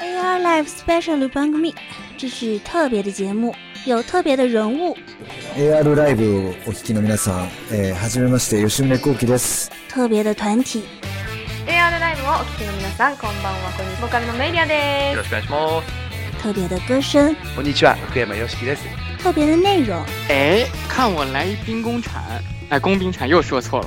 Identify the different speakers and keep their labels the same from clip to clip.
Speaker 1: AR Live Special 番組，这是特别的节目，有特别的人物，
Speaker 2: AR ライブをお聞きの皆さん、えー、はじめまして吉宗幸喜です
Speaker 1: 特别的团体，
Speaker 3: AR ライブをお聞きの皆さんこんばんはこんにちはボーカルのメイリアで
Speaker 4: よろしくお願いします。
Speaker 1: 特别的歌声，
Speaker 4: こんにちは、福山よしきです。
Speaker 1: 特别的内容，
Speaker 5: 哎，看我来一兵工铲，哎，工兵铲又说错了。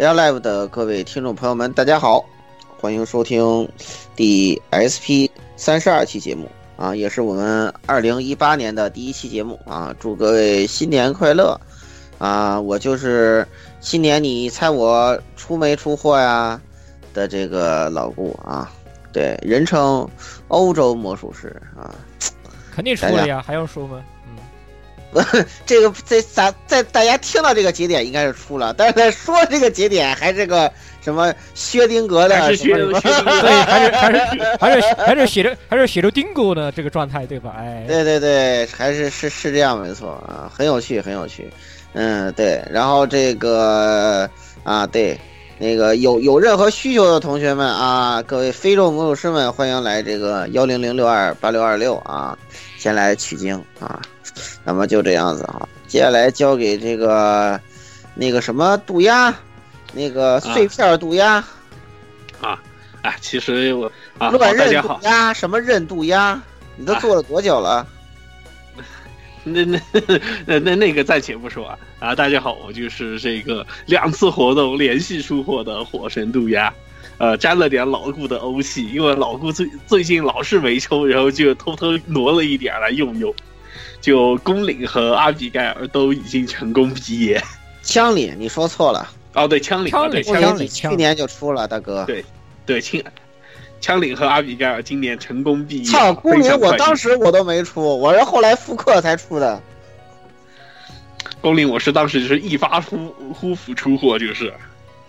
Speaker 6: Air Live 的各位听众朋友们，大家好，欢迎收听第 SP 三十二期节目啊，也是我们二零一八年的第一期节目啊，祝各位新年快乐啊！我就是新年你猜我出没出货呀的这个老顾啊，对，人称欧洲魔术师啊，
Speaker 7: 肯定出了呀，还用说吗？
Speaker 6: 这个在咱在大家听到这个节点应该是出了，但是在说这个节点还是个什么薛定谔的，
Speaker 8: 还是薛
Speaker 7: 对，还是还是还是还是写着还是写着丁哥的这个状态对吧？哎，
Speaker 6: 对对对，还是是是这样没错啊，很有趣很有趣，嗯对，然后这个啊对，那个有有任何需求的同学们啊，各位非洲魔术师们，欢迎来这个幺零零六二八六二六啊，先来取经啊。那么就这样子啊，接下来交给这个那个什么渡鸦，那个碎片渡鸦
Speaker 8: 啊，哎，其实我啊，
Speaker 6: 乱
Speaker 8: 大家
Speaker 6: 认渡，鸦，什么认渡鸦，你都做了多久了？
Speaker 8: 那那那那那个暂且不说啊啊，大家好，我就是这个两次活动连续出货的火神渡鸦。呃，沾了点老顾的欧气，因为老顾最最近老是没抽，然后就偷偷挪了一点来用用。就宫岭和阿比盖尔都已经成功毕业。
Speaker 6: 枪里你说错了
Speaker 8: 哦，对，枪岭，
Speaker 7: 枪岭，
Speaker 6: 枪岭，去年就出了，大哥。
Speaker 8: 对，对，枪枪岭和阿比盖尔今年成功毕业。
Speaker 6: 操，宫岭我当时我都没出，我是后来复刻才出的。
Speaker 8: 宫岭我是当时就是一发呼呼服出货，就是。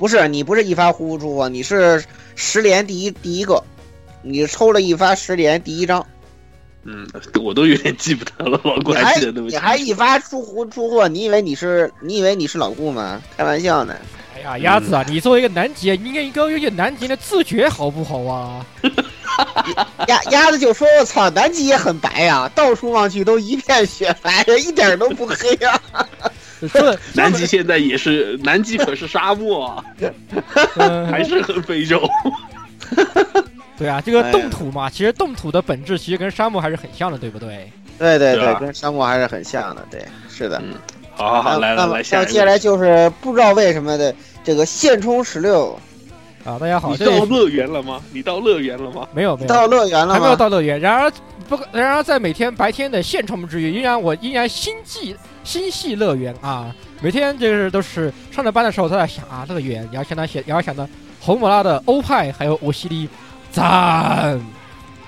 Speaker 6: 不是你不是一发呼呼出货，你是十连第一第一个，你抽了一发十连第一张。
Speaker 8: 嗯，我都有点记不得了，老顾还记得那么
Speaker 6: 你还一发出胡出货，你以为你是你以为你是老顾吗？开玩笑呢。
Speaker 7: 哎呀，鸭子啊，你作为一个南极，你应该应该有点南极的自觉，好不好啊？
Speaker 6: 鸭鸭子就说：“我操，南极也很白呀、啊，到处望去都一片雪白，一点都不黑呀、啊。”
Speaker 7: 说
Speaker 8: 南极现在也是，南极可是沙漠啊，还是很非洲。
Speaker 7: 对啊，这个冻土嘛，其实冻土的本质其实跟沙漠还是很像的，对不对？
Speaker 6: 对对对，跟沙漠还是很像的，对，是的。
Speaker 8: 嗯，好好好，来来来，下
Speaker 6: 接下来就是不知道为什么的这个现充十六
Speaker 7: 啊，大家好，
Speaker 8: 你到乐园了吗？你到乐园了吗？
Speaker 7: 没有没有，
Speaker 6: 到乐园了
Speaker 7: 还没有到乐园。然而不，然而在每天白天的现充之余，依然我依然心系心系乐园啊！每天就是都是上着班的时候都在想啊，乐园，然后想到写，然后想到红姆拉的欧派还有欧西里。赞，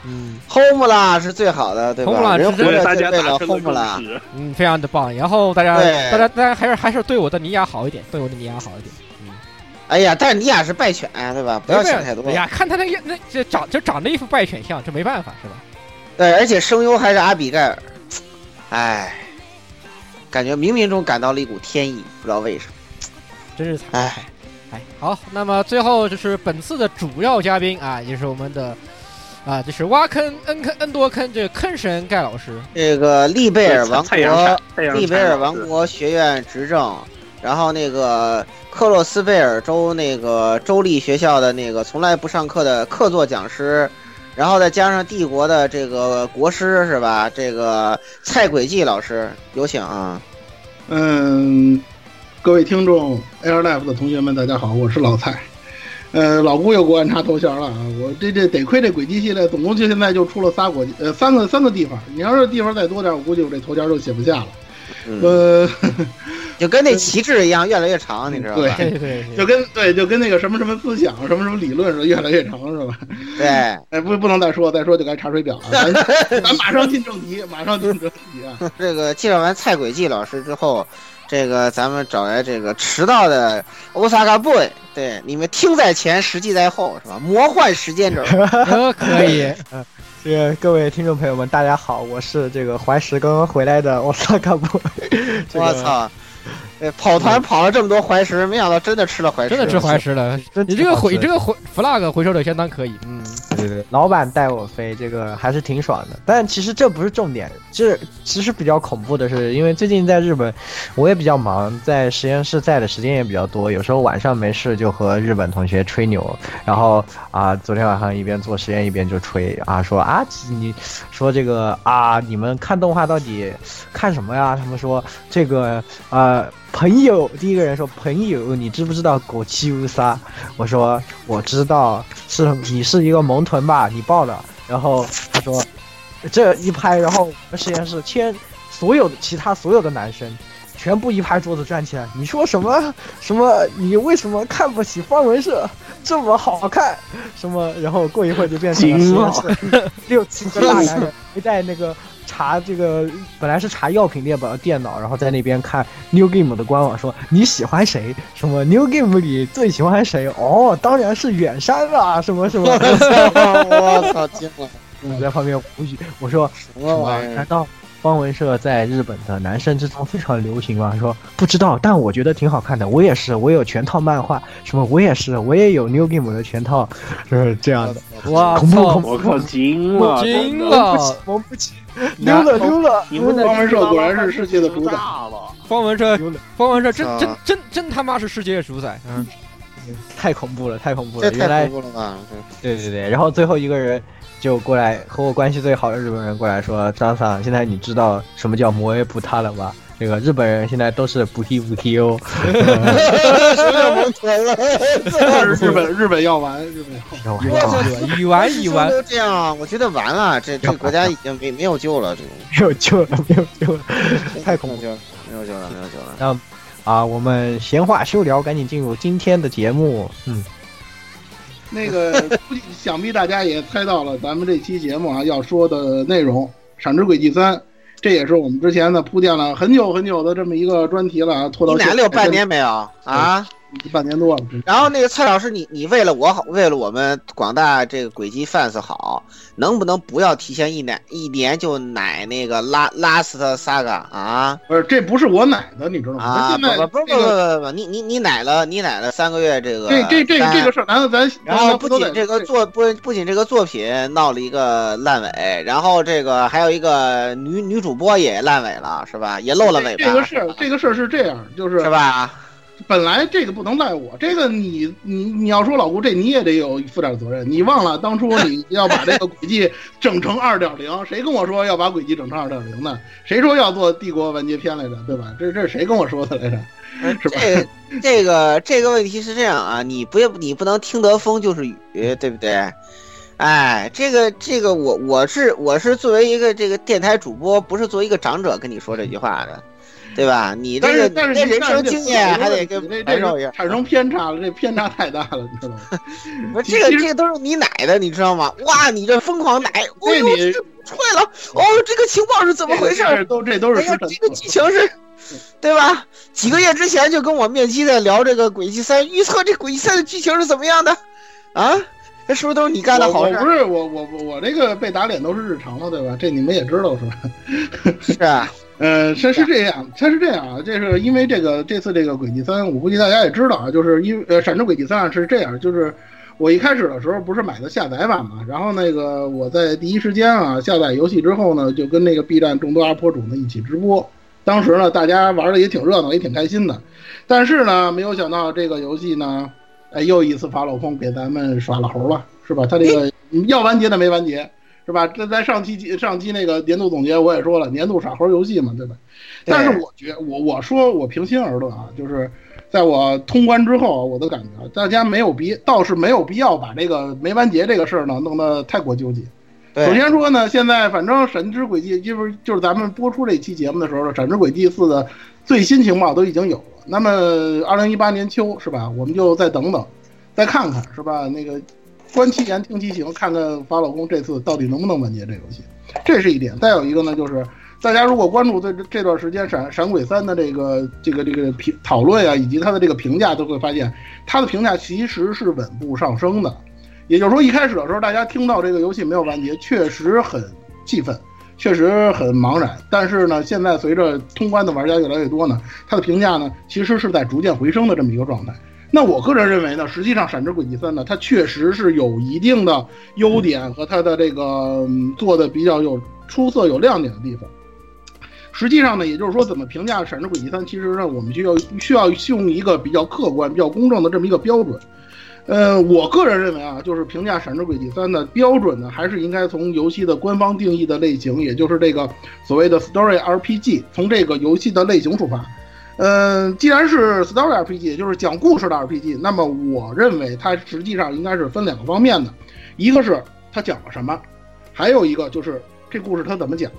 Speaker 6: 嗯，home 啦是最好的，对吧
Speaker 7: ？home 啦
Speaker 6: 人活着
Speaker 8: 大家
Speaker 6: 为了 home 啦，
Speaker 7: 嗯，非常的棒。然后大家，大家，大家还是还是对我的尼亚好一点，对我的尼亚好一点。嗯，
Speaker 6: 哎呀，但是尼亚是败犬，对吧？不要想太多。
Speaker 7: 哎呀，看他那个那这长就长得一副败犬相，这没办法，是吧？
Speaker 6: 对，而且声优还是阿比盖尔，哎，感觉冥冥中感到了一股天意，不知道为什么，
Speaker 7: 真是惨。
Speaker 6: 哎。
Speaker 7: 哎，好，那么最后就是本次的主要嘉宾啊，也是我们的啊，就是挖坑 N 坑 N 多坑这个坑神盖老师，
Speaker 6: 这个利贝尔王国利贝尔王国学院执政，然后那个克洛斯贝尔州那个州立学校的那个从来不上课的客座讲师，然后再加上帝国的这个国师是吧？这个蔡轨迹老师，有请啊。
Speaker 9: 嗯。各位听众 Air Life 的同学们，大家好，我是老蔡。呃，老顾又给我安插头衔了啊！我这这得亏这轨迹系列总共就现在就出了仨国呃三个三个地方，你要是地方再多点，我估计我这头衔就写不下了。
Speaker 6: 嗯，
Speaker 9: 呃，
Speaker 6: 就跟那旗帜一样，越来越长，你知道吧？
Speaker 9: 对
Speaker 7: 对对，
Speaker 9: 就跟对就跟那个什么什么思想、什么什么理论似的，越来越长是吧？
Speaker 6: 对，
Speaker 9: 哎，不不能再说，再说就该查水表了。咱 咱马上进正题，马上进正题啊！
Speaker 6: 这个介绍完蔡轨迹老师之后，这个咱们找来这个迟到的 Osaka boy，对，你们听在前，实际在后，是吧？魔幻时间轴，
Speaker 7: 呃可以，
Speaker 10: 这个各位听众朋友们，大家好，我是这个怀石刚刚回来的奥萨卡布。这个
Speaker 6: 我操！对，跑团跑了这么多怀石，没想到真的吃了怀石，
Speaker 7: 真的吃怀石了。你这个回，你这个回 flag 回收的相当可以，嗯，
Speaker 10: 对对对，老板带我飞，这个还是挺爽的。但其实这不是重点，这其实比较恐怖的是，因为最近在日本，我也比较忙，在实验室在的时间也比较多，有时候晚上没事就和日本同学吹牛，然后啊，昨天晚上一边做实验一边就吹啊，说啊你说这个啊，你们看动画到底看什么呀？他们说这个呃。朋友，第一个人说朋友，你知不知道狗七乌沙？我说我知道，是你是一个萌豚吧？你报了。然后他说这一拍，然后我们实验室签所有的其他所有的男生全部一拍桌子站起来。你说什么什么？你为什么看不起方文社这么好看？什么？然后过一会儿就变成了六七个大男人 围在那个。查这个本来是查药品列表的电脑，然后在那边看 New Game 的官网，说你喜欢谁？什么 New Game 里最喜欢谁？哦，当然是远山啦！什么什么？
Speaker 6: 我操，惊了！
Speaker 10: 我 在旁边无语，我说
Speaker 6: 什么玩意儿？
Speaker 10: 难道方文社在日本的男生之中非常流行嘛？说不知道，但我觉得挺好看的。我也是，我有全套漫画，什么我也是，我也有 New Game 的全套，是这样的。
Speaker 7: 哇，
Speaker 10: 恐怖恐怖！
Speaker 8: 我靠，惊了，
Speaker 7: 惊了！
Speaker 10: 我不起，溜了溜了！
Speaker 8: 你们
Speaker 9: 方文社果然是世界的主宰
Speaker 8: 了。
Speaker 7: 方文社，方文社真真真真他妈是世界的主宰！嗯，
Speaker 10: 太恐怖了，太恐怖了！原来？对对对，然后最后一个人就过来和我关系最好的日本人过来说：“张桑，现在你知道什么叫摩耶不他了吧？这个日本人现在都是不踢不踢哦。
Speaker 6: 什么叫萌豚了？
Speaker 9: 日本日本要完，日本要完。
Speaker 10: 我操，
Speaker 7: 已完已完，
Speaker 6: 都 这样，我觉得完了，这这个国家已经没没有救了，这个
Speaker 10: 没有救了，没有救了，太恐怖
Speaker 6: 了，没有救了，没有救了。
Speaker 10: 那啊，我们闲话休聊，赶紧进入今天的节目。嗯。
Speaker 9: 那个，估计想必大家也猜到了，咱们这期节目啊要说的内容《闪之轨迹三》，这也是我们之前呢铺垫了很久很久的这么一个专题了啊，拖到
Speaker 6: 你俩有半年没有啊？
Speaker 9: 半年多了。
Speaker 6: 然后那个蔡老师，你你为了我好，为了我们广大这个轨迹 fans 好，能不能不要提前一奶一年就奶那个拉 Last Saga 啊？
Speaker 9: 不是，这不是我奶的，你知道吗？
Speaker 6: 啊，不不不不不不，你你你奶了，你奶了三个月这个。
Speaker 9: 这这这这个事儿，难道咱
Speaker 6: 然后不仅这个作不不仅这个作品闹了一个烂尾，然后这个还有一个女女主播也烂尾了，是吧？也露了尾巴。
Speaker 9: 这个事儿这个事儿是这样，就是
Speaker 6: 是吧？
Speaker 9: 本来这个不能赖我，这个你你你要说老顾，这你也得有负点责任。你忘了当初你要把这个轨迹整成二点零，谁跟我说要把轨迹整成二点零的？谁说要做帝国完结篇来着？对吧？这这是谁跟我说的来着？是吧？
Speaker 6: 这这个这个问题是这样啊，你不要你不能听得风就是雨，对不对？哎，这个这个我我是我是作为一个这个电台主播，不是作为一个长者跟你说这句话的。对吧？你这个
Speaker 9: 但是
Speaker 6: 人生经验还得跟
Speaker 9: 白少爷产生偏差了，这偏差太大了，你知道吗？
Speaker 6: 不这个这个都是你奶的，你知道吗？哇，你这疯狂奶，
Speaker 9: 这
Speaker 6: 你出来了哦，这个情报是怎么回事？
Speaker 9: 都这都是
Speaker 6: 这个剧情是，对吧？几个月之前就跟我面基在聊这个《轨迹三》，预测这《轨迹三》的剧情是怎么样的啊？这是不是都是你干的好事？
Speaker 9: 不是我我我这个被打脸都是日常了，对吧？这你们也知道是吧？
Speaker 6: 是啊。
Speaker 9: 呃，它是这样，它是这样啊，这是因为这个这次这个轨迹三，我估计大家也知道啊，就是因呃，闪之轨迹三是这样，就是我一开始的时候不是买的下载版嘛，然后那个我在第一时间啊下载游戏之后呢，就跟那个 B 站众多 UP 主呢一起直播，当时呢大家玩的也挺热闹，也挺开心的，但是呢没有想到这个游戏呢，哎又一次发老空给咱们耍了猴了，是吧？它这个要完结的没完结。是吧？这在上期上期那个年度总结我也说了，年度傻猴游戏嘛，对吧？但是我觉我我说我平心而论啊，就是在我通关之后，我的感觉，大家没有必倒是没有必要把这个没完结这个事儿呢弄得太过纠结。首先说呢，现在反正《神之轨迹》就是就是咱们播出这期节目的时候，《神之轨迹四》的最新情报都已经有了。那么二零一八年秋是吧？我们就再等等，再看看是吧？那个观其言，听其行，看看法老公这次到底能不能完结这游戏，这是一点。再有一个呢，就是大家如果关注这这段时间闪闪鬼三的这个这个这个评讨论啊，以及它的这个评价，都会发现它的评价其实是稳步上升的。也就是说，一开始的时候，大家听到这个游戏没有完结，确实很气愤，确实很茫然。但是呢，现在随着通关的玩家越来越多呢，它的评价呢，其实是在逐渐回升的这么一个状态。那我个人认为呢，实际上《闪之轨迹三》呢，它确实是有一定的优点和它的这个、做的比较有出色、有亮点的地方。实际上呢，也就是说，怎么评价《闪之轨迹三》，其实呢，我们需要需要用一个比较客观、比较公正的这么一个标准。呃，我个人认为啊，就是评价《闪之轨迹三》的标准呢，还是应该从游戏的官方定义的类型，也就是这个所谓的 Story RPG，从这个游戏的类型出发。嗯，既然是 Story RPG，就是讲故事的 RPG，那么我认为它实际上应该是分两个方面的，一个是它讲了什么，还有一个就是这故事它怎么讲的。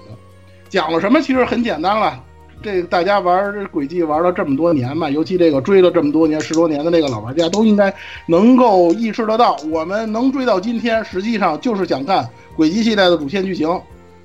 Speaker 9: 讲了什么其实很简单了，这大家玩这轨迹玩了这么多年嘛，尤其这个追了这么多年十多年的那个老玩家都应该能够意识得到，我们能追到今天，实际上就是想看轨迹系列的主线剧情，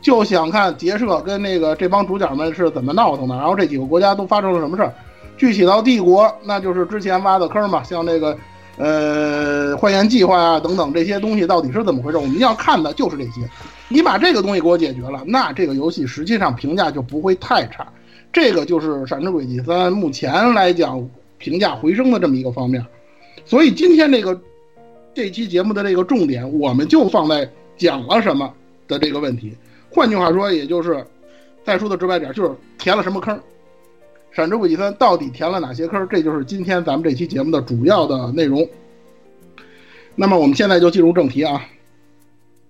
Speaker 9: 就想看杰社跟那个这帮主角们是怎么闹腾的，然后这几个国家都发生了什么事儿。具体到帝国，那就是之前挖的坑嘛，像这个呃幻焰计划啊等等这些东西到底是怎么回事，我们要看的就是这些。你把这个东西给我解决了，那这个游戏实际上评价就不会太差。这个就是《闪之轨迹三》目前来讲评价回升的这么一个方面。所以今天这个这期节目的这个重点，我们就放在讲了什么的这个问题。换句话说，也就是再说的直白点，就是填了什么坑。《闪之轨迹三》到底填了哪些坑？这就是今天咱们这期节目的主要的内容。那么我们现在就进入正题啊。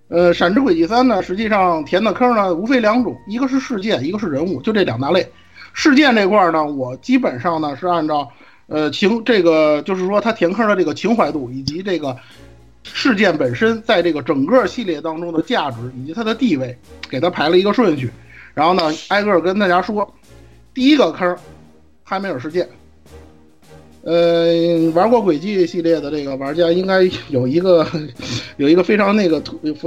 Speaker 9: 呃，《闪之轨迹三》呢，实际上填的坑呢，无非两种，一个是事件，一个是人物，就这两大类。事件这块呢，我基本上呢是按照呃情这个，就是说它填坑的这个情怀度以及这个事件本身在这个整个系列当中的价值以及它的地位，给它排了一个顺序。然后呢，挨个跟大家说，第一个坑，汉梅尔事件。呃，玩过轨迹系列的这个玩家应该有一个有一个非常那个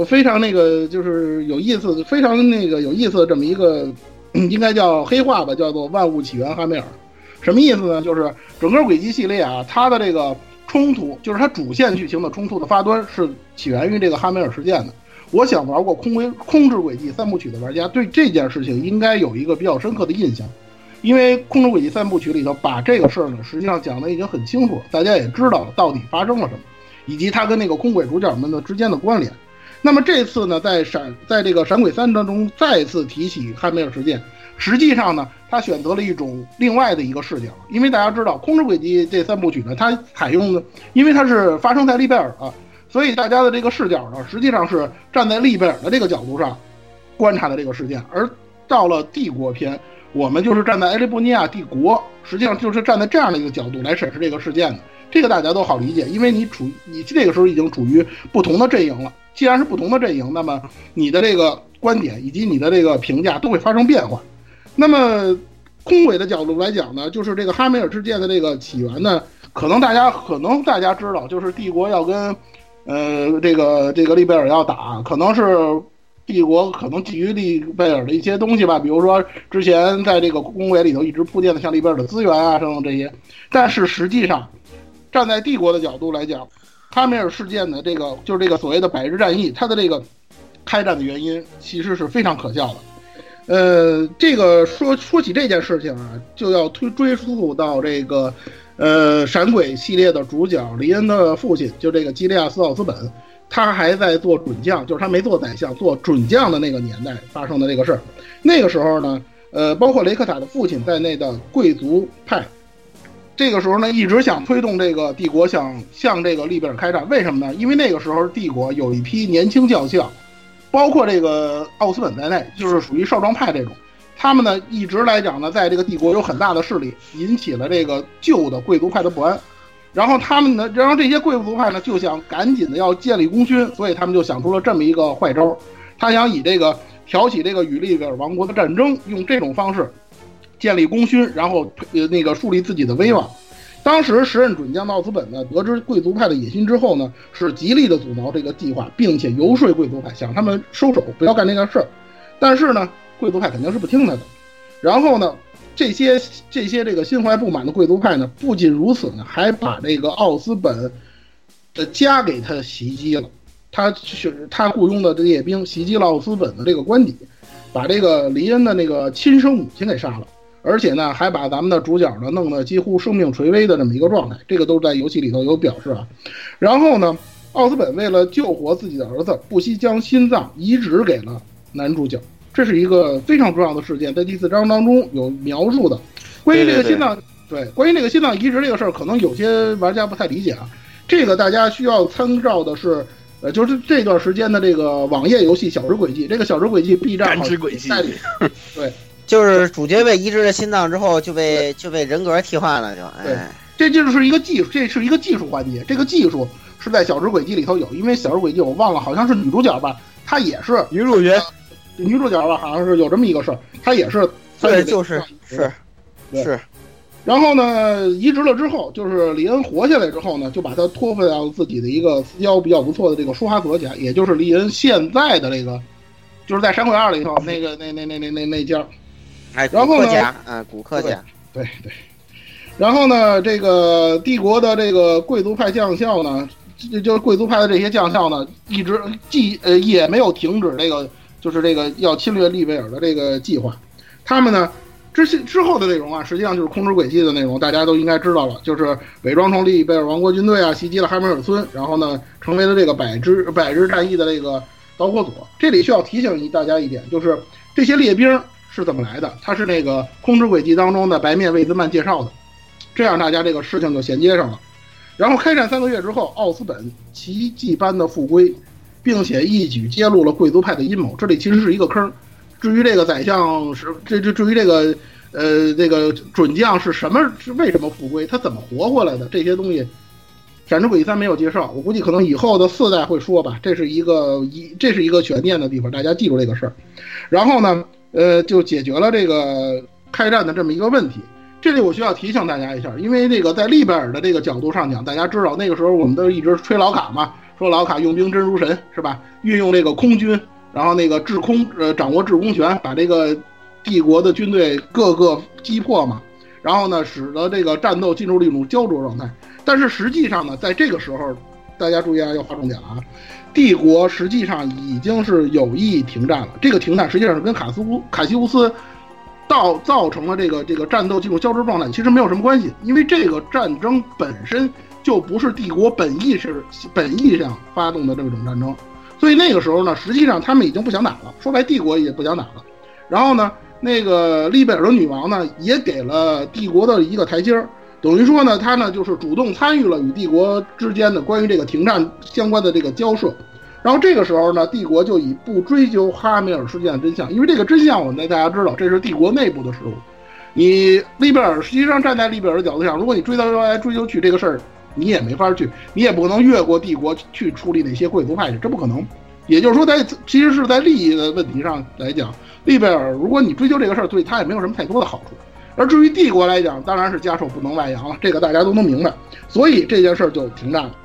Speaker 9: 非常那个就是有意思的、非常那个有意思的这么一个，应该叫黑话吧，叫做万物起源汉梅尔。什么意思呢？就是整个轨迹系列啊，它的这个冲突，就是它主线剧情的冲突的发端是起源于这个哈梅尔事件的。我想玩过空轨空之轨迹三部曲的玩家对这件事情应该有一个比较深刻的印象。因为《空中轨迹三部曲》里头把这个事儿呢，实际上讲的已经很清楚，大家也知道了到底发生了什么，以及它跟那个空轨主角们的之间的关联。那么这次呢，在闪在这个《闪鬼三》当中再次提起汉梅尔事件，实际上呢，他选择了一种另外的一个视角，因为大家知道《空之轨迹》这三部曲呢，它采用的，因为它是发生在利贝尔啊，所以大家的这个视角呢，实际上是站在利贝尔的这个角度上观察的这个事件，而到了帝国篇。我们就是站在埃利布尼亚帝国，实际上就是站在这样的一个角度来审视这个事件的。这个大家都好理解，因为你处你这个时候已经处于不同的阵营了。既然是不同的阵营，那么你的这个观点以及你的这个评价都会发生变化。那么空轨的角度来讲呢，就是这个哈梅尔事件的这个起源呢，可能大家可能大家知道，就是帝国要跟呃这个这个利贝尔要打，可能是。帝国可能基于利贝尔的一些东西吧，比如说之前在这个宫闱里头一直铺垫的像利贝尔的资源啊等等这些，但是实际上，站在帝国的角度来讲，哈梅尔事件的这个就是这个所谓的百日战役，它的这个开战的原因其实是非常可笑的。呃，这个说说起这件事情啊，就要推追溯到这个呃闪鬼系列的主角黎恩的父亲，就这个基利亚斯奥斯本。他还在做准将，就是他没做宰相，做准将的那个年代发生的这个事儿。那个时候呢，呃，包括雷克塔的父亲在内的贵族派，这个时候呢，一直想推动这个帝国想向这个利贝尔开战。为什么呢？因为那个时候帝国有一批年轻教校，包括这个奥斯本在内，就是属于少壮派这种。他们呢，一直来讲呢，在这个帝国有很大的势力，引起了这个旧的贵族派的不安。然后他们呢，然后这些贵族派呢，就想赶紧的要建立功勋，所以他们就想出了这么一个坏招，他想以这个挑起这个与利维尔王国的战争，用这种方式建立功勋，然后呃那个树立自己的威望。当时时任准将的奥斯本呢，得知贵族派的野心之后呢，是极力的阻挠这个计划，并且游说贵族派，想他们收手，不要干这个事儿。但是呢，贵族派肯定是不听他的。然后呢，这些这些这个心怀不满的贵族派呢，不仅如此呢，还把这个奥斯本的家给他袭击了。他是他雇佣的这列兵袭击了奥斯本的这个官邸，把这个黎恩的那个亲生母亲给杀了。而且呢，还把咱们的主角呢弄得几乎生命垂危的这么一个状态，这个都在游戏里头有表示啊。然后呢，奥斯本为了救活自己的儿子，不惜将心脏移植给了男主角，这是一个非常重要的事件，在第四章当中有描述的。关于这个心脏，对，关于这个心脏移植这个事儿，可能有些玩家不太理解啊。这个大家需要参照的是，呃，就是这段时间的这个网页游戏《小时轨迹》，这个《小时轨迹》B 站
Speaker 8: 感知轨迹
Speaker 9: 代理，对。
Speaker 6: 就是主角被移植了心脏之后，就被就被人格替换了，就哎，
Speaker 9: 这就是一个技术，这是一个技术环节。这个技术是在小时轨迹里头有，因为小时轨迹我忘了，好像是女主角吧，她也是
Speaker 6: 女主角，
Speaker 9: 女主角吧，好像是有这么一个事儿，她也是，
Speaker 6: 对，就是是是。
Speaker 9: 然后呢，移植了之后，就是李恩活下来之后呢，就把他托付到自己的一个私交比较不错的这个舒哈格家，也就是李恩现在的这个，就是在《山鬼二》里头那个那那那那那那家。
Speaker 6: 哎，
Speaker 9: 然后呢？
Speaker 6: 啊，古克家，
Speaker 9: 对对。然后呢，这个帝国的这个贵族派将校呢，就就贵族派的这些将校呢，一直既呃也没有停止这个，就是这个要侵略利贝尔的这个计划。他们呢，之之后的内容啊，实际上就是空之轨迹的内容，大家都应该知道了，就是伪装成利贝尔王国军队啊，袭击了哈梅尔村，然后呢，成为了这个百支百日战役的这个导火索。这里需要提醒大家一点，就是这些列兵。是怎么来的？他是那个《空之轨迹》当中的白面魏兹曼介绍的，这样大家这个事情就衔接上了。然后开战三个月之后，奥斯本奇迹般的复归，并且一举揭露了贵族派的阴谋。这里其实是一个坑。至于这个宰相是这这，至于这个呃这个准将是什么是为什么复归，他怎么活过来的这些东西，《闪之轨迹三》没有介绍。我估计可能以后的四代会说吧。这是一个一这是一个悬念的地方，大家记住这个事儿。然后呢？呃，就解决了这个开战的这么一个问题。这里我需要提醒大家一下，因为这个在利贝尔的这个角度上讲，大家知道那个时候我们都一直吹老卡嘛，说老卡用兵真如神，是吧？运用这个空军，然后那个制空，呃，掌握制空权，把这个帝国的军队各个击破嘛。然后呢，使得这个战斗进入了一种焦灼状态。但是实际上呢，在这个时候，大家注意啊，要划重点了啊。帝国实际上已经是有意停战了。这个停战实际上是跟卡斯乌卡西乌斯造造成了这个这个战斗进入交织状态，其实没有什么关系，因为这个战争本身就不是帝国本意是本意上发动的。这种战争，所以那个时候呢，实际上他们已经不想打了。说白，帝国也不想打了。然后呢，那个利贝尔的。女王呢，也给了帝国的。一个台阶儿。等于说呢，他呢就是主动参与了与帝国之间的关于这个停战相关的这个交涉，然后这个时候呢，帝国就以不追究哈梅尔事件的真相，因为这个真相我们大家知道，这是帝国内部的事务。你利贝尔实际上站在利贝尔的角度上，如果你追到来追究去这个事儿，你也没法去，你也不可能越过帝国去处理那些贵族派去，这不可能。也就是说，在其实是在利益的问题上来讲，利贝尔如果你追究这个事儿，对他也没有什么太多的好处。而至于帝国来讲，当然是家丑不能外扬了，这个大家都能明白，所以这件事儿就停战了。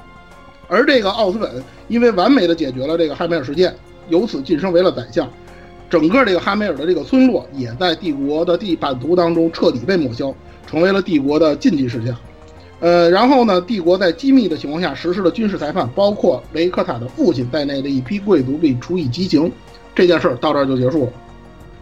Speaker 9: 而这个奥斯本因为完美的解决了这个哈梅尔事件，由此晋升为了宰相，整个这个哈梅尔的这个村落也在帝国的地版图当中彻底被抹消，成为了帝国的禁忌事项。呃，然后呢，帝国在机密的情况下实施了军事裁判，包括雷克塔的父亲在内的一批贵族被处以极刑。这件事儿到这儿就结束了。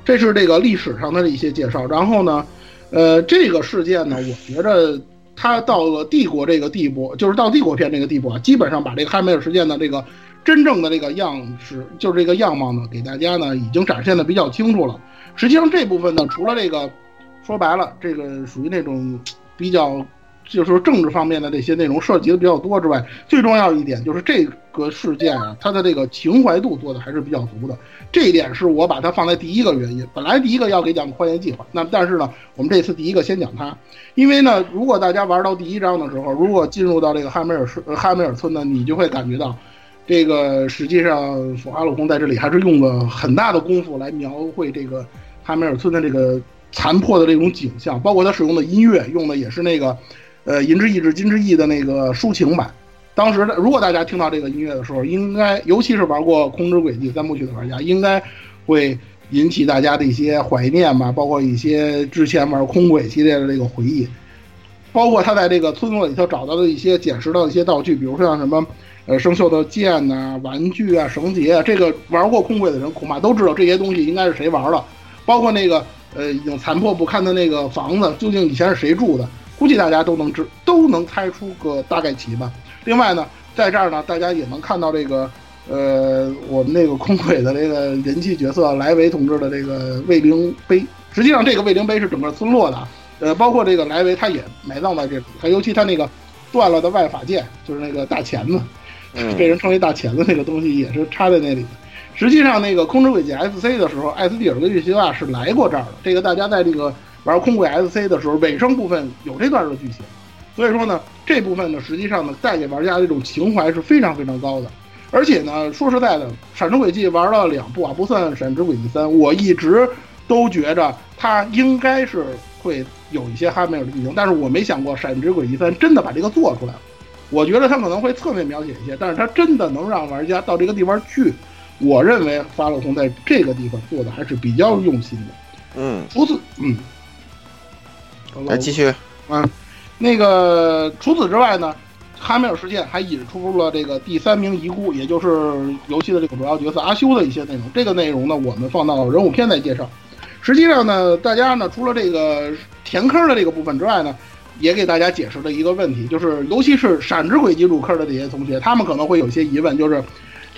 Speaker 9: 这是这个历史上的一些介绍。然后呢？呃，这个事件呢，我觉着他到了帝国这个地步，就是到帝国片这个地步啊，基本上把这个汉梅尔事件的这个真正的这个样式，就是这个样貌呢，给大家呢已经展现的比较清楚了。实际上这部分呢，除了这个，说白了，这个属于那种比较就是说政治方面的这些内容涉及的比较多之外，最重要一点就是这个事件啊，它的这个情怀度做的还是比较足的。这一点是我把它放在第一个原因。本来第一个要给讲换颜计划，那但是呢，我们这次第一个先讲它，因为呢，如果大家玩到第一章的时候，如果进入到这个汉梅尔市呃汉梅尔村呢，你就会感觉到，这个实际上索哈鲁空在这里还是用了很大的功夫来描绘这个汉梅尔村的这个残破的这种景象，包括他使用的音乐用的也是那个，呃，银之意志金之翼的那个抒情版。当时如果大家听到这个音乐的时候，应该尤其是玩过《空之轨迹》三部曲的玩家，应该会引起大家的一些怀念吧，包括一些之前玩空轨系列的这个回忆，包括他在这个村落里头找到的一些捡拾到的一些道具，比如说像什么，呃，生锈的剑呐、玩具啊、绳结啊，这个玩过空轨的人恐怕都知道这些东西应该是谁玩了，包括那个呃已经残破不堪的那个房子，究竟以前是谁住的，估计大家都能知都能猜出个大概齐吧。另外呢，在这儿呢，大家也能看到这个，呃，我们那个空轨的这个人气角色莱维同志的这个卫灵碑。实际上，这个卫灵碑是整个村落的，呃，包括这个莱维他也埋葬在这里。他尤其他那个断了的外法剑，就是那个大钳子，被人称为大钳子那个东西，也是插在那里的。实际上，那个空之轨迹 SC 的时候，艾斯蒂尔跟玉西亚是来过这儿的。这个大家在这个玩空轨 SC 的时候，尾声部分有这段的剧情。所以说呢，这部分呢，实际上呢，带给玩家的这种情怀是非常非常高的。而且呢，说实在的，《闪之轨迹》玩了两部啊，不算《闪之轨迹三》，我一直都觉着它应该是会有一些哈梅尔的剧情，但是我没想过《闪之轨迹三》真的把这个做出来了。我觉得它可能会侧面描写一些，但是它真的能让玩家到这个地方去，我认为发乐通在这个地方做的还是比较用心的。
Speaker 6: 嗯，
Speaker 9: 除此，嗯，
Speaker 6: 来继续，
Speaker 9: 嗯。那个除此之外呢，哈梅尔事件还引出了这个第三名遗孤，也就是游戏的这个主要角色阿修的一些内容。这个内容呢，我们放到人物篇再介绍。实际上呢，大家呢除了这个填坑的这个部分之外呢，也给大家解释了一个问题，就是尤其是闪之轨迹入坑的这些同学，他们可能会有些疑问，就是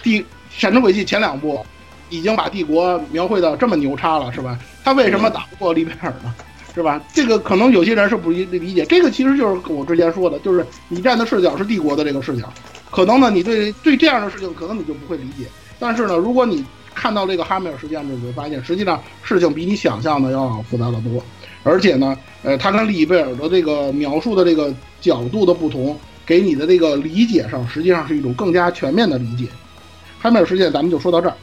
Speaker 9: 第闪之轨迹前两部已经把帝国描绘的这么牛叉了，是吧？他为什么打不过利贝尔呢？是吧？这个可能有些人是不理理解，这个其实就是我之前说的，就是你站的视角是帝国的这个视角，可能呢，你对对这样的事情可能你就不会理解。但是呢，如果你看到这个哈梅尔事件，你会发现，实际上事情比你想象的要复杂的多。而且呢，呃，他跟利贝尔的这个描述的这个角度的不同，给你的这个理解上，实际上是一种更加全面的理解。哈梅尔事件咱们就说到这儿。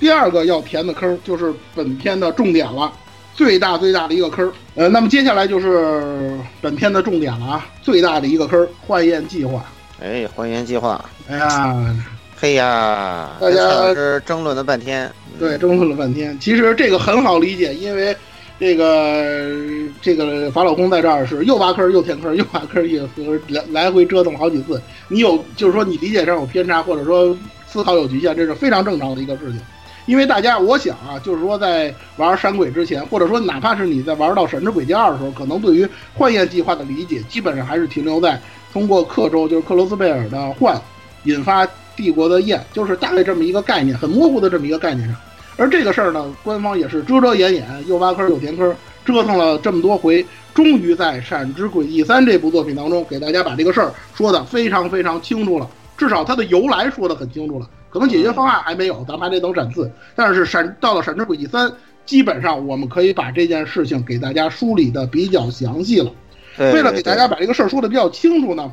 Speaker 9: 第二个要填的坑就是本片的重点了。最大最大的一个坑儿，呃，那么接下来就是本片的重点了啊！最大的一个坑儿，幻焰计划。
Speaker 6: 哎，幻焰计划。
Speaker 9: 哎呀，
Speaker 6: 嘿呀，
Speaker 9: 大家
Speaker 6: 是争论了半天。
Speaker 9: 对，争论了半天。其实这个很好理解，因为这个这个法老公在这儿是又挖坑又填坑，又挖坑又来来回折腾好几次。你有就是说你理解上有偏差，或者说思考有局限，这是非常正常的一个事情。因为大家，我想啊，就是说在玩闪鬼之前，或者说哪怕是你在玩到《闪之轨迹二》的时候，可能对于幻焰计划的理解，基本上还是停留在通过克州，就是克罗斯贝尔的幻，引发帝国的焰，就是大概这么一个概念，很模糊的这么一个概念上。而这个事儿呢，官方也是遮遮掩掩，又挖坑又填坑，折腾了这么多回，终于在《闪之轨迹三》这部作品当中，给大家把这个事儿说的非常非常清楚了，至少它的由来说的很清楚了。可能解决方案还没有，咱们还得等展四。但是闪到了《闪之轨迹三》，基本上我们可以把这件事情给大家梳理的比较详细了。为了给大家把这个事儿说的比较清楚呢，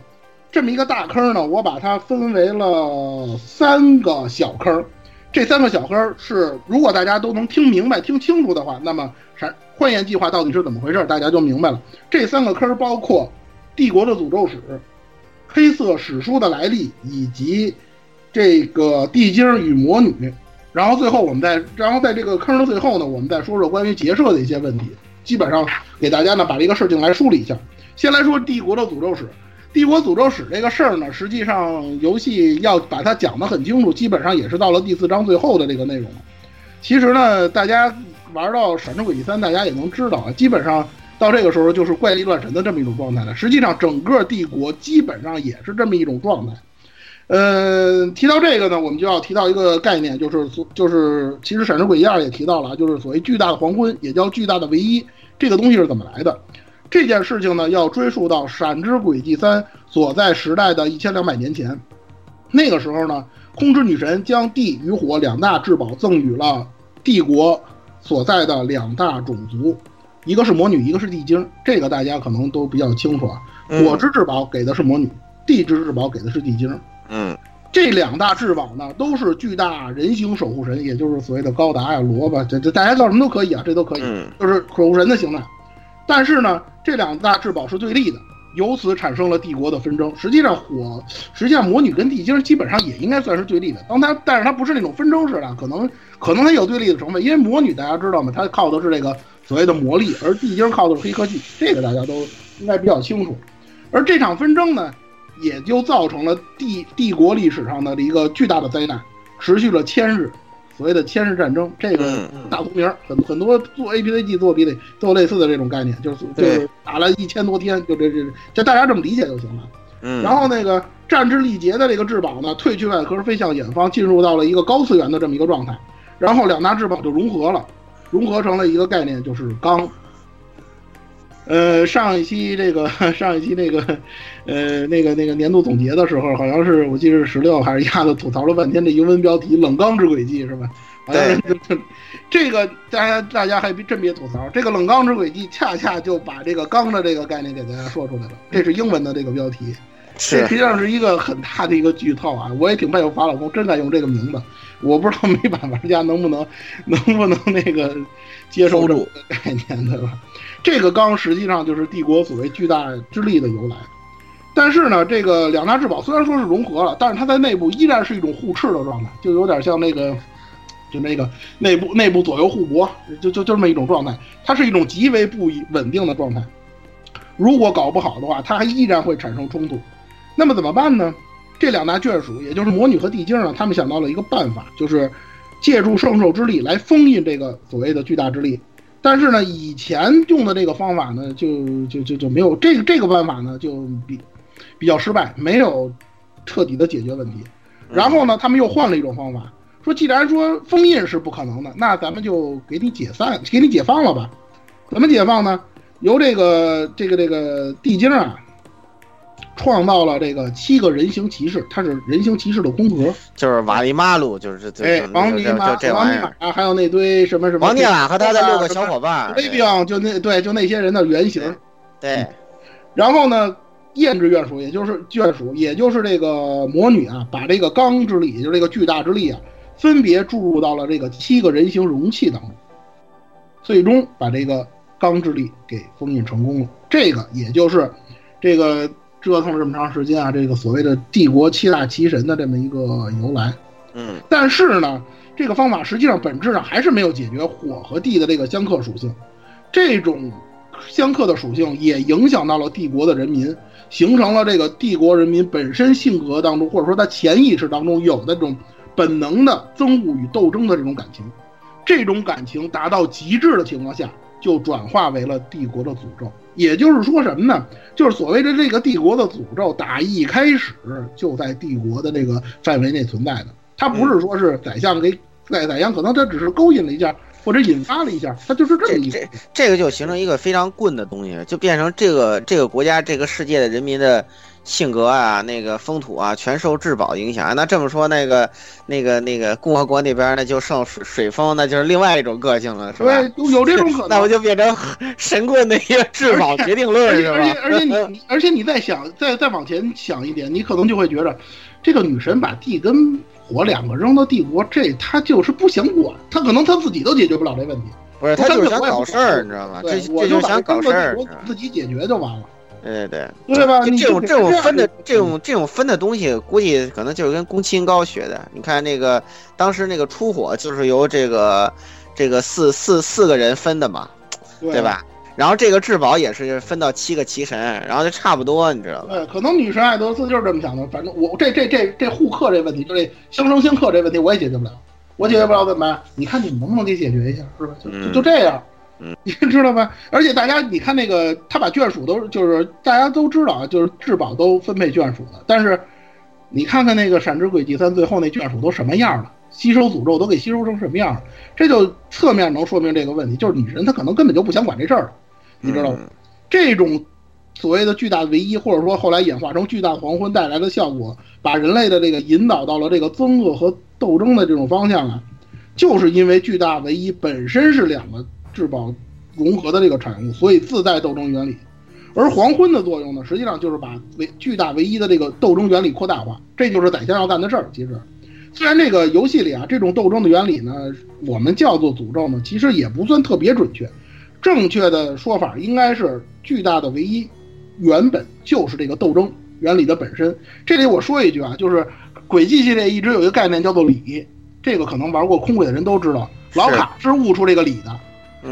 Speaker 9: 这么一个大坑呢，我把它分为了三个小坑。这三个小坑是，如果大家都能听明白、听清楚的话，那么闪幻焰计划到底是怎么回事，大家就明白了。这三个坑包括帝国的诅咒史、黑色史书的来历以及。这个地精与魔女，然后最后我们再，然后在这个坑的最后呢，我们再说说关于结社的一些问题。基本上给大家呢把这个事情来梳理一下。先来说帝国的诅咒史，帝国诅咒史这个事儿呢，实际上游戏要把它讲得很清楚，基本上也是到了第四章最后的这个内容。其实呢，大家玩到《闪之轨迹三》，大家也能知道啊，基本上到这个时候就是怪力乱神的这么一种状态了。实际上，整个帝国基本上也是这么一种状态。呃，提到这个呢，我们就要提到一个概念，就是所就是其实《闪之轨迹二》也提到了，就是所谓巨大的黄昏，也叫巨大的唯一。这个东西是怎么来的？这件事情呢，要追溯到《闪之轨迹三》所在时代的一千两百年前。那个时候呢，空之女神将地与火两大至宝赠予了帝国所在的两大种族，一个是魔女，一个是地精。这个大家可能都比较清楚啊。火之至宝给的是魔女，地之至宝给的是地精。
Speaker 6: 嗯，
Speaker 9: 这两大至宝呢，都是巨大人形守护神，也就是所谓的高达呀、萝卜，这这大家叫什么都可以啊，这都可以，就是守护神的形态。但是呢，这两大至宝是对立的，由此产生了帝国的纷争。实际上，火实际上魔女跟地精基本上也应该算是对立的。当它，但是它不是那种纷争式的，可能可能它有对立的成分，因为魔女大家知道吗？它靠的是这个所谓的魔力，而地精靠的是黑科技，这个大家都应该比较清楚。而这场纷争呢，也就造成了帝帝国历史上的一个巨大的灾难，持续了千日，所谓的千日战争。这个大出名，很很多做 APCG 做 B 类都有类似的这种概念，就是就是打了一千多天，就这这就大家这么理解就行了。
Speaker 6: 嗯，
Speaker 9: 然后那个战之力竭的这个至宝呢，退去外壳，飞向远方，进入到了一个高次元的这么一个状态，然后两大至宝就融合了，融合成了一个概念，就是钢。呃，上一期这个 上一期那个，呃，那个那个年度总结的时候，好像是我记得是十六还是鸭子吐槽了半天这英文标题“冷钢之轨迹”是吧？
Speaker 6: 对，
Speaker 9: 这个大家大家还真别吐槽，这个“冷钢之轨迹”恰恰就把这个钢的这个概念给大家说出来了。这是英文的这个标题，这实际上是一个很大的一个剧透啊！我也挺佩服法老公真敢用这个名字，我不知道美版玩家能不能能不能那个接受这个概念，对吧？这个钢实际上就是帝国所谓巨大之力的由来，但是呢，这个两大至宝虽然说是融合了，但是它在内部依然是一种互斥的状态，就有点像那个，就那个内部内部左右互搏，就就就这么一种状态，它是一种极为不稳定的状态。如果搞不好的话，它还依然会产生冲突。那么怎么办呢？这两大眷属，也就是魔女和地精呢，他们想到了一个办法，就是借助圣兽之力来封印这个所谓的巨大之力。但是呢，以前用的这个方法呢，就就就就没有这个这个办法呢，就比比较失败，没有彻底的解决问题。然后呢，他们又换了一种方法，说既然说封印是不可能的，那咱们就给你解散，给你解放了吧？怎么解放呢？由这个这个这个地精啊，创造了这个七个人形骑士，他是人形骑士的空壳，
Speaker 6: 就是瓦利马鲁，就是
Speaker 9: 哎，王尼玛，王尼玛，还有那堆什么什么，
Speaker 6: 王尼玛和他的六个小伙伴，
Speaker 9: 威兵，就那对，就那些人的原型，
Speaker 6: 对。
Speaker 9: 然后呢，燕之怨属，也就是眷属，也就是这个魔女啊，把这个钢之力，也就是这个巨大之力啊，分别注入到了这个七个人形容器当中，最终把这个钢之力给封印成功了。这个也就是这个。折腾了这么长时间啊，这个所谓的帝国七大奇神的这么一个由来，
Speaker 6: 嗯，
Speaker 9: 但是呢，这个方法实际上本质上还是没有解决火和地的这个相克属性，这种相克的属性也影响到了帝国的人民，形成了这个帝国人民本身性格当中，或者说他潜意识当中有的这种本能的憎恶与斗争的这种感情，这种感情达到极致的情况下，就转化为了帝国的诅咒。也就是说什么呢？就是所谓的这个帝国的诅咒，打一开始就在帝国的这个范围内存在的。它不是说是宰相给宰宰相，可能他只是勾引了一下，或者引发了一下，它就是这么一
Speaker 6: 这这个就形成一个非常棍的东西，就变成这个这个国家这个世界的人民的。性格啊，那个风土啊，全受至宝影响。那这么说，那个、那个、那个共和国那边，呢就剩水水风，那就是另外一种个性了，是吧？
Speaker 9: 对，有这种可 能。
Speaker 6: 那不就变成神棍的一个至宝决定论，是吧？
Speaker 9: 而且而且你 而且你再想再再往前想一点，你可能就会觉着，这个女神把地跟火两个扔到帝国，这他就是不想管，他可能他自己都解决不了这问题。
Speaker 6: 不是，他就是想搞事儿，你知道吗？这这就想搞事儿，
Speaker 9: 自己解决就完了。
Speaker 6: 对对
Speaker 9: 对，对吧？
Speaker 6: 这种这种分的这种这种分的东西，估计可能就是跟宫崎英高学的。你看那个当时那个出火，就是由这个这个四四四个人分的嘛，对吧？然后这个至宝也是分到七个奇神，然后就差不多，你知道吧？
Speaker 9: 对，可能女神艾德斯就是这么想的。反正我这这这这互克这问题，就这相生相克这问题，我也解决不了。我解决不了怎么办？你看你们能不能给解决一下，是吧？就就就这样。
Speaker 6: 嗯，
Speaker 9: 你知道吧？而且大家，你看那个，他把眷属都就是大家都知道啊，就是至宝都分配眷属的。但是，你看看那个《闪之轨迹三》最后那眷属都什么样了？吸收诅咒都给吸收成什么样了？这就侧面能说明这个问题，就是女神她可能根本就不想管这事儿，你知道吗？这种所谓的巨大唯一，或者说后来演化成巨大黄昏带来的效果，把人类的这个引导到了这个憎恶和斗争的这种方向啊，就是因为巨大唯一本身是两个质宝融合的这个产物，所以自带斗争原理。而黄昏的作用呢，实际上就是把唯巨大唯一的这个斗争原理扩大化，这就是宰相要干的事儿。其实，虽然这个游戏里啊，这种斗争的原理呢，我们叫做诅咒呢，其实也不算特别准确。正确的说法应该是巨大的唯一原本就是这个斗争原理的本身。这里我说一句啊，就是轨迹系列一直有一个概念叫做理，这个可能玩过空轨的人都知道，老卡是悟出这个理的。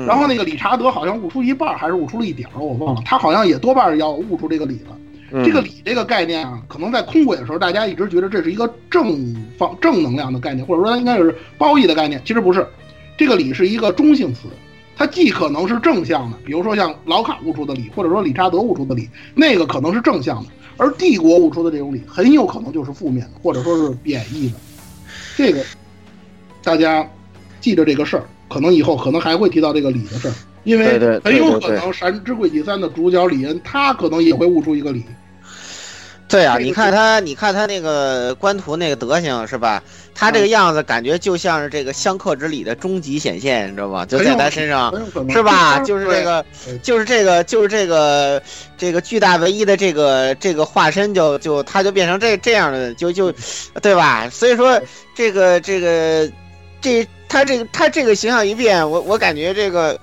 Speaker 9: 然后那个理查德好像悟出一半，还是悟出了一点儿，我忘了。他好像也多半要悟出这个理了。这个理这个概念啊，可能在空轨的时候，大家一直觉得这是一个正方正能量的概念，或者说它应该是褒义的概念。其实不是，这个理是一个中性词，它既可能是正向的，比如说像老卡悟出的理，或者说理查德悟出的理，那个可能是正向的；而帝国悟出的这种理，很有可能就是负面的，或者说是贬义的。这个大家记着这个事儿。可能以后可能还会提到这个理的事儿，因为很有可能《闪之轨迹三》的主角李恩，他可能也会悟出一个李。
Speaker 6: 对啊，你看他，你看他那个官图那个德行是吧？他这个样子感觉就像是这个相克之礼的终极显现，你知道吧？就在他身上，是吧？就是这个，就是这个，就是这个，这个巨大唯一的这个这个化身，就就他就变成这这样的，就就，对吧？所以说这个这个这。他这个他这个形象一变，我我感觉这个，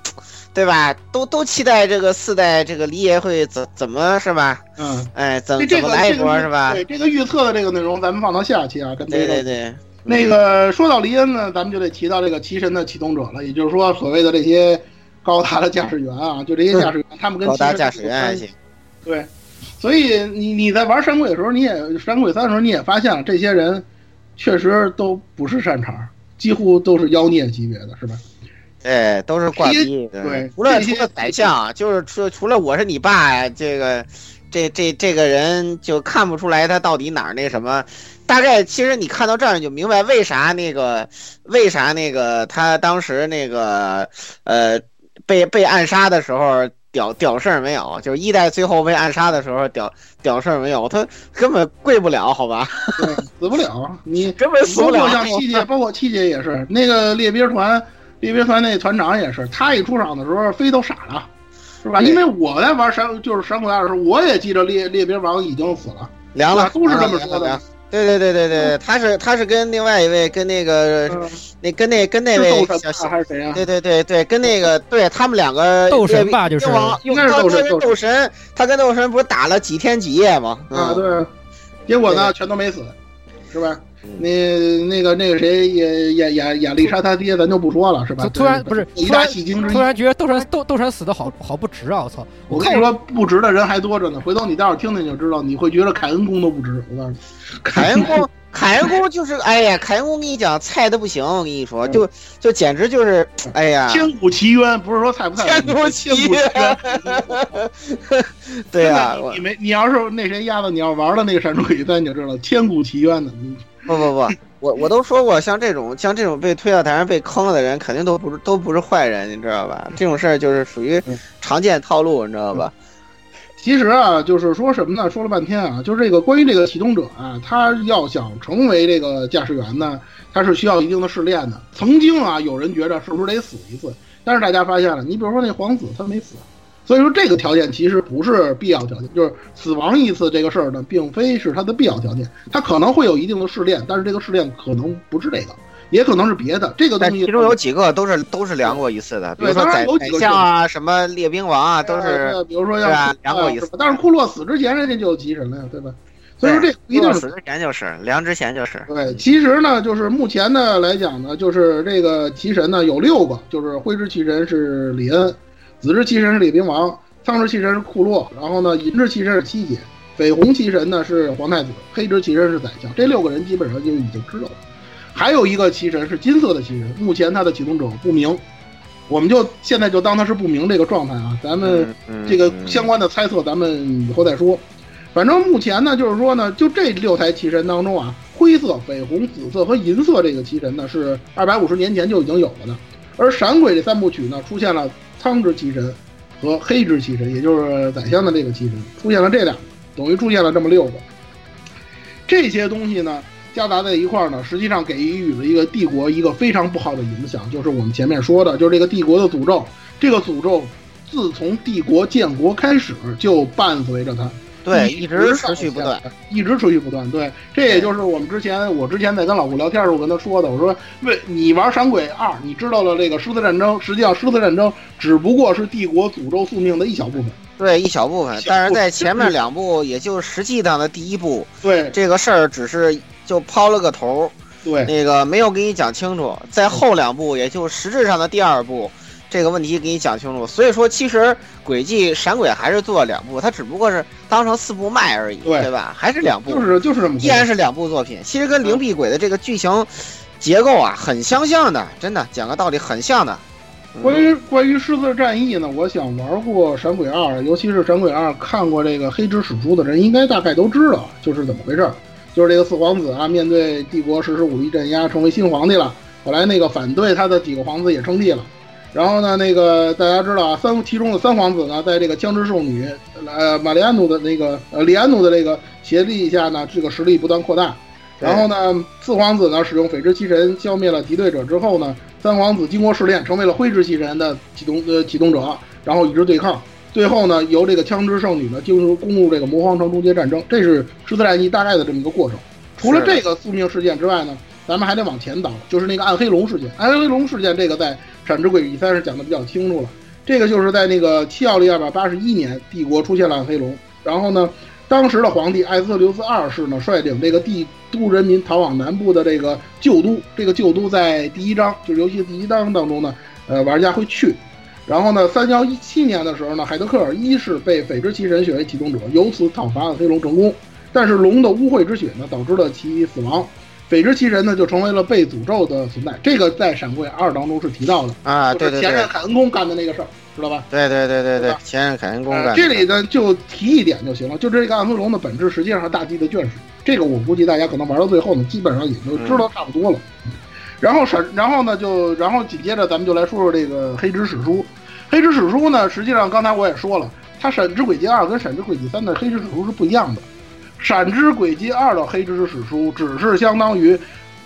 Speaker 6: 对吧？都都期待这个四代这个黎爷会怎怎么是吧？
Speaker 9: 嗯，
Speaker 6: 哎，怎怎么来一波是吧？
Speaker 9: 对这个预测的这个内容，咱们放到下期啊，跟
Speaker 6: 对对对。
Speaker 9: 那个说到黎恩呢，咱们就得提到这个骑神的启动者了，也就是说所谓的这些高达的驾驶员啊，就这些驾驶员，他们跟
Speaker 6: 高达驾驶员还行。
Speaker 9: 对，所以你你在玩山鬼的时候，你也山鬼三的时候，你也发现了这些人确实都不是善茬。几乎都是妖孽级别的，是吧？
Speaker 6: 对，都是挂逼。
Speaker 9: 对，
Speaker 6: 除了除了宰相，就是除除了我是你爸呀，这个这这这个人就看不出来他到底哪儿那什么。大概其实你看到这儿你就明白为啥那个为啥那个他当时那个呃被被暗杀的时候。屌屌事儿没有，就是一代最后被暗杀的时候，屌屌事儿没有，他根本跪不了，好吧？
Speaker 9: 死不了，你
Speaker 6: 根本死不了。
Speaker 9: 包括像七姐，包括七姐也是，那个猎兵团，猎兵团那团长也是，他一出场的时候，飞都傻了，是吧？因为我在玩闪，就是闪鬼二的时候，我也记着猎猎兵王已经死了，
Speaker 6: 凉了，
Speaker 9: 都是这么说的。
Speaker 6: 对对对对对，他是他是跟另外一位跟那个那跟那跟那位
Speaker 9: 小还是谁啊？
Speaker 6: 对对对对，跟那个对他们两个
Speaker 7: 斗神吧，就是
Speaker 9: 应该是斗神。
Speaker 6: 斗神，他跟斗神不是打了几天几夜吗？
Speaker 9: 啊，对，结果呢，全都没死，是吧？那那个那个谁演演演演丽莎他爹，咱就不说了，是吧？
Speaker 7: 突然不是
Speaker 9: 一大戏精之一，
Speaker 7: 突然觉得斗神斗斗神死的好好不值啊！我操！
Speaker 9: 我跟你说，不值的人还多着呢。回头你待会儿听听就知道，你会觉得凯恩公都不值。我告诉你，
Speaker 6: 凯恩公。凯恩公就是，哎呀，凯恩公跟你讲，菜的不行，我跟你说，就就简直就是，哎呀，
Speaker 9: 千古奇冤，不是说菜不菜，
Speaker 6: 千古奇冤。对呀，
Speaker 9: 你没，你要是那谁丫的，你要玩了那个闪烁鬼三，你就知道千古奇冤的。
Speaker 6: 不不不，我我都说过，像这种像这种被推到台上被坑了的人，肯定都不是都不是坏人，你知道吧？这种事儿就是属于常见套路，你知道吧？
Speaker 9: 其实啊，就是说什么呢？说了半天啊，就是这个关于这个启动者啊，他要想成为这个驾驶员呢，他是需要一定的试炼的。曾经啊，有人觉得是不是得死一次？但是大家发现了，你比如说那皇子他没死，所以说这个条件其实不是必要条件，就是死亡一次这个事儿呢，并非是它的必要条件。它可能会有一定的试炼，但是这个试炼可能不是这个。也可能是别的，这个东西
Speaker 6: 其中有几个都是都是量过一次的，比如说宰宰相啊，什么列兵王啊，都是，
Speaker 9: 比如说要
Speaker 6: 量过一次。
Speaker 9: 但是库洛死之前人家就有吉神了呀，对吧？所以说这一定
Speaker 6: 死之前就是量之前就是。
Speaker 9: 对，其实呢，就是目前呢来讲呢，就是这个奇神呢有六个，就是灰之奇神是李恩，紫之奇神是列兵王，苍之奇神是库洛，然后呢银之奇神是七姐，绯红奇神呢是皇太子，黑之奇神是宰相。这六个人基本上就已经知道了。还有一个奇神是金色的奇神，目前他的启动者不明，我们就现在就当他是不明这个状态啊。咱们这个相关的猜测，咱们以后再说。反正目前呢，就是说呢，就这六台奇神当中啊，灰色、绯红、紫色和银色这个奇神呢，是二百五十年前就已经有了的。而闪鬼这三部曲呢，出现了苍之奇神、和黑之奇神，也就是宰相的这个奇神，出现了这两，等于出现了这么六个。这些东西呢，夹杂在一块儿呢，实际上给予了一个帝国一个非常不好的影响，就是我们前面说的，就是这个帝国的诅咒。这个诅咒自从帝国建国开始就伴随着它，
Speaker 6: 对，
Speaker 9: 一
Speaker 6: 一直持续不断，
Speaker 9: 一直持续不断。对，这也就是我们之前我之前在跟老顾聊天的时候，我跟他说的，我说为你玩闪鬼二，你知道了这个狮子战争，实际上狮子战争只不过是帝国诅咒宿命的一小部分。
Speaker 6: 对，一小部分，但是在前面两部，也就实际上的第一部，
Speaker 9: 对
Speaker 6: 这个事儿只是就抛了个头，
Speaker 9: 对，
Speaker 6: 那个没有给你讲清楚。在后两部，也就实质上的第二部，这个问题给你讲清楚。所以说，其实轨迹闪鬼还是做了两部，它只不过是当成四部卖而已，
Speaker 9: 对
Speaker 6: 吧？还是两部，
Speaker 9: 就是就是这么，
Speaker 6: 依然是两部作品。其实跟灵璧鬼的这个剧情结构啊，很相像的，真的讲个道理，很像的。
Speaker 9: 关于关于狮子战役呢，我想玩过《闪鬼二》，尤其是《闪鬼二》看过这个黑之史书的人，应该大概都知道就是怎么回事。就是这个四皇子啊，面对帝国实施武力镇压，成为新皇帝了。后来那个反对他的几个皇子也称帝了。然后呢，那个大家知道啊，三其中的三皇子呢，在这个枪之圣女呃玛丽安努的那个呃里安努的这个协力下呢，这个实力不断扩大。然后呢，四皇子呢使用绯之七神消灭了敌对者之后呢，三皇子经过试炼成为了灰之七神的启动呃启动者，然后与之对抗。最后呢，由这个枪支圣女呢进入攻入这个魔皇城终结战争，这是狮子战役大概的这么一个过程。除了这个宿命事件之外呢，咱们还得往前倒，就是那个暗黑龙事件。暗黑龙事件这个在《闪之轨迹三》是讲的比较清楚了。这个就是在那个七奥利二百八十一年，帝国出现了暗黑龙，然后呢。当时的皇帝艾斯特留斯二世呢，率领这个帝都人民逃往南部的这个旧都。这个旧都在第一章，就是游戏第一章当中呢，呃，玩家会去。然后呢，三幺一七年的时候呢，海德克尔一世被绯之七神选为启动者，由此讨伐暗黑龙成功。但是龙的污秽之血呢，导致了其死亡。绯之奇人呢，就成为了被诅咒的存在。这个在《闪鬼二》当中是提到的
Speaker 6: 啊，对对对，
Speaker 9: 前任凯恩公干的那个事儿。知道吧？
Speaker 6: 对对对对对，前任凯恩公干。
Speaker 9: 这里呢就提一点就行了，就这个暗黑龙的本质实际上是大地的眷属。这个我估计大家可能玩到最后呢，基本上也就知道差不多了。然后闪，然后呢就，然后紧接着咱们就来说说这个黑之史书。黑之史书呢，实际上刚才我也说了，它闪之轨迹二跟闪之轨迹三的黑之史书是不一样的。闪之轨迹二的黑之史书只是相当于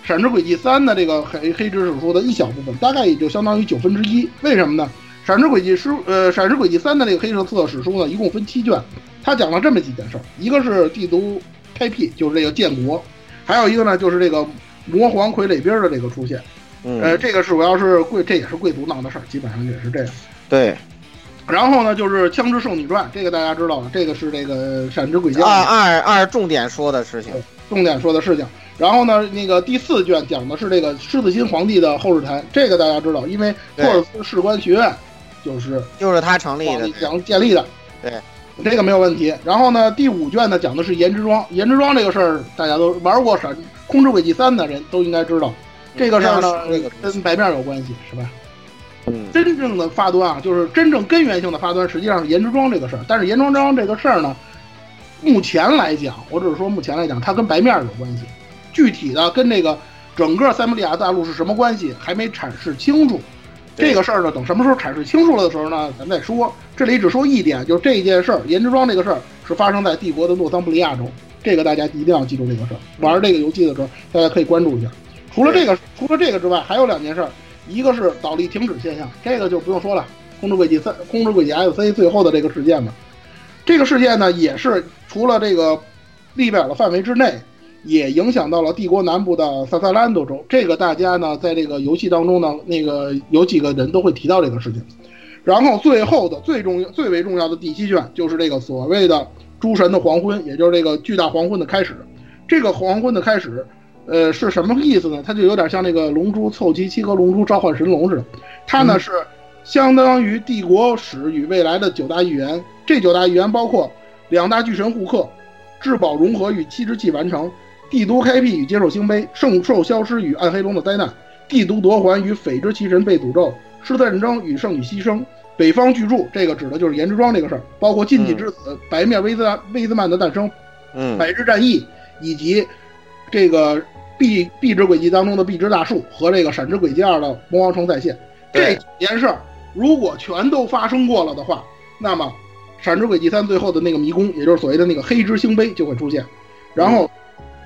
Speaker 9: 闪之轨迹三的这个黑黑之史书的一小部分，大概也就相当于九分之一。为什么呢？闪之轨迹书，呃，闪之轨迹三的这个黑色册史书呢，一共分七卷，它讲了这么几件事儿，一个是帝都开辟，就是这个建国，还有一个呢，就是这个魔皇傀儡兵的这个出现，呃，这个是主要是贵，这也是贵族闹的事儿，基本上也是这样。
Speaker 6: 对，
Speaker 9: 然后呢，就是《枪之圣女传》，这个大家知道了，这个是这个闪之轨迹
Speaker 6: 二二二重点说的事情，
Speaker 9: 重点说的事情。然后呢，那个第四卷讲的是这个狮子心皇帝的后世谈，这个大家知道，因为托尔斯士官学院。就是
Speaker 6: 就是他成立的，
Speaker 9: 讲建立的，
Speaker 6: 对，
Speaker 9: 这个没有问题。然后呢，第五卷呢讲的是颜之庄，颜之庄这个事儿大家都玩过《闪空之轨迹三》的人都应该知道，这个事儿呢跟白面有关系，是吧？
Speaker 6: 嗯，
Speaker 9: 真正的发端啊，就是真正根源性的发端，实际上是颜值庄这个事儿。但是颜值庄这个事儿呢，目前来讲，我只是说目前来讲，它跟白面有关系，具体的跟这个整个塞姆利亚大陆是什么关系，还没阐释清楚。这个事儿呢，等什么时候阐释清楚了的时候呢，咱再说。这里只说一点，就是这件事儿，颜值庄这个事儿是发生在帝国的诺桑布利亚州，这个大家一定要记住这个事儿。玩这个游戏的时候，大家可以关注一下。除了这个，除了这个之外，还有两件事，一个是倒立停止现象，这个就不用说了。空之轨迹三，空之轨迹 SC 最后的这个事件嘛，这个事件呢，也是除了这个利贝尔的范围之内。也影响到了帝国南部的萨萨兰多州，这个大家呢，在这个游戏当中呢，那个有几个人都会提到这个事情。然后最后的最重要、最为重要的第七卷，就是这个所谓的诸神的黄昏，也就是这个巨大黄昏的开始。这个黄昏的开始，呃，是什么意思呢？它就有点像那个龙珠凑齐七颗龙珠召唤神龙似的。它呢是相当于帝国史与未来的九大预言。这九大预言包括两大巨神互克、至宝融合与七之气完成。帝都开辟与接受星杯，圣兽消失与暗黑龙的灾难，帝都夺还与斐之奇神被诅咒，狮子战争与圣女牺牲，北方巨柱，这个指的就是颜值庄这个事儿，包括禁忌之子白面威兹威兹曼的诞生，
Speaker 6: 嗯，
Speaker 9: 百日战役，以及这个壁壁之轨迹当中的壁之大树和这个闪之轨迹二的魔王城再现，这几件事儿如果全都发生过了的话，那么闪之轨迹三最后的那个迷宫，也就是所谓的那个黑之星杯就会出现，然后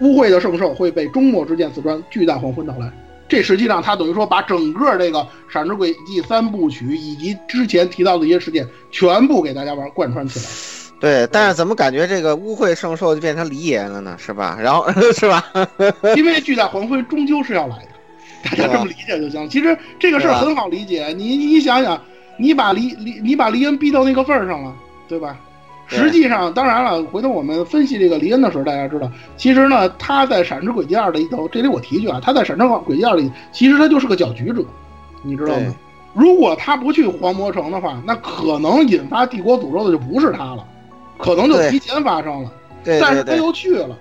Speaker 9: 污秽的圣兽会被终末之剑刺穿，巨大黄昏到来。这实际上它等于说把整个这个闪之轨迹三部曲以及之前提到的一些事件全部给大家玩贯穿起来。
Speaker 6: 对，但是怎么感觉这个污秽圣兽就变成黎爷了呢？是吧？然后 是吧？
Speaker 9: 因为巨大黄昏终究是要来的，大家这么理解就行。其实这个事儿很好理解，你你想想，你把黎黎你把黎恩逼到那个份儿上了，对吧？实际上，当然了，回头我们分析这个黎恩的时候，大家知道，其实呢，他在《闪之轨迹二》里头，这里我提一句啊，他在《闪之轨迹二》里，其实他就是个搅局者，你知道吗？如果他不去黄魔城的话，那可能引发帝国诅咒的就不是他了，可能就提前发生了。
Speaker 6: 对，
Speaker 9: 但是他又去了。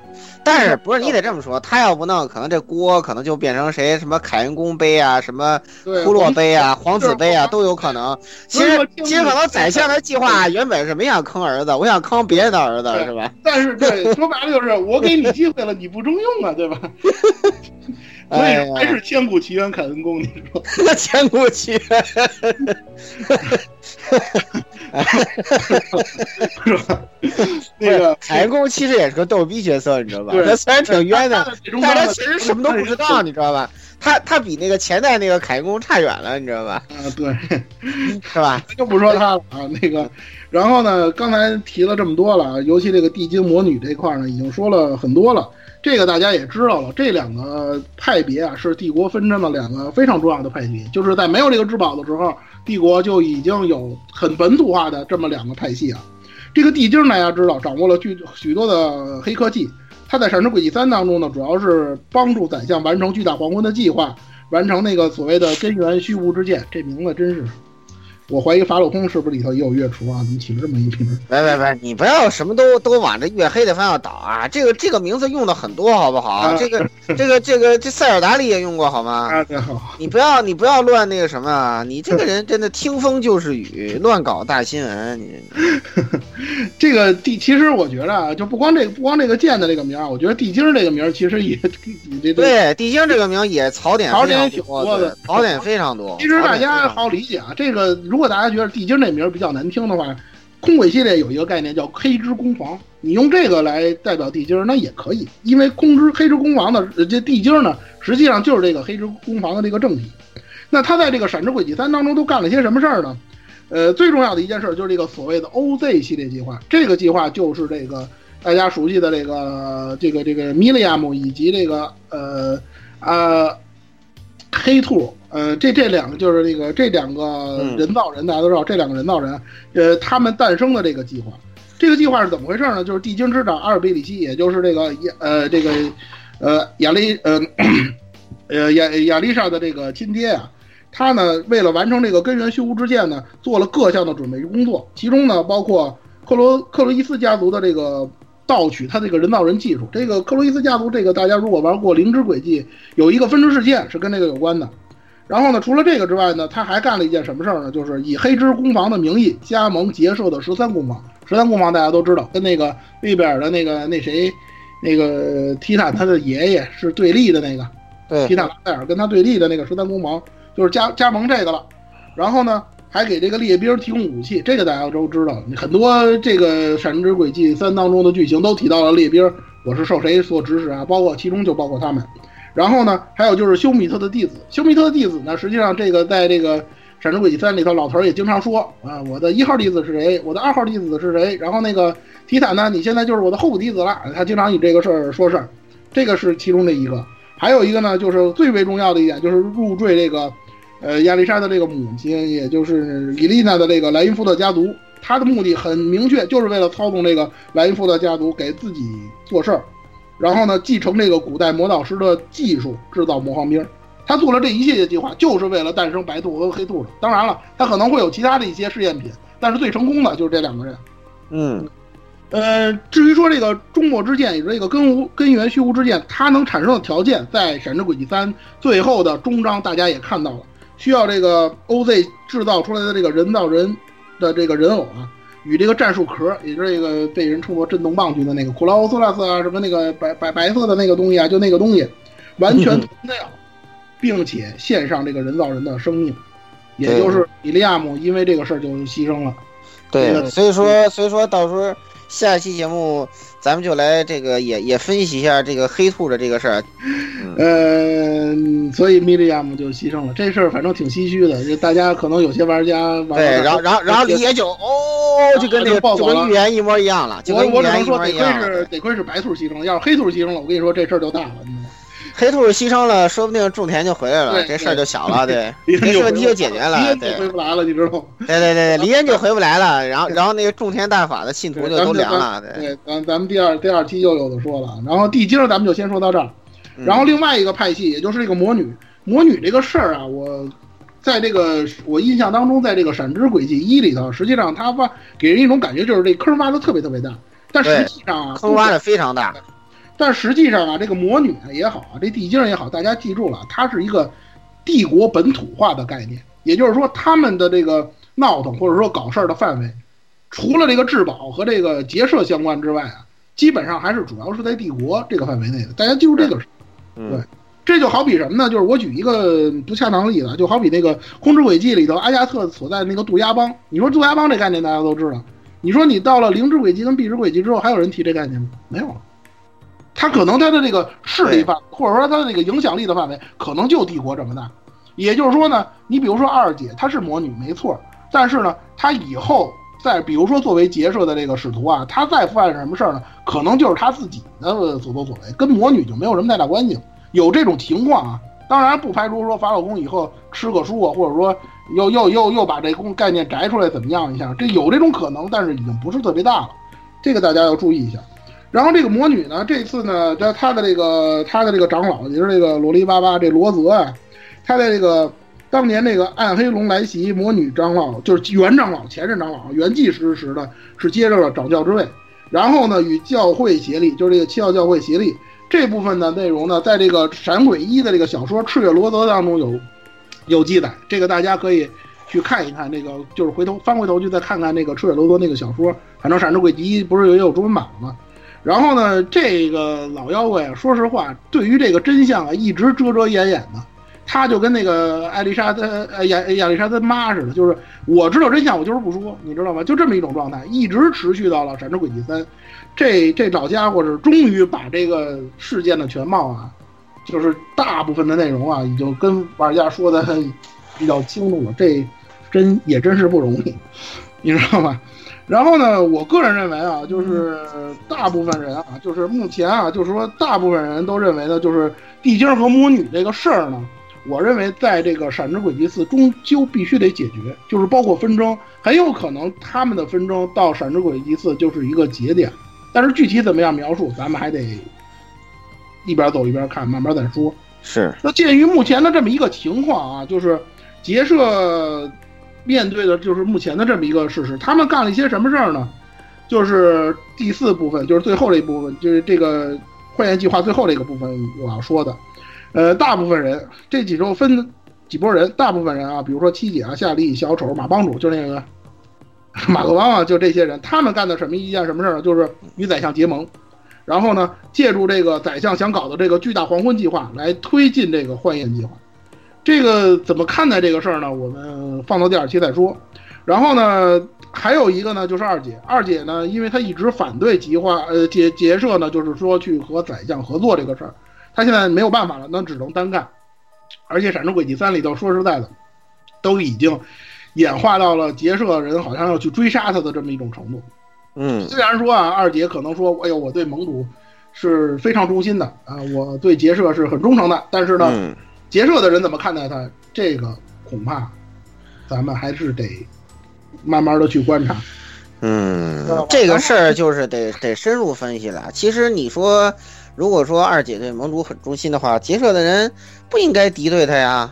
Speaker 6: 但是不是你得这么说，他要不弄，可能这锅可能就变成谁什么凯恩宫杯啊，什么库洛杯啊，皇子杯啊，都有可能。其实其实可能宰相的计划原本是没想坑儿子，我想坑别人的儿子，是吧？
Speaker 9: 但是对，说白了就是我给你机会了，你不中用啊，对吧？所以还是千古奇冤凯恩公，你说？
Speaker 6: 千古奇冤。
Speaker 9: 是吧？那个
Speaker 6: 凯恩公其实也是个逗逼角色，你知道吧？他虽然挺冤的，但他其实什么都不知道，你知道吧？他他比那个前代那个凯恩公差远了，你知道吧？
Speaker 9: 啊，对，
Speaker 6: 是吧？
Speaker 9: 就不说他了啊。那个，然后呢，刚才提了这么多了，尤其这个地精魔女这块呢，已经说了很多了。这个大家也知道了，这两个派别啊，是帝国纷争的两个非常重要的派别。就是在没有这个至宝的时候，帝国就已经有很本土化的这么两个派系啊。这个地精大家知道，掌握了巨许多的黑科技。他在《闪之轨迹三》当中呢，主要是帮助宰相完成巨大黄昏的计划，完成那个所谓的根源虚无之剑。这名字真是。我怀疑法老空是不是里头也有月厨啊？怎么起了这么一名？
Speaker 6: 别别别，你不要什么都都往这月黑的方向倒啊！这个这个名字用的很多，好不好？这个 这个这个这塞尔达里也用过，好吗？
Speaker 9: 啊，对好。
Speaker 6: 你不要你不要乱那个什么，你这个人真的听风就是雨，乱搞大新闻。你
Speaker 9: 这个地，其实我觉得啊，就不光这个不光这个剑的这个名儿，我觉得地精这个名儿其实也比这
Speaker 6: 对地精这个名也槽点
Speaker 9: 槽点挺
Speaker 6: 多
Speaker 9: 的，
Speaker 6: 槽点非常多。
Speaker 9: 其实大家好理解啊，这个如果如果大家觉得地精这名儿比较难听的话，空轨系列有一个概念叫黑之攻防，你用这个来代表地精那也可以，因为空之黑之攻防的这地精呢，实际上就是这个黑之攻防的这个正体。那他在这个闪之轨迹三当中都干了些什么事儿呢？呃，最重要的一件事就是这个所谓的 OZ 系列计划，这个计划就是这个大家熟悉的这个这个这个米利亚姆以及这个呃呃黑兔，呃这这两个就是那个这两个人造人，大家都知道这两个人造人，呃他们诞生的这个计划，这个计划是怎么回事呢？就是地精之长阿尔贝里希，也就是这个亚呃这个呃亚丽呃呃亚亚丽莎的这个亲爹啊。他呢，为了完成这个根源虚无之剑呢，做了各项的准备工作，其中呢，包括克罗克罗伊斯家族的这个盗取他这个人造人技术。这个克洛伊斯家族，这个大家如果玩过《灵之轨迹》，有一个分支事件是跟这个有关的。然后呢，除了这个之外呢，他还干了一件什么事儿呢？就是以黑之攻防的名义加盟结社的十三攻防。十三攻防大家都知道，跟那个利贝尔的那个那谁，那个提坦他的爷爷是对立的那个，
Speaker 6: 对，
Speaker 9: 提坦拉塞尔跟他对立的那个十三攻防。就是加加盟这个了，然后呢，还给这个列兵提供武器，这个大家都知道。很多这个《闪之轨迹三》当中的剧情都提到了列兵，我是受谁所指使啊？包括其中就包括他们。然后呢，还有就是休米特的弟子，休米特的弟子呢，实际上这个在这个《闪之轨迹三》里头，老头儿也经常说啊，我的一号弟子是谁？我的二号弟子是谁？然后那个提坦呢，你现在就是我的候补弟子了。他经常以这个事儿说事儿，这个是其中的一个。还有一个呢，就是最为重要的一点，就是入赘这个。呃，亚历山的这个母亲，也就是伊丽娜的这个莱因福特家族，他的目的很明确，就是为了操纵这个莱因福特家族给自己做事儿，然后呢，继承这个古代魔导师的技术，制造魔方兵。他做了这一系列计划，就是为了诞生白兔和黑兔的。当然了，他可能会有其他的一些试验品，但是最成功的就是这两个人。
Speaker 6: 嗯，
Speaker 9: 呃，至于说这个终末之剑，也就是这个根无根源虚无之剑，它能产生的条件，在《闪之轨迹三》最后的终章，大家也看到了。需要这个 OZ 制造出来的这个人造人的这个人偶啊，与这个战术壳，也就是这个被人称作震动棒军的那个库拉欧斯拉斯啊，什么那个白白白色的那个东西啊，就那个东西，完全 同样，并且献上这个人造人的生命，也就是米利亚姆因为这个事儿就牺牲了。
Speaker 6: 对，所以说所以说到时候下一期节目咱们就来这个也也分析一下这个黑兔的这个事儿。
Speaker 9: 呃，所以米利亚姆就牺牲了，这事儿反正挺唏嘘的，就大家可能有些玩家玩
Speaker 6: 对，然后然后然后李野就哦，就跟那个就跟预言一模一样了，就
Speaker 9: 我
Speaker 6: 跟
Speaker 9: 我只能说，得亏。是得亏是白兔牺牲了，要是黑兔牺牲了，我跟你说这事儿就大了。
Speaker 6: 黑兔牺牲了，说不定种田就回来了，这事儿就小了，对，
Speaker 9: 李
Speaker 6: 这事问题就解决了，
Speaker 9: 李
Speaker 6: 对。
Speaker 9: 也回不来了，你知道吗？
Speaker 6: 对对对对，离烟就回不来了，然后然后那个种田大法的信徒就都凉了，对。
Speaker 9: 对，咱咱们第二第二期又有的说了，然后地精咱们就先说到这儿，
Speaker 6: 嗯。
Speaker 9: 然后另外一个派系，也就是这个魔女，魔女这个事儿啊，我在这个我印象当中，在这个《闪之轨迹一》里头，实际上它挖给人一种感觉就是这坑挖的特别特别大，但实
Speaker 6: 对
Speaker 9: 际上啊，
Speaker 6: 坑挖的非常大，
Speaker 9: 但实际上啊，这个魔女也好啊，这地精也好，大家记住了，它是一个帝国本土化的概念，也就是说，他们的这个闹腾或者说搞事儿的范围，除了这个质保和这个结社相关之外啊，基本上还是主要是在帝国这个范围内的。大家记住这个事儿。对，这就好比什么呢？就是我举一个不恰当的例子，啊，就好比那个《空之轨迹》里头阿加特所在的那个杜鸦帮。你说杜鸦帮这概念大家都知道，你说你到了灵之轨迹跟碧之轨迹之后，还有人提这概念吗？没有了。他可能他的这个势力范，或者说他的这个影响力的范围，可能就帝国这么大。也就是说呢，你比如说二姐，她是魔女没错，但是呢，她以后再比如说作为结社的这个使徒啊，她再犯什么事儿呢？可能就是她自己的所作所为，跟魔女就没有什么太大关系。有这种情况啊，当然不排除说法老公以后吃个书啊，或者说又又又又把这公概念摘出来怎么样一下，这有这种可能，但是已经不是特别大了，这个大家要注意一下。然后这个魔女呢，这次呢，她她的这个她的这个长老，也就是这个罗里巴巴这罗泽啊，他在这个当年那个暗黑龙来袭，魔女长老就是原长老、前任长老、元祭师时呢，是接着了掌教之位。然后呢，与教会协力，就是这个七号教会协力这部分的内容呢，在这个《闪鬼一》的这个小说《赤月罗泽》当中有有记载，这个大家可以去看一看。那个就是回头翻回头去再看看那个《赤月罗泽》那个小说，反正《闪之轨迹一》不是也有中文版了吗？然后呢，这个老妖怪啊，说实话，对于这个真相啊，一直遮遮掩掩的。他就跟那个艾丽莎的呃亚亚丽莎的妈似的，就是我知道真相，我就是不说，你知道吗？就这么一种状态，一直持续到了《闪之轨迹三》。这这老家伙是终于把这个事件的全貌啊，就是大部分的内容啊，已经跟玩家说的比较清楚了。这真也真是不容易，你知道吗？然后呢，我个人认为啊，就是大部分人啊，就是目前啊，就是说大部分人都认为呢，就是地精和魔女这个事儿呢，我认为在这个《闪之轨迹四》终究必须得解决，就是包括纷争，很有可能他们的纷争到《闪之轨迹四》就是一个节点，但是具体怎么样描述，咱们还得一边走一边看，慢慢再说。
Speaker 6: 是，
Speaker 9: 那鉴于目前的这么一个情况啊，就是结社面对的就是目前的这么一个事实，他们干了一些什么事儿呢？就是第四部分，就是最后这一部分，就是这个幻焰计划最后这个部分我要说的。呃，大部分人这几周分几拨人，大部分人啊，比如说七姐啊、夏利、小丑、马帮主，就那个 马克王啊，就这些人，他们干的什么一件什么事儿呢？就是与宰相结盟，然后呢，借助这个宰相想搞的这个巨大黄昏计划来推进这个幻焰计划。这个怎么看待这个事儿呢？我们放到第二期再说。然后呢，还有一个呢，就是二姐。二姐呢，因为她一直反对极化，呃，结结社呢，就是说去和宰相合作这个事儿，她现在没有办法了，那只能单干。而且《闪之轨迹三》里头，说实在的，都已经演化到了结社人好像要去追杀他的这么一种程度。
Speaker 6: 嗯，
Speaker 9: 虽然说啊，二姐可能说，哎呦，我对盟主是非常忠心的啊，我对结社是很忠诚的，但是呢，
Speaker 6: 嗯
Speaker 9: 结社的人怎么看待他？这个恐怕咱们还是得慢慢的去观察。
Speaker 6: 嗯，这个事儿就是得得深入分析了。其实你说，如果说二姐对盟主很忠心的话，结社的人不应该敌对他呀，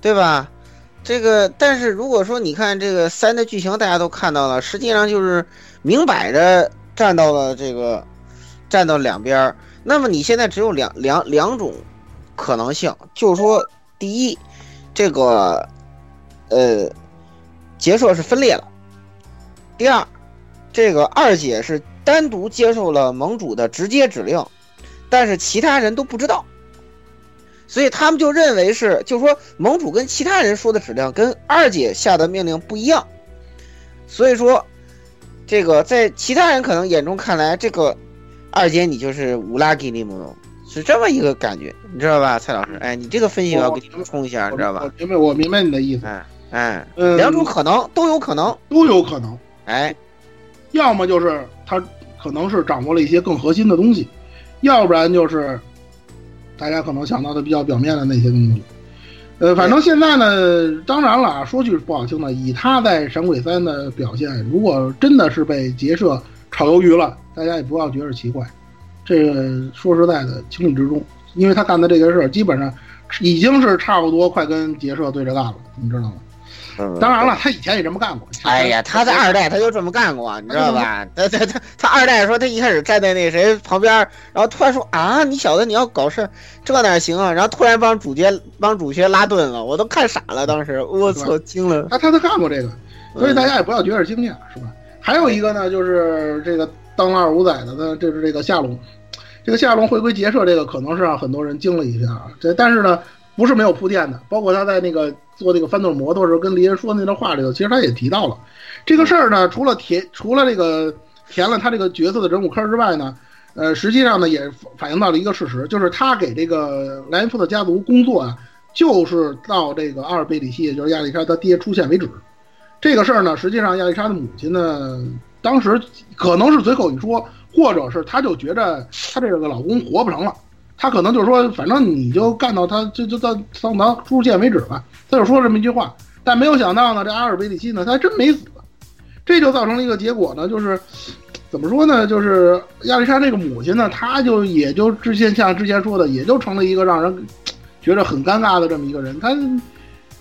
Speaker 6: 对吧？这个，但是如果说你看这个三的剧情，大家都看到了，实际上就是明摆着站到了这个站到两边儿。那么你现在只有两两两种可能性，就是说，第一，这个呃结社是分裂了；第二，这个二姐是单独接受了盟主的直接指令，但是其他人都不知道，所以他们就认为是，就是说盟主跟其他人说的指令跟二姐下的命令不一样，所以说这个在其他人可能眼中看来，这个二姐你就是乌拉吉利姆诺，是这么一个感觉，你知道吧，蔡老师？哎，你这个分析我要给你补充一下，你知道吧？
Speaker 9: 我明白，我明白你的意思。
Speaker 6: 哎哎，
Speaker 9: 嗯，
Speaker 6: 两种可能都有可能，
Speaker 9: 都有可能。
Speaker 6: 哎，
Speaker 9: 要么就是他可能是掌握了一些更核心的东西，要不然就是大家可能想到的比较表面的那些东西。呃，反正现在呢，当然了啊，说句不好听的，以他在《神鬼三》的表现，如果真的是被劫社炒鱿鱼了，大家也不要觉得奇怪。这个说实在的，情理之中，因为他干的这个事儿，基本上已经是差不多快跟劫社对着干了，你知道吗？当然了，他以前也这么干过。
Speaker 6: 哎呀，他在二代他就这么干过，你知道吧？他他他他二代说他一开始站在那谁旁边，然后突然说啊，你小子你要搞事，这哪行啊？然后突然帮主角帮主角拉盾了，我都看傻了，当时我操惊了。
Speaker 9: 他他他干过这个，所以大家也不要觉得惊讶，是吧？还有一个呢，就是这个当二五仔的呢，就是这个夏龙，这个夏龙回归结社，这个可能是让很多人惊了一下啊。这但是呢，不是没有铺垫的，包括他在那个。做那个翻斗摩托时候，跟黎人说那段话里头，其实他也提到了这个事儿呢。除了填，除了这个填了他这个角色的人物坑之外呢，呃，实际上呢也反映到了一个事实，就是他给这个莱恩福特家族工作啊，就是到这个阿尔贝里希，也就是亚历莎他爹出现为止。这个事儿呢，实际上亚历莎的母亲呢，当时可能是随口一说，或者是她就觉着她这个老公活不成了。她可能就是说，反正你就干到他就就到到他出现为止吧。她就说这么一句话，但没有想到呢，这阿尔贝利希呢，他还真没死。这就造成了一个结果呢，就是怎么说呢？就是亚历山这个母亲呢，他就也就之前像之前说的，也就成了一个让人觉得很尴尬的这么一个人。他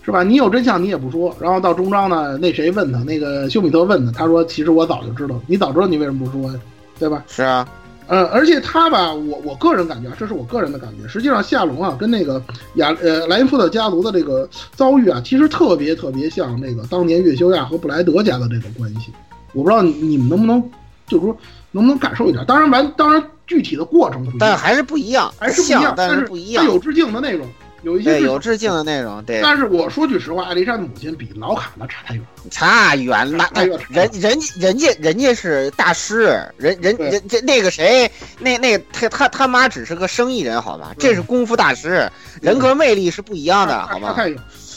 Speaker 9: 是吧？你有真相你也不说，然后到中章呢，那谁问他，那个休米特问他，他说其实我早就知道，你早知道你为什么不说呀？对吧？
Speaker 6: 是啊。
Speaker 9: 呃，而且他吧，我我个人感觉，这是我个人的感觉。实际上，夏龙啊，跟那个亚呃莱因福特家族的这个遭遇啊，其实特别特别像那个当年月修亚和布莱德家的这个关系。我不知道你们能不能，就是说能不能感受一点。当然完，当然具体的过程不一样，
Speaker 6: 但还是不一样，
Speaker 9: 还是不一样，
Speaker 6: 但
Speaker 9: 是
Speaker 6: 不一样，
Speaker 9: 有致敬的内容。有一些
Speaker 6: 有致敬的内容，对。
Speaker 9: 但是我说句实话，艾丽莎的母亲比老卡那差太远了，
Speaker 6: 差远了。人人人家人家是大师，人人人这那个谁，那那他他他妈只是个生意人，好吧？这是功夫大师，人格魅力是不一样的，好吧？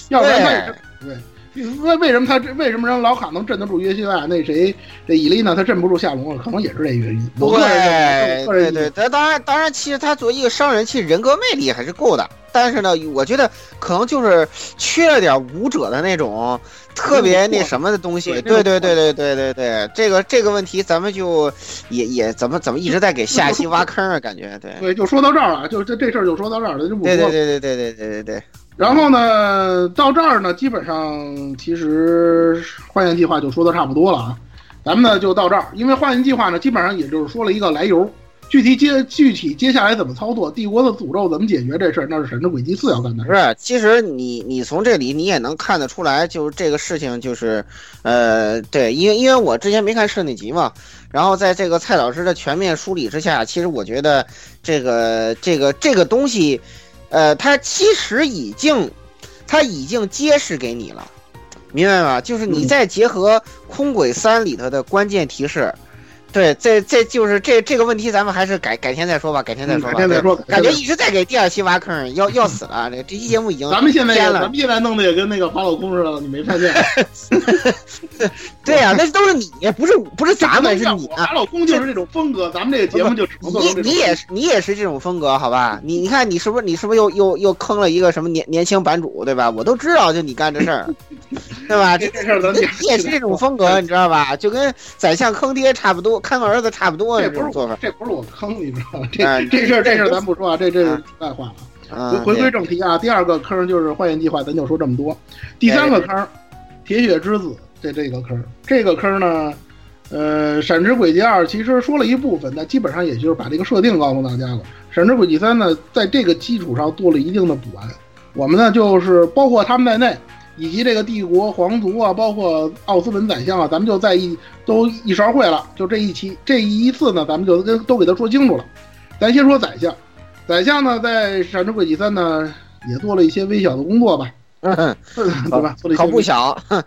Speaker 9: 要不然他也对。为为什么他为什么让老卡能镇得住约西亚？那谁这伊丽娜他镇不住夏龙可能也是这原因。
Speaker 6: 对对对，他当然当然，其实他作为一个商人，其实人格魅力还是够的。但是呢，我觉得可能就是缺了点武者的那种特别那什么的东西。对对对对对对对，这个这个问题咱们就也也怎么怎么一直在给下期挖坑啊？感觉对
Speaker 9: 对，就说到这儿了，就这这事儿就说到这儿了，就不说。
Speaker 6: 对对对对对对对对对。
Speaker 9: 然后呢，到这儿呢，基本上其实幻焰计划就说的差不多了啊。咱们呢就到这儿，因为幻焰计划呢，基本上也就是说了一个来由。具体接具体接下来怎么操作，帝国的诅咒怎么解决这事儿，那是神之轨迹四要干的。
Speaker 6: 是，其实你你从这里你也能看得出来，就是这个事情就是，呃，对，因为因为我之前没看设定集嘛，然后在这个蔡老师的全面梳理之下，其实我觉得这个这个这个东西，呃，它其实已经，它已经揭示给你了，明白吗？就是你再结合空轨三里头的关键提示。对，这这就是这这个问题，咱们还是改改天再说吧，改天再说吧。
Speaker 9: 改天再说。
Speaker 6: 感觉一直在给第二期挖坑，要要死了。这这期节目已经
Speaker 9: 咱们现在咱们现在弄的也跟那个法老公似的，你没看见？
Speaker 6: 对呀，那都是你，不是不是咱们，是你。
Speaker 9: 法老公就是这种风格，咱们这个节目就只能做
Speaker 6: 你你也是你也是这种风格，好吧？你你看你是不是你是不是又又又坑了一个什么年年轻版主，对吧？我都知道，就你干这事儿，对吧？
Speaker 9: 这 这事儿咱你
Speaker 6: 也是这种风格，你知道吧？就跟宰相坑爹差不多。看儿子差不多，
Speaker 9: 这不是做法，这不是我坑，你知道吗？这这事儿这事儿咱不说啊，这这是题外话了。回回归正题啊，第二个坑就是幻焰计划，咱就说这么多。第三个坑，铁血之子这这个坑，这个坑呢，呃，闪之轨迹二其实说了一部分，但基本上也就是把这个设定告诉大家了。闪之轨迹三呢，在这个基础上做了一定的补完，我们呢就是包括他们在内。以及这个帝国皇族啊，包括奥斯本宰相啊，咱们就在一都一勺烩了。就这一期这一次呢，咱们就跟都给他说清楚了。咱先说宰相，宰相呢在《闪之轨迹三》呢也做了一些微小的工作吧。
Speaker 6: 嗯，
Speaker 9: 对吧？做了一些
Speaker 6: 可不小，忒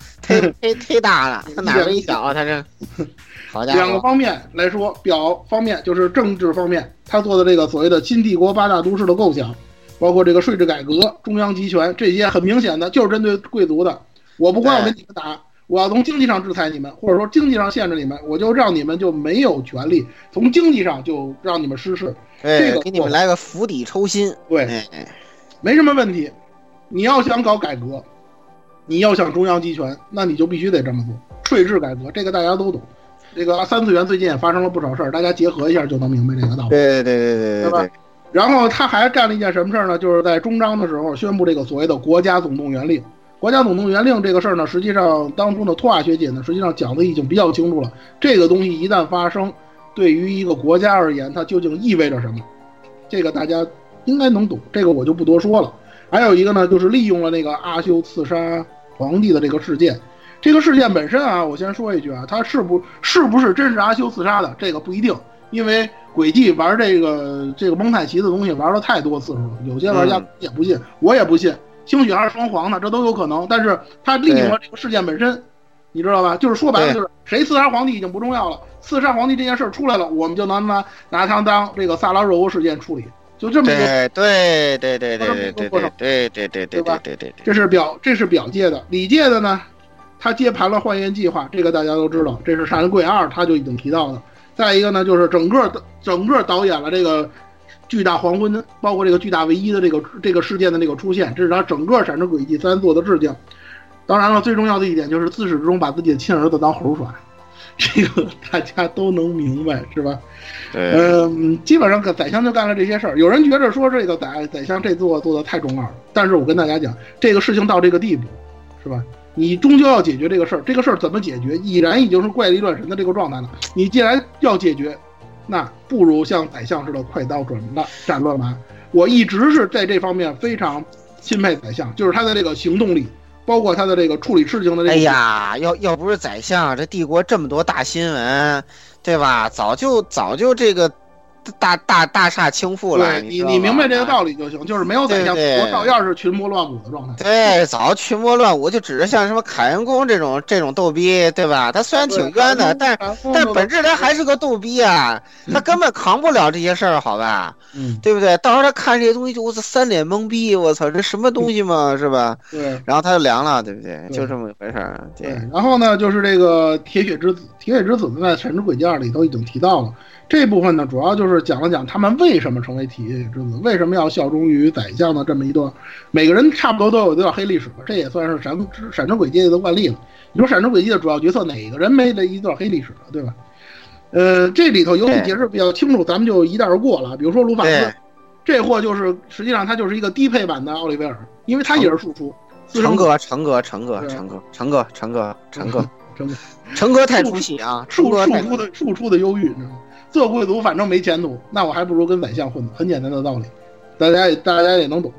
Speaker 6: 忒忒大了，他哪微小啊？他这，好家
Speaker 9: 两个，方面来说，表方面就是政治方面，他做的这个所谓的新帝国八大都市的构想，包括这个税制改革、中央集权这些，很明显的就是针对贵族的。我不光要跟你们打，我要从经济上制裁你们，或者说经济上限制你们，我就让你们就没有权利，从经济上就让你们失势。这个，
Speaker 6: 对给你们来个釜底抽薪，
Speaker 9: 对，
Speaker 6: 哎，
Speaker 9: 没什么问题。你要想搞改革，你要想中央集权，那你就必须得这么做。税制改革，这个大家都懂。这个三次元最近也发生了不少事儿，大家结合一下就能明白这个道理。
Speaker 6: 对对对对
Speaker 9: 对吧
Speaker 6: 对对，？
Speaker 9: 然后他还干了一件什么事儿呢？就是在中章的时候宣布这个所谓的国家总动员令。国家总动员令这个事儿呢，实际上当中的托瓦学姐呢，实际上讲的已经比较清楚了。这个东西一旦发生，对于一个国家而言，它究竟意味着什么？这个大家应该能懂，这个我就不多说了。还有一个呢，就是利用了那个阿修刺杀皇帝的这个事件。这个事件本身啊，我先说一句啊，它是不是不是真是阿修刺杀的，这个不一定，因为轨迹玩这个这个蒙太奇的东西玩了太多次数了，有些玩家
Speaker 6: 嗯
Speaker 9: 也不信，我也不信，兴许还是双黄呢，这都有可能。但是他利用了这个事件本身，你知道吧？就是说白了，就是谁刺杀皇帝已经不重要了，刺杀皇帝这件事儿出来了，我们就能拿拿它当这个萨拉热窝事件处理，就这么一个
Speaker 6: 对对对对对对对对对对对对对对对对，
Speaker 9: 这是表这是表界的，里界的呢，他接盘了幻焰计划，这个大家都知道，这是《杀人鬼二》他就已经提到的。再一个呢，就是整个整个导演了这个巨大黄昏，包括这个巨大唯一的这个这个事件的这个出现，这是他整个《闪之轨迹三》做的致敬。当然了，最重要的一点就是自始至终把自己的亲儿子当猴耍，这个大家都能明白，是吧？
Speaker 6: 对，
Speaker 9: 嗯，基本上宰相就干了这些事儿。有人觉着说这个宰宰相这做做的太中二了，但是我跟大家讲，这个事情到这个地步，是吧？你终究要解决这个事儿，这个事儿怎么解决？已然已经是怪力乱神的这个状态了。你既然要解决，那不如像宰相似的快刀斩乱斩乱麻。我一直是在这方面非常钦佩宰相，就是他的这个行动力，包括他的这个处理事情的这个。
Speaker 6: 哎呀，要要不是宰相，这帝国这么多大新闻，对吧？早就早就这个大大大厦倾覆了。
Speaker 9: 对你，你明白这个道理就行，就是没有宰相，
Speaker 6: 对对
Speaker 9: 我照样是群魔乱舞的状态。
Speaker 6: 对，早群魔乱舞，就指着像什么凯恩公这种这种逗逼，对吧？他虽然挺冤的，但但本质他还是个逗逼啊，他根本扛不了这些事儿，好吧？
Speaker 9: 嗯，
Speaker 6: 对不对？到时候他看这些东西就我操三脸懵逼，我操，这什么东西嘛，是吧？
Speaker 9: 对，
Speaker 6: 然后他就凉了，对不对？就这么一回事儿。对，
Speaker 9: 然后呢，就是这个铁血之子，铁血之子呢，在《神之轨迹二》里头已经提到了。这部分呢，主要就是讲了讲他们为什么成为铁血之子，为什么要效忠于宰相的这么一段，每个人差不多都有一段黑历史吧，这也算是闪之闪之轨迹的惯例了。你说闪之轨迹的主要角色哪个人没了一段黑历史了，对吧？呃，这里头游戏解释比较清楚，咱们就一带而过了。比如说卢法斯，这货就是实际上他就是一个低配版的奥利维尔，因为他也是庶出。
Speaker 6: 成哥，成哥，成哥，成哥，成哥，成哥，成哥，
Speaker 9: 成哥，
Speaker 6: 成哥太出息啊！
Speaker 9: 庶庶出的庶出的忧郁，你知道吗？做贵族反正没前途，那我还不如跟宰相混呢，很简单的道理，大家也大家也能懂。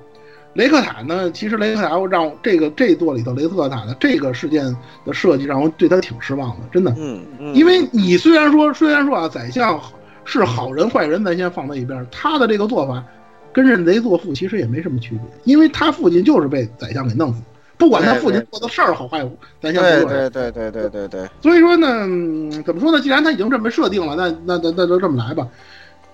Speaker 9: 雷克塔呢，其实雷克塔让这个这座里头雷克塔的这个事件的设计让我对他挺失望的，真的。
Speaker 6: 嗯嗯。
Speaker 9: 因为你虽然说虽然说啊，宰相是好人坏人，咱先放在一边，他的这个做法跟认贼作父其实也没什么区别，因为他父亲就是被宰相给弄死。不管他父亲做的事儿好坏，咱先
Speaker 6: 对对对对对对对。
Speaker 9: 所以说呢，怎么说呢？既然他已经这么设定了，那那那那就这么来吧。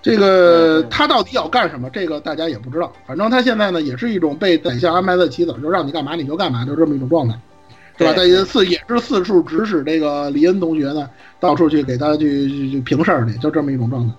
Speaker 9: 这个他到底要干什么？这个大家也不知道。反正他现在呢，也是一种被宰相安排的棋子，就让你干嘛你就干嘛，就这么一种状态，是吧？在四也是四处指使这个李恩同学呢，到处去给他去去去评事儿去，就这么一种状态。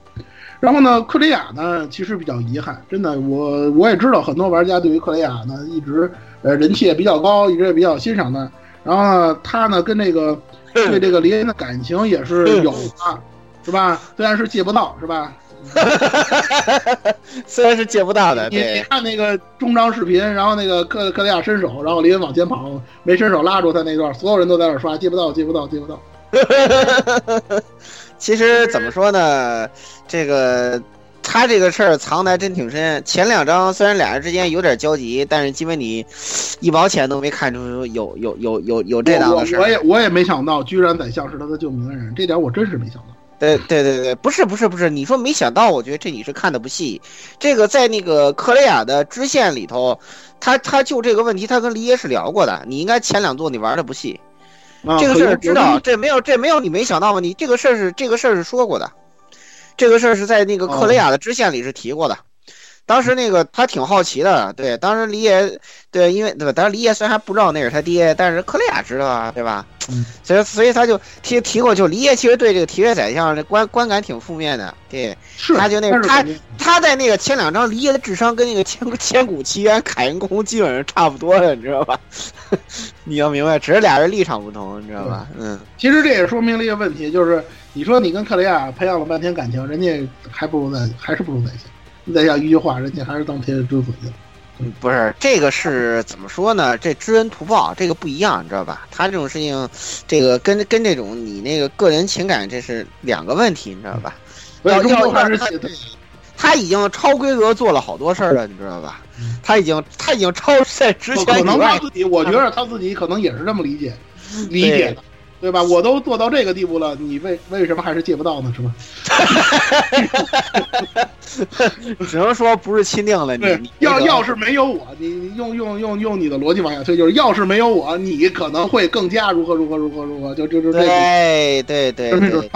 Speaker 9: 然后呢，克雷亚呢，其实比较遗憾，真的，我我也知道很多玩家对于克雷亚呢一直呃人气也比较高，一直也比较欣赏他。然后呢，他呢跟这个 对这个林恩的感情也是有的，是吧？虽然是借不到，是吧？
Speaker 6: 虽然是借不到的，
Speaker 9: 你你看那个中章视频，然后那个克克雷亚伸手，然后林恩往前跑，没伸手拉住他那段，所有人都在那刷，借不到，借不到，借不到。
Speaker 6: 其实怎么说呢，这个他这个事儿藏的还真挺深。前两章虽然俩人之间有点交集，但是基本你一毛钱都没看出有有有有有这档子事
Speaker 9: 我我也我也没想到，居然宰相是他的救命恩人，这点我真是没想到。
Speaker 6: 对对对对，不是不是不是，你说没想到，我觉得这你是看的不细。这个在那个克雷亚的支线里头，他他就这个问题，他跟黎耶是聊过的。你应该前两座你玩的不细，
Speaker 9: 啊
Speaker 6: 这个事儿知道，这没有这没有你没想到吗？你这个事儿是这个事儿是说过的，这个事儿是在那个克雷亚的支线里是提过的。当时那个他挺好奇的，对，当时黎耶，对，因为对吧？当时黎耶虽然还不知道那是他爹，但是克雷亚知道啊，对吧？
Speaker 9: 嗯，
Speaker 6: 所以所以他就提提过，就黎耶其实对这个提约宰相这观观感挺负面的，对，
Speaker 9: 是
Speaker 6: 他就那他他在那个前两章黎耶的智商跟那个千 千古奇缘凯恩公基本上差不多的，你知道吧？你要明白，只是俩人立场不同，你知道吧？嗯，
Speaker 9: 其实这也说明了一个问题，就是你说你跟克雷亚培养了半天感情，人家还不如在，还是不如在线。再下一句话，人家还是当天之子去了。
Speaker 6: 嗯不是这个是怎么说呢？这知恩图报这个不一样，你知道吧？他这种事情，这个跟跟这种你那个个人情感这是两个问题，你知道吧？要要
Speaker 9: 所以中国还是
Speaker 6: 要
Speaker 9: 写的
Speaker 6: 他已经超规格做了好多事儿了，你知道吧？他已经他已经超在之
Speaker 9: 可能
Speaker 6: 前以外
Speaker 9: 他自己，我觉得他自己可能也是这么理解理解的，对吧？我都做到这个地步了，你为为什么还是借不到呢？是吧？
Speaker 6: 只能说不是钦定了你
Speaker 9: 要要是没有我，你你用用用用你的逻辑往下推，就是要是没有我，你可能会更加如何如何如何如何，就就就这个。
Speaker 6: 对对对对
Speaker 9: 种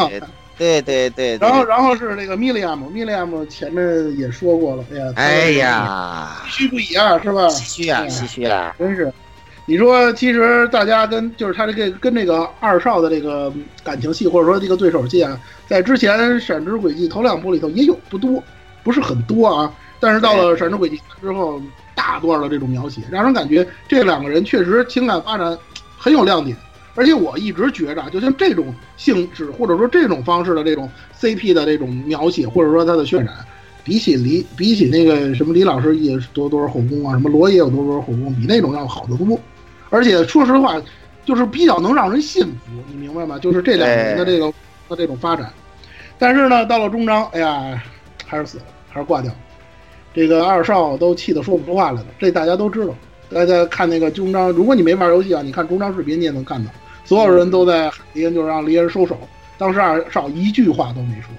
Speaker 6: 对对对对，
Speaker 9: 然后，然后是那个米利亚姆，米利亚姆前面也说过了，哎呀，
Speaker 6: 哎呀，
Speaker 9: 唏嘘不已啊，是吧？
Speaker 6: 唏嘘啊唏嘘啊！
Speaker 9: 真是，你说其实大家跟就是他这个跟这个二少的这个感情戏，或者说这个对手戏啊，在之前《闪之轨迹》头两部里头也有，不多，不是很多啊。但是到了《闪之轨迹》之后，大段的这种描写，让人感觉这两个人确实情感发展很有亮点。而且我一直觉着啊，就像这种性质或者说这种方式的这种 CP 的这种描写，或者说它的渲染，比起李比起那个什么李老师也多多少后宫啊，什么罗也有多多少后宫，比那种要好得多。而且说实话，就是比较能让人信服，你明白吗？就是这两年的这个的这种发展。但是呢，到了终章，哎呀，还是死了，还是挂掉了。这个二少都气得说不出话来了，这大家都知道。大家看那个终章，如果你没玩游戏啊，你看终章视频你也能看到，所有人都在喊黎恩，就是让黎恩收手。当时二少一句话都没说，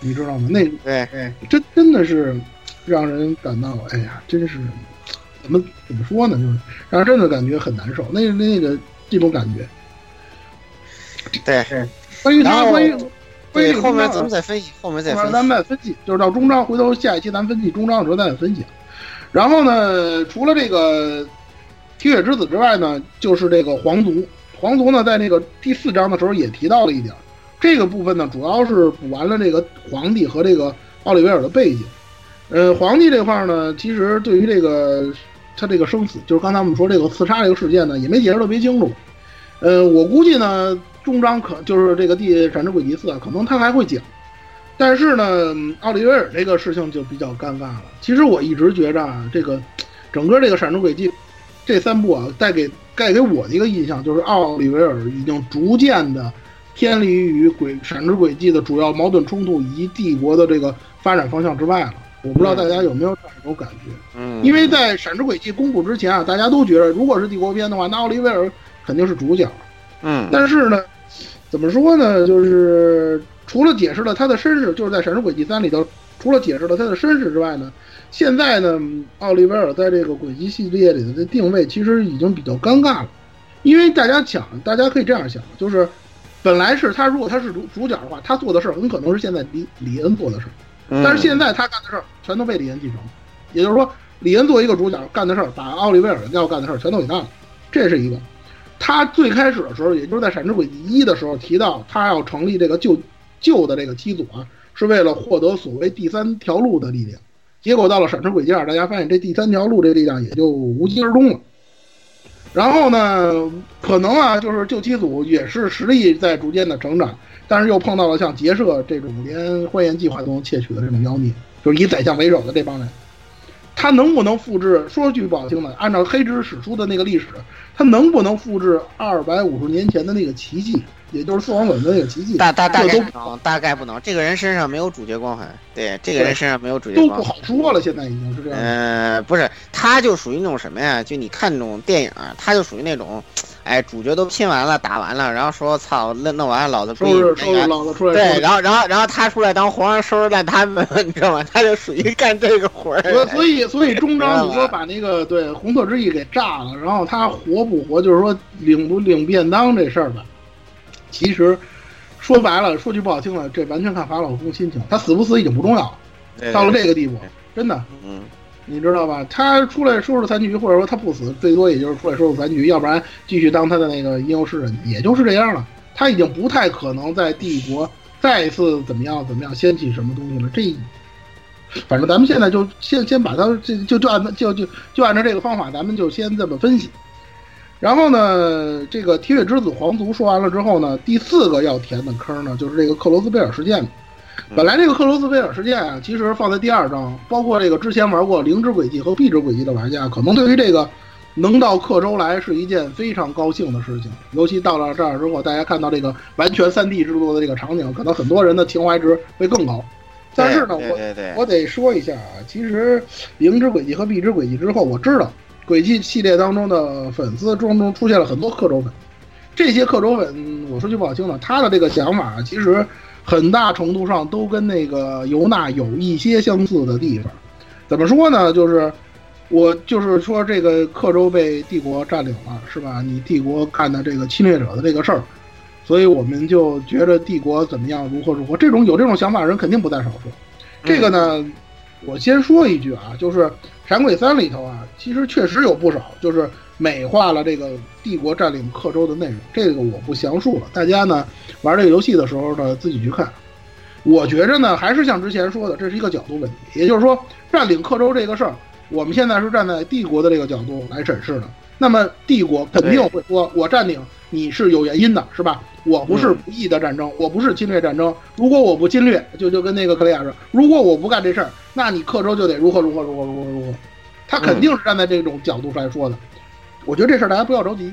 Speaker 9: 你知道吗？那
Speaker 6: 对，
Speaker 9: 哎，真真的是让人感到，哎呀，真是怎么怎么说呢？就是让人真的感觉很难受。那那个这种感觉，
Speaker 6: 对，
Speaker 9: 关于他关于关于
Speaker 6: 对后面咱们
Speaker 9: 再
Speaker 6: 再分析，后面再
Speaker 9: 后面
Speaker 6: 分析。
Speaker 9: 咱们再分析，就是到中章，回头下一期咱们分析中章的时候再分析。然后呢，除了这个铁血之子之外呢，就是这个皇族。皇族呢，在那个第四章的时候也提到了一点，这个部分呢，主要是补完了这个皇帝和这个奥利维尔的背景。呃，皇帝这块呢，其实对于这个他这个生死，就是刚才我们说这个刺杀这个事件呢，也没解释特别清楚。呃，我估计呢，终章可就是这个第闪之轨迹四啊，可能他还会讲。但是呢，奥利维尔这个事情就比较尴尬了。其实我一直觉着啊，这个整个这个闪之轨迹这三部啊，带给带给我的一个印象就是奥利维尔已经逐渐的偏离于轨闪之轨迹的主要矛盾冲突以及帝国的这个发展方向之外了。我不知道大家有没有这样一种感觉？
Speaker 6: 嗯，
Speaker 9: 因为在闪之轨迹公布之前啊，大家都觉得如果是帝国篇的话，那奥利维尔肯定是主角。
Speaker 6: 嗯，
Speaker 9: 但是呢，怎么说呢？就是除了解释了他的身世，就是在《闪之轨迹三》里头，除了解释了他的身世之外呢，现在呢，奥利维尔在这个轨迹系列里的定位其实已经比较尴尬了，因为大家想，大家可以这样想，就是本来是他如果他是主主角的话，他做的事儿很可能是现在李李恩做的事儿，
Speaker 6: 嗯
Speaker 9: 但是现在他干的事儿全都被李恩继承，也就是说，李恩作为一个主角干的事儿，把奥利维尔要干的事儿全都给干了，这是一个。他最开始的时候，也就是在《闪之轨迹一》的时候提到，他要成立这个旧旧的这个机组啊，是为了获得所谓第三条路的力量。结果到了《闪之轨迹二》，大家发现这第三条路这力量也就无疾而终了。然后呢，可能啊，就是旧机组也是实力在逐渐的成长，但是又碰到了像结社这种连欢颜计划都能窃取的这种妖孽，就是以宰相为首的这帮人。他能不能复制？说句不好听的，按照黑之史书的那个历史，他能不能复制二百五十年前的那个奇迹，也就是四皇本的那个奇迹？
Speaker 6: 大大大概不能，大概不能。这个人身上没有主角光环，对，这个人身上没有主角光环都不。
Speaker 9: 好说了，现在已经是这样。
Speaker 6: 呃，不是，他就属于那种什么呀？就你看那种电影，他就属于那种，哎，主角都拼完了，打完了，然后说操，弄弄完了，老子
Speaker 9: 收拾收拾老子出来。
Speaker 6: 对，然后然后然后他出来当皇上收拾烂摊子，你知道吗？他就属于干这个活儿。
Speaker 9: 所所以所以终章你说把那个对红色之翼给炸了，然后他活不活，就是说领不领便当这事儿吧，其实说白了，说句不好听的，这完全看法老公心情，他死不死已经不重要了，到了这个地步，真的，
Speaker 6: 嗯。
Speaker 9: 你知道吧？他出来收拾残局，或者说他不死，最多也就是出来收拾残局，要不然继续当他的那个吟游诗人，也就是这样了。他已经不太可能在帝国再次怎么样怎么样掀起什么东西了。这，反正咱们现在就先先把他这就就按就就就按照这个方法，咱们就先这么分析。然后呢，这个铁血之子皇族说完了之后呢，第四个要填的坑呢，就是这个克罗斯贝尔事件。本来这个克罗斯菲尔事件啊，其实放在第二章，包括这个之前玩过灵之轨迹和壁之轨迹的玩家，可能对于这个能到克州来是一件非常高兴的事情。尤其到了这儿之后，大家看到这个完全 3D 制作的这个场景，可能很多人的情怀值会更高。但是呢，我我得说一下啊，其实灵之轨迹和壁之轨迹之后，我知道轨迹系列当中的粉丝中中出现了很多克州粉，这些克州粉，我说句不好听的，他的这个想法其实。很大程度上都跟那个尤娜有一些相似的地方，怎么说呢？就是我就是说这个克州被帝国占领了，是吧？你帝国干的这个侵略者的这个事儿，所以我们就觉得帝国怎么样，如何如何。这种有这种想法的人肯定不在少数。这个呢，我先说一句啊，就是《闪鬼三》里头啊，其实确实有不少，就是美化了这个帝国占领克州的内容。这个我不详述了，大家呢。玩这个游戏的时候呢，自己去看。我觉着呢，还是像之前说的，这是一个角度问题。也就是说，占领克州这个事儿，我们现在是站在帝国的这个角度来审视的。那么，帝国肯定会说，我占领你是有原因的，是吧？我不是不义的战争，我不是侵略战争。如果我不侵略，就就跟那个克里亚说，如果我不干这事儿，那你克州就得如何如何如何如何如何。他肯定是站在这种角度来说的。我觉得这事儿大家不要着急。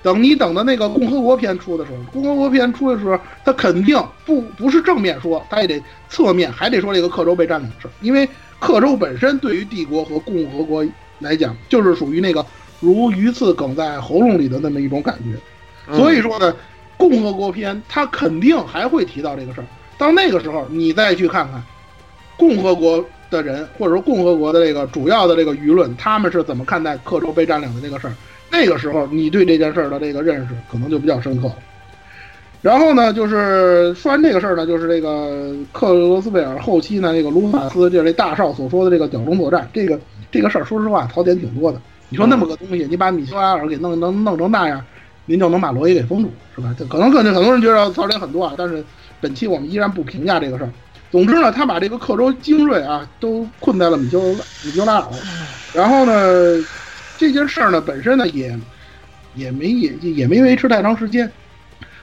Speaker 9: 等你等到那个共和国篇出的时候，共和国篇出的时候，他肯定不不是正面说，他也得侧面还得说这个克州被占领的事儿，因为克州本身对于帝国和共和国来讲，就是属于那个如鱼刺梗在喉咙里的那么一种感觉。所以说呢，共和国篇他肯定还会提到这个事儿。到那个时候，你再去看看共和国的人，或者说共和国的这个主要的这个舆论，他们是怎么看待克州被占领的这个事儿。那个时候，你对这件事儿的这个认识可能就比较深刻了。然后呢，就是说完这个事儿呢，就是这个克罗斯贝尔后期呢，这个卢卡斯就是这大少所说的这个屌中作战，这个这个事儿，说实话槽点挺多的。你说那么个东西，你把米修埃尔给弄能弄成那样，您就能把罗伊给封住，是吧？这可能可能很多人觉得槽点很多啊，但是本期我们依然不评价这个事儿。总之呢，他把这个克州精锐啊都困在了米修米修拉尔，然后呢。这件事儿呢，本身呢也也没也也没维持太长时间，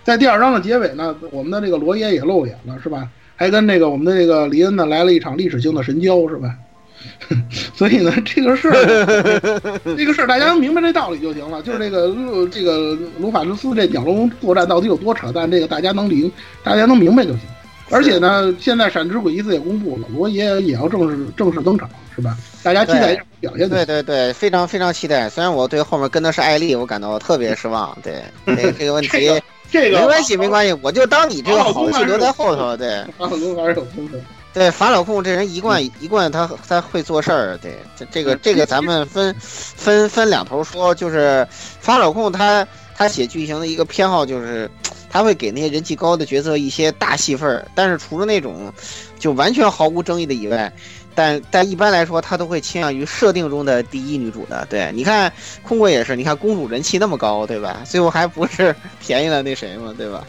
Speaker 9: 在第二章的结尾呢，我们的这个罗爷也露脸了，是吧？还跟那个我们的这个黎恩呢来了一场历史性的神交，是吧？所以呢，这个事儿，这个事儿大家能明白这道理就行了。就是这个这个卢法斯斯这鸟笼作战到底有多扯淡，这个大家能明，大家能明白就行。而且呢，现在闪之轨一次也公布了，罗爷也要正式正式登场，是吧？大家期待一下表现。
Speaker 6: 对对对，非常非常期待。虽然我对后面跟的是艾丽，我感到特别失望。对，这 这个问题，
Speaker 9: 这
Speaker 6: 个没关系没关系，我就当你这个好戏留在后头。对，
Speaker 9: 法老控还是有风的。
Speaker 6: 对，法老控这人一贯一贯他他会做事儿。对，这这个这个咱们分分分两头说，就是法老控他他写剧情的一个偏好就是。他会给那些人气高的角色一些大戏份儿，但是除了那种就完全毫无争议的以外，但但一般来说，他都会倾向于设定中的第一女主的。对，你看空国也是，你看公主人气那么高，对吧？最后还不是 便宜了那谁嘛，对吧？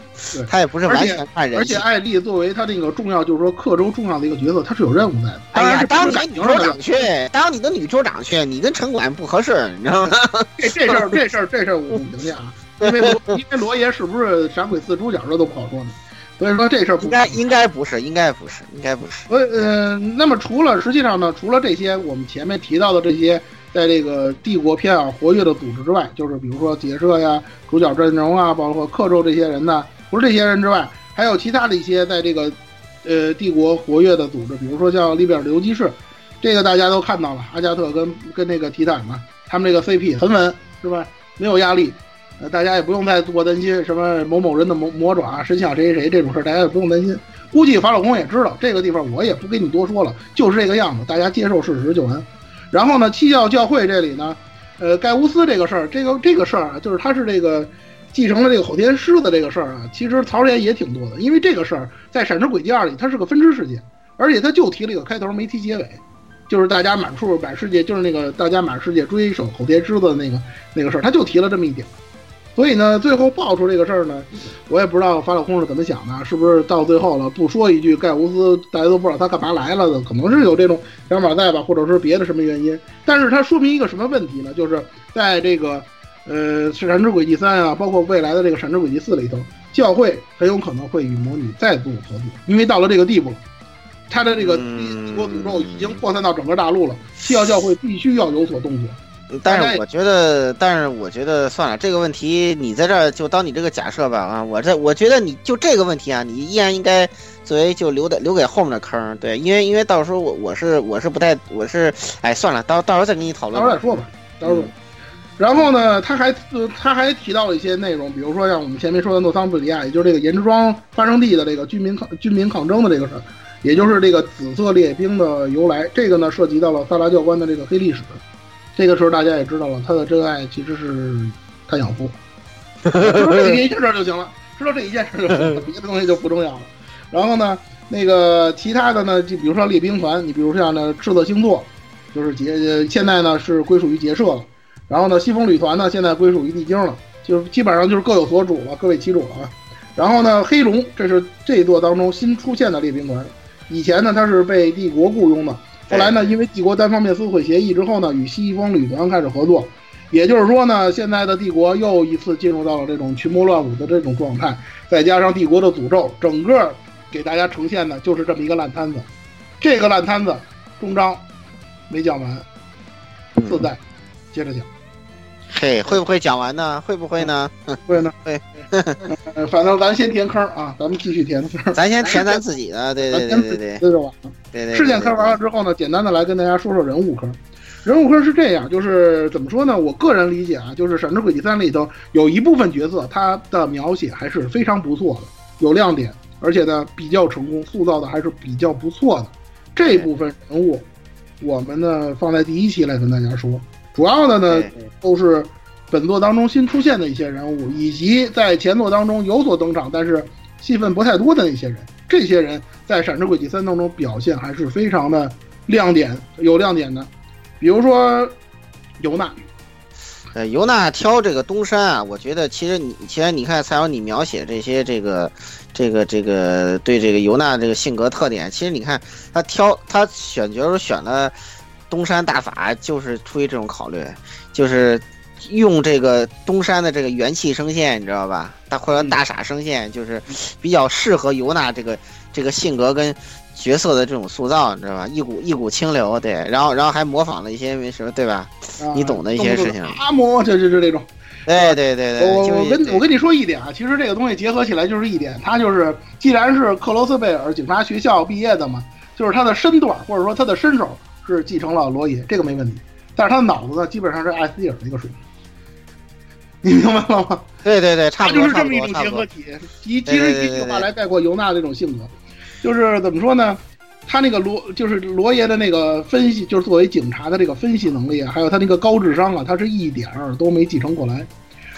Speaker 6: 他也不是完全看人
Speaker 9: 气。而且艾丽作为他那个重要，就是说克州重要的一个角色，他是有任务在的。
Speaker 6: 哎呀，当你女州长去，当你的女州长去，你跟城管不合适，你知道吗？
Speaker 9: 这这事儿，这事儿，这事儿我不评价啊。因为因为罗爷是不是闪鬼四主角这都不好说呢，所以说这事儿
Speaker 6: 应该应该不是，应该不是，应该不是。
Speaker 9: 呃呃，那么除了实际上呢，除了这些我们前面提到的这些在这个帝国片啊活跃的组织之外，就是比如说结社呀、主角阵容啊，包括克州这些人呢，除了这些人之外，还有其他的一些在这个呃帝国活跃的组织，比如说像利比尔的游击士，这个大家都看到了，阿加特跟跟那个提坦嘛，他们这个 CP 很稳是吧？没有压力。呃，大家也不用再多担心什么某某人的魔魔爪伸向谁谁谁这种事儿，大家也不用担心。估计法老公也知道这个地方，我也不跟你多说了，就是这个样子，大家接受事实就完。然后呢，七教教会这里呢，呃，盖乌斯这个事儿，这个这个事儿啊，就是他是这个继承了这个吼天狮子这个事儿啊，其实槽点也挺多的，因为这个事儿在《闪之轨迹二》里它是个分支事件，而且他就提了一个开头，没提结尾。就是大家满处满世界，就是那个大家满世界追手口天狮子的那个那个事儿，他就提了这么一点。所以呢，最后爆出这个事儿呢，我也不知道法老空是怎么想的，是不是到最后了不说一句盖乌斯，大家都不知道他干嘛来了的，可能是有这种想法在吧，或者是别的什么原因。但是它说明一个什么问题呢？就是在这个呃《闪之轨迹三》啊，包括未来的这个《闪之轨迹四》里头，教会很有可能会与魔女再度合作，因为到了这个地步了。他的这个帝国诅咒已经扩散到整个大陆了，西教教会必须要有所动作。
Speaker 6: 但是我觉得，但是我觉得算了，这个问题你在这儿就当你这个假设吧啊！我这我觉得你就这个问题啊，你依然应该作为就留的留给后面的坑，对，因为因为到时候我我是我是不太我是哎算了，到到时候再跟你讨论。
Speaker 9: 到时候再说吧，到时候。然后呢，他还他还提到了一些内容，比如说像我们前面说的诺桑布里亚，也就是这个岩之庄发生地的这个居民抗军民抗争的这个事儿。也就是这个紫色列兵的由来，这个呢涉及到了萨拉教官的这个黑历史。这个时候大家也知道了，他的真爱其实是他养父。知道这一件事就行了，知道这一件事就行了，别的东西就不重要了。然后呢，那个其他的呢，就比如说列兵团，你比如像呢赤色星座，就是结现在呢是归属于结社了。然后呢，西风旅团呢现在归属于地精了，就基本上就是各有所主了，各为其主了啊。然后呢，黑龙这是这一座当中新出现的列兵团。以前呢，它是被帝国雇佣的，后来呢，因为帝国单方面撕毁协议之后呢，与西方旅团开始合作，也就是说呢，现在的帝国又一次进入到了这种群魔乱舞的这种状态，再加上帝国的诅咒，整个给大家呈现的就是这么一个烂摊子。这个烂摊子，终章没讲完，自在接着讲。
Speaker 6: 嘿，会不会讲完呢？会不会呢？
Speaker 9: 会呢，
Speaker 6: 会。
Speaker 9: 反正咱先填坑啊，咱们继续填坑。
Speaker 6: 咱先填咱自己的，对对对对对，
Speaker 9: 这就完了。
Speaker 6: 对对。
Speaker 9: 事件坑完了之后呢，简单的来跟大家说说人物坑。人物坑是这样，就是怎么说呢？我个人理解啊，就是《闪之轨迹三》里头有一部分角色，他的描写还是非常不错的，有亮点，而且呢比较成功，塑造的还是比较不错的。这部分人物，我们呢放在第一期来跟大家说。主要的呢都是。本作当中新出现的一些人物，以及在前作当中有所登场但是戏份不太多的那些人，这些人在《闪之轨迹三》当中表现还是非常的亮点，有亮点的。比如说尤娜，
Speaker 6: 呃，尤娜挑这个东山啊，我觉得其实你其实你看蔡友你描写这些这个这个这个对这个尤娜这个性格特点，其实你看他挑他选角时候选了东山大法，就是出于这种考虑，就是。用这个东山的这个元气声线，你知道吧？大或者大傻声线，就是比较适合尤娜这个这个性格跟角色的这种塑造，你知道吧？一股一股清流，对，然后然后还模仿了一些什么，对吧？你懂的一些事情。
Speaker 9: 阿嬷，就就就这种。
Speaker 6: 对对对对。
Speaker 9: 我我跟我跟你说一点啊，其实这个东西结合起来就是一点，他就是既然是克罗斯贝尔警察学校毕业的嘛，就是他的身段或者说他的身手是继承了罗伊，这个没问题。但是他的脑子呢，基本上是艾斯蒂尔的一个水平。你明白了吗？
Speaker 6: 对对对，差不多
Speaker 9: 就是这么一种结合体。一其实一句话来概括尤娜这种性格，就是怎么说呢？他那个罗就是罗爷的那个分析，就是作为警察的这个分析能力啊，还有他那个高智商啊，他是一点儿都没继承过来。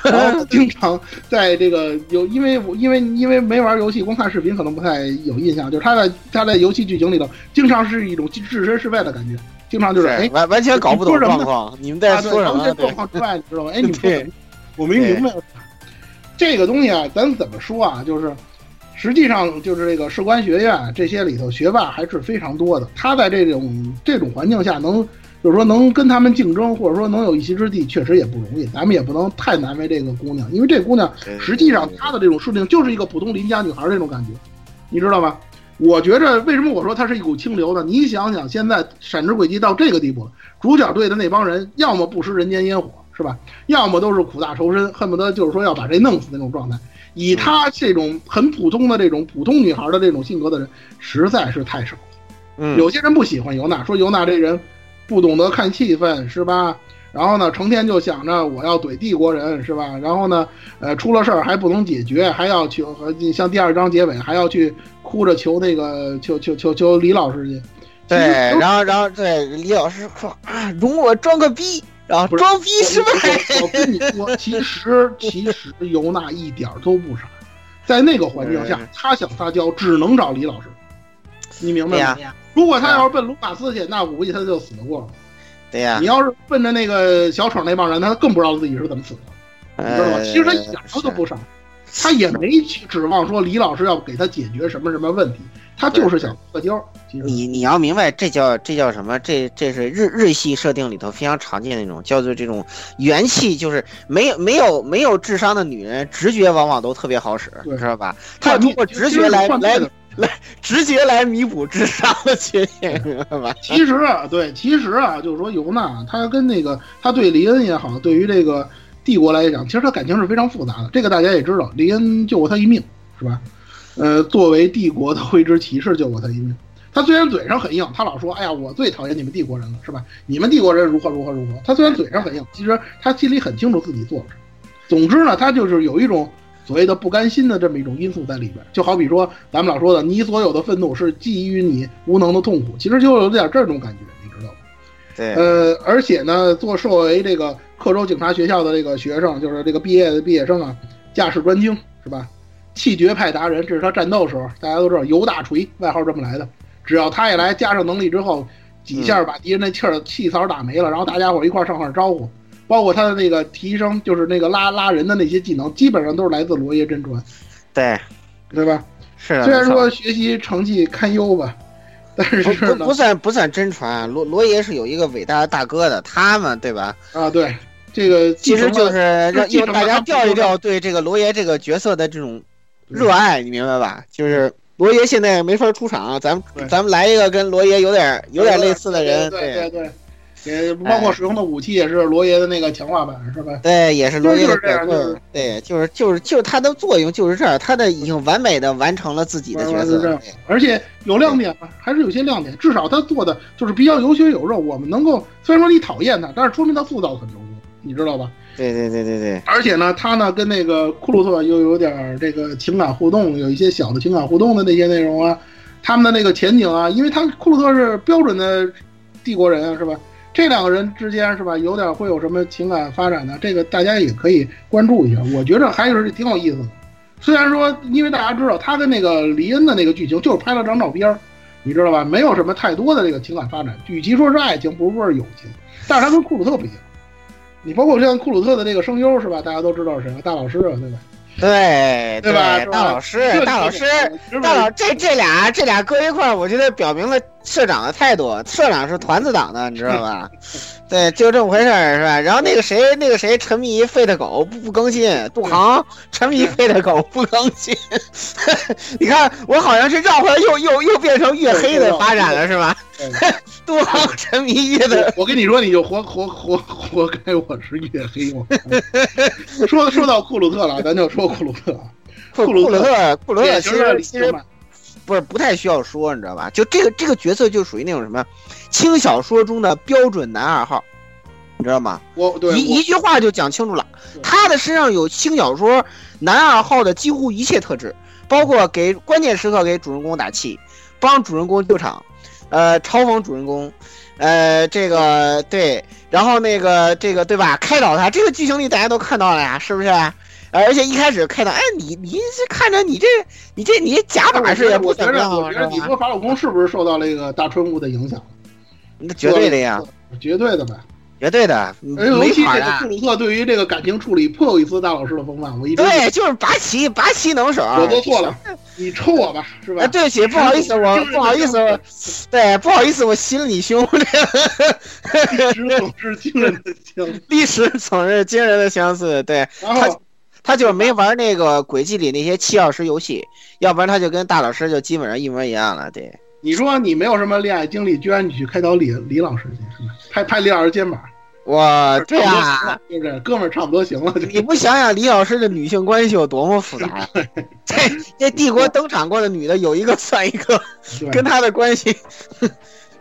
Speaker 9: 然后经常在这个有，因为因为因为没玩游戏，光看视频可能不太有印象。就是他在他在游戏剧情里头，经常是一种置身事外的感觉，经常就是哎
Speaker 6: 完完全搞不懂状况。你们在说什么？
Speaker 9: 状况之外，你知道吗？哎，你们。我没明白，这个东西啊，咱怎么说啊？就是实际上就是这个士官学院这些里头学霸还是非常多的。他在这种这种环境下能，就是说能跟他们竞争，或者说能有一席之地，确实也不容易。咱们也不能太难为这个姑娘，因为这姑娘实际上她的这种设定就是一个普通邻家女孩这种感觉，你知道吧？我觉着为什么我说她是一股清流呢？你想想，现在闪之轨迹到这个地步了，主角队的那帮人要么不食人间烟火。是吧？要么都是苦大仇深，恨不得就是说要把这弄死那种状态。以她这种很普通的这种普通女孩的这种性格的人，实在是太少了。
Speaker 6: 嗯，
Speaker 9: 有些人不喜欢尤娜，说尤娜这人不懂得看气氛，是吧？然后呢，成天就想着我要怼帝国人，是吧？然后呢，呃，出了事儿还不能解决，还要求和像第二章结尾还要去哭着求那个求求求求李老师去。
Speaker 6: 对，然后然后对李老师说啊，容我装个逼，然后装逼失败。
Speaker 9: 我跟你说，其实其实尤娜一点都不傻，在那个环境下，他想撒娇只能找李老师，你明白吗？如果他要是奔卢卡斯去，那我估计他就死得过了。
Speaker 6: 对呀
Speaker 9: 你，要是奔着那个小丑那帮人，他更不知道自己是怎么死的，你知道吧？
Speaker 6: 呃
Speaker 9: 其实他一点儿都不傻，他也没去指望说李老师要给他解决什么什么问题，他就是想社交。
Speaker 6: 你你要明白，这叫这叫什么？这这是日日系设定里头非常常见的那种，叫做这种元气，就是没有没有没有智商的女人，直觉往往都特别好使，
Speaker 9: 对
Speaker 6: 知道吧？她要通过直觉来来来直接来弥补智商的缺陷，
Speaker 9: 其实啊，对，其实啊，就是说尤娜，她跟那个，她对黎恩也好，对于这个帝国来讲，其实她感情是非常复杂的。这个大家也知道，黎恩救过她一命，是吧？呃，作为帝国的灰之骑士救过她一命。他虽然嘴上很硬，他老说：“哎呀，我最讨厌你们帝国人了，是吧？你们帝国人如何如何如何。”他虽然嘴上很硬，其实他心里很清楚自己做了什么。总之呢，他就是有一种所谓的不甘心的这么一种因素在里边。就好比说咱们老说的，你所有的愤怒是基于你无能的痛苦，其实就有点这种感觉，你知道吗？
Speaker 6: 对，
Speaker 9: 呃，而且呢，做作为这个克州警察学校的这个学生，就是这个毕业的毕业生啊，驾驶专精是吧？气绝派达人，这是他战斗时候，大家都知道尤大锤外号这么来的。只要他一来，加上能力之后，几下把敌人那气儿气槽打没了，然后大家伙一块儿上号招呼。包括他的那个提升，就是那个拉拉人的那些技能，基本上都是来自罗耶真传，
Speaker 6: 对，
Speaker 9: 对吧？
Speaker 6: 是的。
Speaker 9: 虽然说学习成绩堪忧吧，但是
Speaker 6: 不不不算不算真传，罗罗爷是有一个伟大的大哥的，他们对吧？
Speaker 9: 啊，对这个
Speaker 6: 其实就是让让大家调一调对这个罗爷这个角色的这种热爱，你明白吧？就是罗爷现在没法出场，咱们咱们来一个跟罗爷有点有点类似的人，
Speaker 9: 对对对，也包括使用的武器也是罗爷的那个强化版，是吧？
Speaker 6: 对，也是罗爷的
Speaker 9: 就是这样
Speaker 6: 角色对，就是就是就是它的作用就是这儿，它的已经完美的完成了自己的角色
Speaker 9: 而且有亮点吧，还是有些亮点，至少他做的就是比较有血有肉。我们能够虽然说你讨厌他，但是说明他塑造很成功，你知道吧？
Speaker 6: 对对对对对，
Speaker 9: 而且呢，他呢跟那个库鲁特又有点儿这个情感互动，有一些小的情感互动的那些内容啊，他们的那个前景啊，因为他库鲁特是标准的帝国人啊，是吧？这两个人之间是吧，有点会有什么情感发展的，这个大家也可以关注一下。我觉着还是挺有意思的。虽然说，因为大家知道他跟那个黎恩的那个剧情就是拍了张照片儿，你知道吧？没有什么太多的这个情感发展，与其说是爱情，不如说是友情。但是他跟库鲁特不一样，你包括像库鲁特的这个声优是吧？大家都知道是谁了，大老师啊，对吧？
Speaker 6: 对
Speaker 9: 对吧
Speaker 6: 大老师，大老师，大老这这俩这俩搁一块儿，我觉得表明了社长的态度。社长是团子党的，你知道吧？对，就这么回事儿，是吧？然后那个谁，那个谁沉迷废的狗不不更新，杜航沉迷废的狗不更新。你看，我好像是绕回来，又又又变成月黑的发展了，是吧？杜航沉迷月的，
Speaker 9: 我跟你说，你就活活活活该我是月黑我。说说到库鲁特了，咱就说库鲁特啊。
Speaker 6: 库
Speaker 9: 鲁
Speaker 6: 鲁特，库鲁特其实其实不是不太需要说，你知道吧？就这个这个角色就属于那种什么轻小说中的标准男二号，你知道吗？
Speaker 9: 我对
Speaker 6: 一一句话就讲清楚了，他的身上有轻小说男二号的几乎一切特质，包括给关键时刻给主人公打气，帮主人公救场，呃，嘲讽主人公，呃，这个对，然后那个这个对吧？开导他，这个剧情里大家都看到了呀，是不是？呃而且一开始开导，哎，你你这看着你这你这你假把式也不怎么样，
Speaker 9: 我觉得你说法老宫是不是受到了一个大春物的影响？
Speaker 6: 那绝对的呀，
Speaker 9: 绝对的呗。
Speaker 6: 绝对的，
Speaker 9: 而且尤其这个库。鲁特对于这个感情处理颇有一丝大老师的风范，我一直
Speaker 6: 对，就是拔旗拔旗能手。
Speaker 9: 我做错了，你抽我吧，是吧？
Speaker 6: 哎，对不起，不好意思，我不好意思，我 对，不好意思，我吸了你胸。
Speaker 9: 历史总是惊人的相似。
Speaker 6: 历史总是惊人的相似，对
Speaker 9: 然后
Speaker 6: 他，就是没玩那个轨迹里那些七小时游戏，要不然他就跟大老师就基本上一模一样了。对，
Speaker 9: 你说你没有什么恋爱经历，居然你去开导李李老师去，拍拍李老师肩膀，
Speaker 6: 哇，对
Speaker 9: 差不多行
Speaker 6: 啊
Speaker 9: 了，，对不对？哥们儿差不多行了，
Speaker 6: 你不想想李老师的女性关系有多么复杂呀？这这帝国登场过的女的有一个算一个，跟他的关系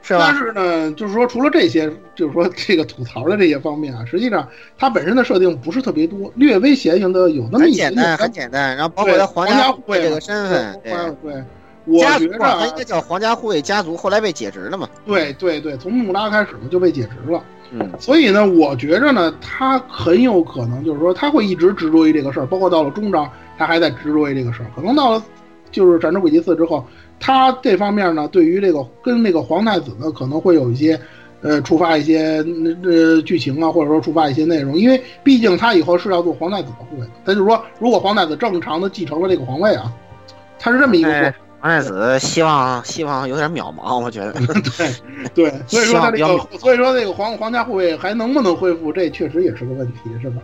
Speaker 6: 是吧
Speaker 9: 但是呢，就是说除了这些，就是说这个吐槽的这些方面啊，实际上它本身的设定不是特别多，略微闲行的有那么一点点
Speaker 6: 很简单，很简单。然后包括他皇
Speaker 9: 皇家
Speaker 6: 护卫这个身份，
Speaker 9: 对对，我觉着
Speaker 6: 应该叫皇家护卫家族，后来被解职了嘛。
Speaker 9: 对对对，从穆拉开始就被解职了。
Speaker 6: 嗯，
Speaker 9: 所以呢，我觉着呢，他很有可能就是说，他会一直执着于这个事儿，包括到了终章，他还在执着于这个事儿。可能到了就是斩之轨迹四之后，他这方面呢，对于这个跟那个皇太子呢，可能会有一些呃触发一些呃剧情啊，或者说触发一些内容，因为毕竟他以后是要做皇太子的护卫的。他就是说，如果皇太子正常的继承了这个皇位啊，他是这么一个过程。
Speaker 6: 皇太子希望希望有点渺茫，我觉得。
Speaker 9: 对对，所以说他这个，所以说这个皇皇家护卫还能不能恢复，这确实也是个问题，是吧？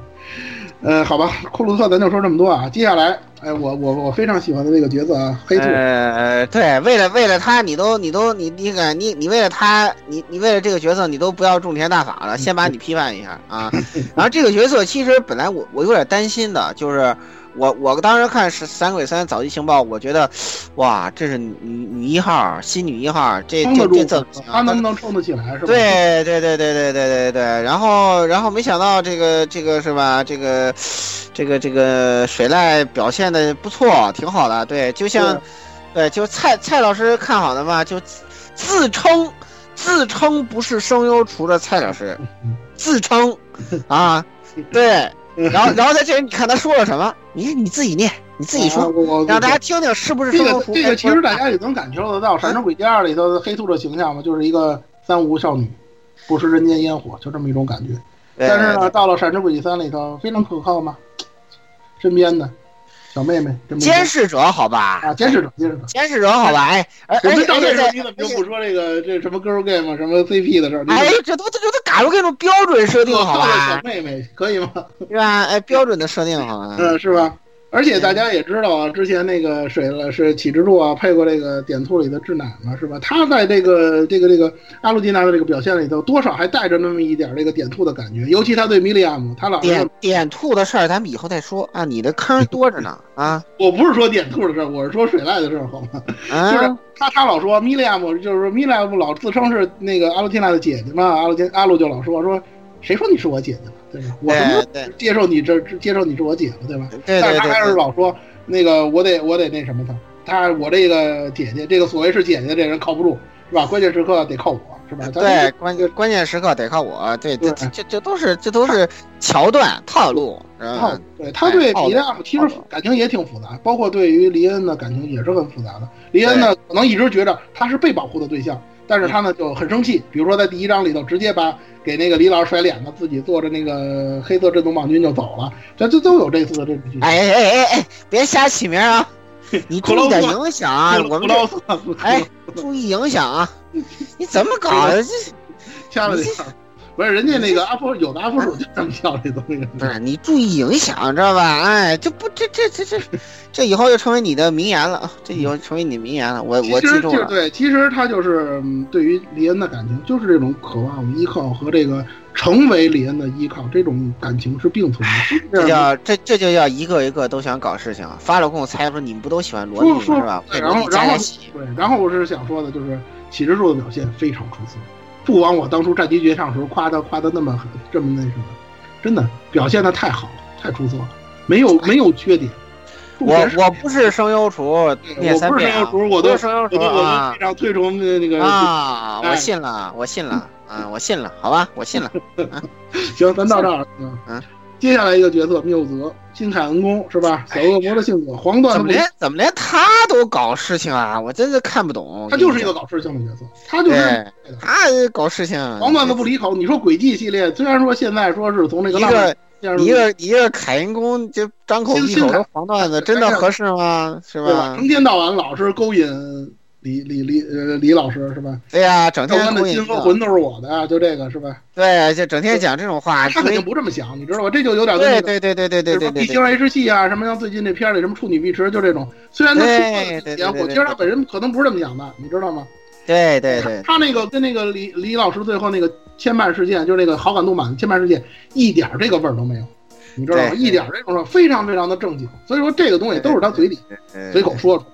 Speaker 9: 呃，好吧，库鲁特咱就说这么多啊。接下来，哎，我我我非常喜欢的那个角色啊，黑兔。
Speaker 6: 呃，对，为了为了他，你都你都你你敢你你为了他，你你为了这个角色，你都不要种田大法了，先把你批判一下啊。然后这个角色其实本来我我有点担心的，就是。我我当时看是《闪鬼三》早期情报，我觉得，哇，这是女女一号，新女一号，这这这怎么行？
Speaker 9: 她能不能撑得起来？是吧？
Speaker 6: 对对对对对对对对。然后然后没想到这个这个是吧？这个这个这个水濑表现的不错，挺好的。对，就像对，就蔡蔡老师看好的嘛，就自称自称不是声优厨的蔡老师，自称啊，对。然后，然后在这里，你看他说了什么？你你自己念，你自己说，让大家听听是不是
Speaker 9: 这个这个其实大家也能感受得到，《闪之轨迹二》里头的黑兔的形象嘛，就是一个三无少女，不食人间烟火，就这么一种感觉。但是呢，到了《闪之轨迹三》里头，非常可靠嘛，身边的小妹妹，
Speaker 6: 监视者好吧？
Speaker 9: 啊，监视者，监视者，
Speaker 6: 监视者好吧？哎，而
Speaker 9: 我们到
Speaker 6: 这
Speaker 9: 时候你怎么就不说这个这什么 girl game 什么 CP 的事儿？
Speaker 6: 哎，这都这都打入这种标准设定好吧？
Speaker 9: 小妹妹可以吗？
Speaker 6: 是吧？哎，标准的设定好吧？
Speaker 9: 嗯，是吧？而且大家也知道啊，之前那个水了是启之助啊，配过这个点兔里的智乃嘛，是吧？他在这个这个这个阿鲁吉娜的这个表现里头，多少还带着那么一点这个点兔的感觉，尤其他对米利亚姆，他老
Speaker 6: 点点兔的事儿，咱们以后再说啊。你的坑多着呢啊！
Speaker 9: 我不是说点兔的事儿，我是说水濑的事儿，好吗？
Speaker 6: 啊、
Speaker 9: 就是他他老说米利亚姆，就是说米利亚姆老自称是那个阿鲁吉娜的姐姐嘛，阿鲁金阿鲁就老说说，谁说你是我姐姐了，对吧？我什么接受你这接受你是我姐夫，对吧？
Speaker 6: 对
Speaker 9: 但是他还是老说。那个我得我得那什么他，他我这个姐姐，这个所谓是姐姐这人靠不住，是吧？关键时刻得靠我，是吧？
Speaker 6: 对，关键关键时刻得靠我，对这，这这都是这都是桥段套路，
Speaker 9: 套路。对他对李安其实感情也挺复杂，包括对于黎恩的感情也是很复杂的。黎恩呢，可能一直觉着他是被保护的对象，但是他呢就很生气，比如说在第一章里头直接把给那个李老师甩脸子，自己坐着那个黑色震动棒军就走了，这这都有这次的这种剧情。
Speaker 6: 哎哎哎哎，别瞎起名啊！你注意点影响啊！我们这哎，注意影响啊！你怎么搞的？这
Speaker 9: 掐了点。不是人家那个阿福有的阿福主就这么叫这东西。
Speaker 6: 不是你注意影响，知道吧？哎，这不这这这这这以后就成为你的名言了，这以后成为你名言了。我我记住了。
Speaker 9: 对，其实他就是对于李恩的感情，就是这种渴望依靠和这个成为李恩的依靠，这种感情是并存的。
Speaker 6: 这叫这这就叫一个一个都想搞事情。发了供猜出你们不都喜欢罗密是吧？
Speaker 9: 然后然后对，然后我是想说的就是启之树的表现非常出色。不枉我当初战机绝唱时候夸他夸的那么狠，这么那什么，真的表现的太好了，太出色了，没有没有缺点。
Speaker 6: 我我不是声优厨，我
Speaker 9: 不是声优厨，我都
Speaker 6: 声优厨
Speaker 9: 啊，非常推崇那个
Speaker 6: 啊，我信了，我信了，啊，我信了，好吧，我信了。
Speaker 9: 行，咱到这儿，嗯。接下来一个角色缪泽，新凯恩公是吧？小恶魔的性格，黄段
Speaker 6: 怎么连怎么连他都搞事情啊？我真是看不懂。
Speaker 9: 他就是一个搞事情的角色，他就是
Speaker 6: 他搞事情。
Speaker 9: 黄段子不离口。你说轨迹系列，虽然说现在说是从那个
Speaker 6: 一个一个一个凯恩公就张口闭口的黄段子，真的合适吗？是吧？
Speaker 9: 成天到晚老是勾引。李李李呃李老师是吧？
Speaker 6: 对呀、整天
Speaker 9: 的金和魂都是我的，就这个是吧？
Speaker 6: 对，就整天讲这种话，
Speaker 9: 他肯定不这么想，你知道吧？这就有点
Speaker 6: 对对对对对对对，
Speaker 9: 地星 H 系啊，什么像最近这片里什么处女必吃，就这种，虽然他说点火，其实他本人可能不是这么想的，你知道吗？
Speaker 6: 对对对，
Speaker 9: 他那个跟那个李李老师最后那个牵绊事件，就是那个好感度满的牵绊事件，一点这个味儿都没有。你知道吗？一点这种非常非常的正经，所以说这个东西都是他嘴里随口说出来。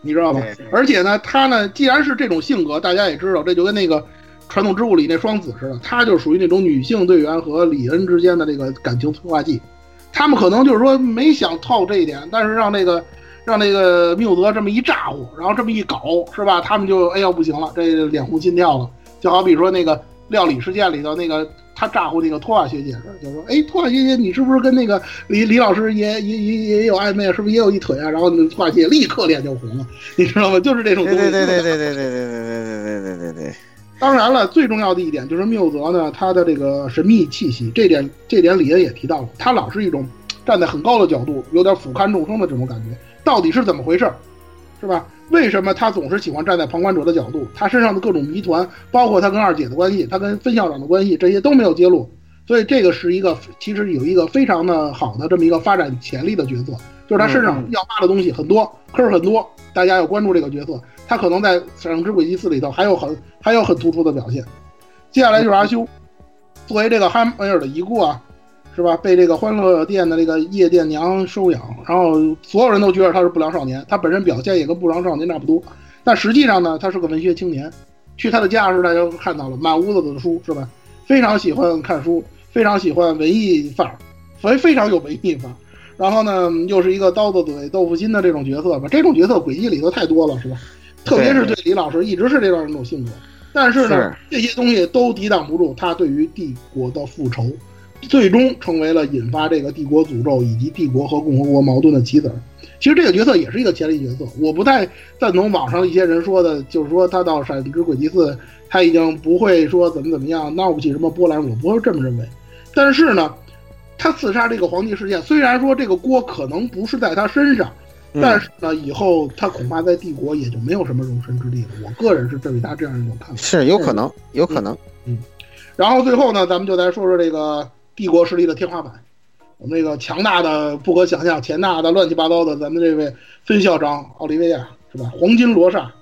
Speaker 9: 你知道吗？而且呢，他呢，既然是这种性格，大家也知道，这就跟那个传统之物里那双子似的，他就属于那种女性队员和李恩之间的这个感情催化剂。他们可能就是说没想套这一点，但是让那个让那个缪泽这么一咋呼，然后这么一搞，是吧？他们就哎呦不行了，这脸红心跳了。就好比说那个料理事件里头那个。他咋呼那个托瓦学姐似的，就说：“哎，托瓦学姐，你是不是跟那个李李老师也也也也有暧昧啊？是不是也有一腿啊？”然后托瓦学姐立刻脸就红了，你知道吗？就是这种东西。
Speaker 6: 对对对对对对对对对对对对对对。
Speaker 9: 当然了，最重要的一点就是缪泽呢，他的这个神秘气息，这点这点李恩也提到了，他老是一种站在很高的角度，有点俯瞰众生的这种感觉，到底是怎么回事？是吧？为什么他总是喜欢站在旁观者的角度？他身上的各种谜团，包括他跟二姐的关系，他跟分校长的关系，这些都没有揭露。所以这个是一个其实有一个非常的好的这么一个发展潜力的角色，就是他身上要挖的东西很多，坑很多。大家要关注这个角色，他可能在《闪之轨迹四》里头还有很还有很突出的表现。接下来就是阿修，作为这个哈梅尔的遗孤啊。是吧？被这个欢乐店的这个夜店娘收养，然后所有人都觉得他是不良少年，他本身表现也跟不良少年差不多，但实际上呢，他是个文学青年。去他的家时，大家都看到了满屋子的书，是吧？非常喜欢看书，非常喜欢文艺范儿，所以非常有文艺范儿。然后呢，又是一个刀子嘴豆腐心的这种角色吧？这种角色轨迹里头太多了，是吧？特别是对李老师，一直是这样一种性格。但是呢，这些东西都抵挡不住他对于帝国的复仇。最终成为了引发这个帝国诅咒以及帝国和共和国矛盾的棋子。其实这个角色也是一个潜力角色，我不太赞同网上一些人说的，就是说他到闪之轨迹四，他已经不会说怎么怎么样，闹不起什么波澜。我不会这么认为。但是呢，他刺杀这个皇帝事件，虽然说这个锅可能不是在他身上，但是呢，以后他恐怕在帝国也就没有什么容身之地了。我个人是对于他这样一种看法。
Speaker 6: 是有可能，有可能。
Speaker 9: 嗯。然后最后呢，咱们就来说说这个。帝国实力的天花板，我们这个强大的不可想象、强大的乱七八糟的，咱们这位分校长奥利维亚是吧？黄金罗刹，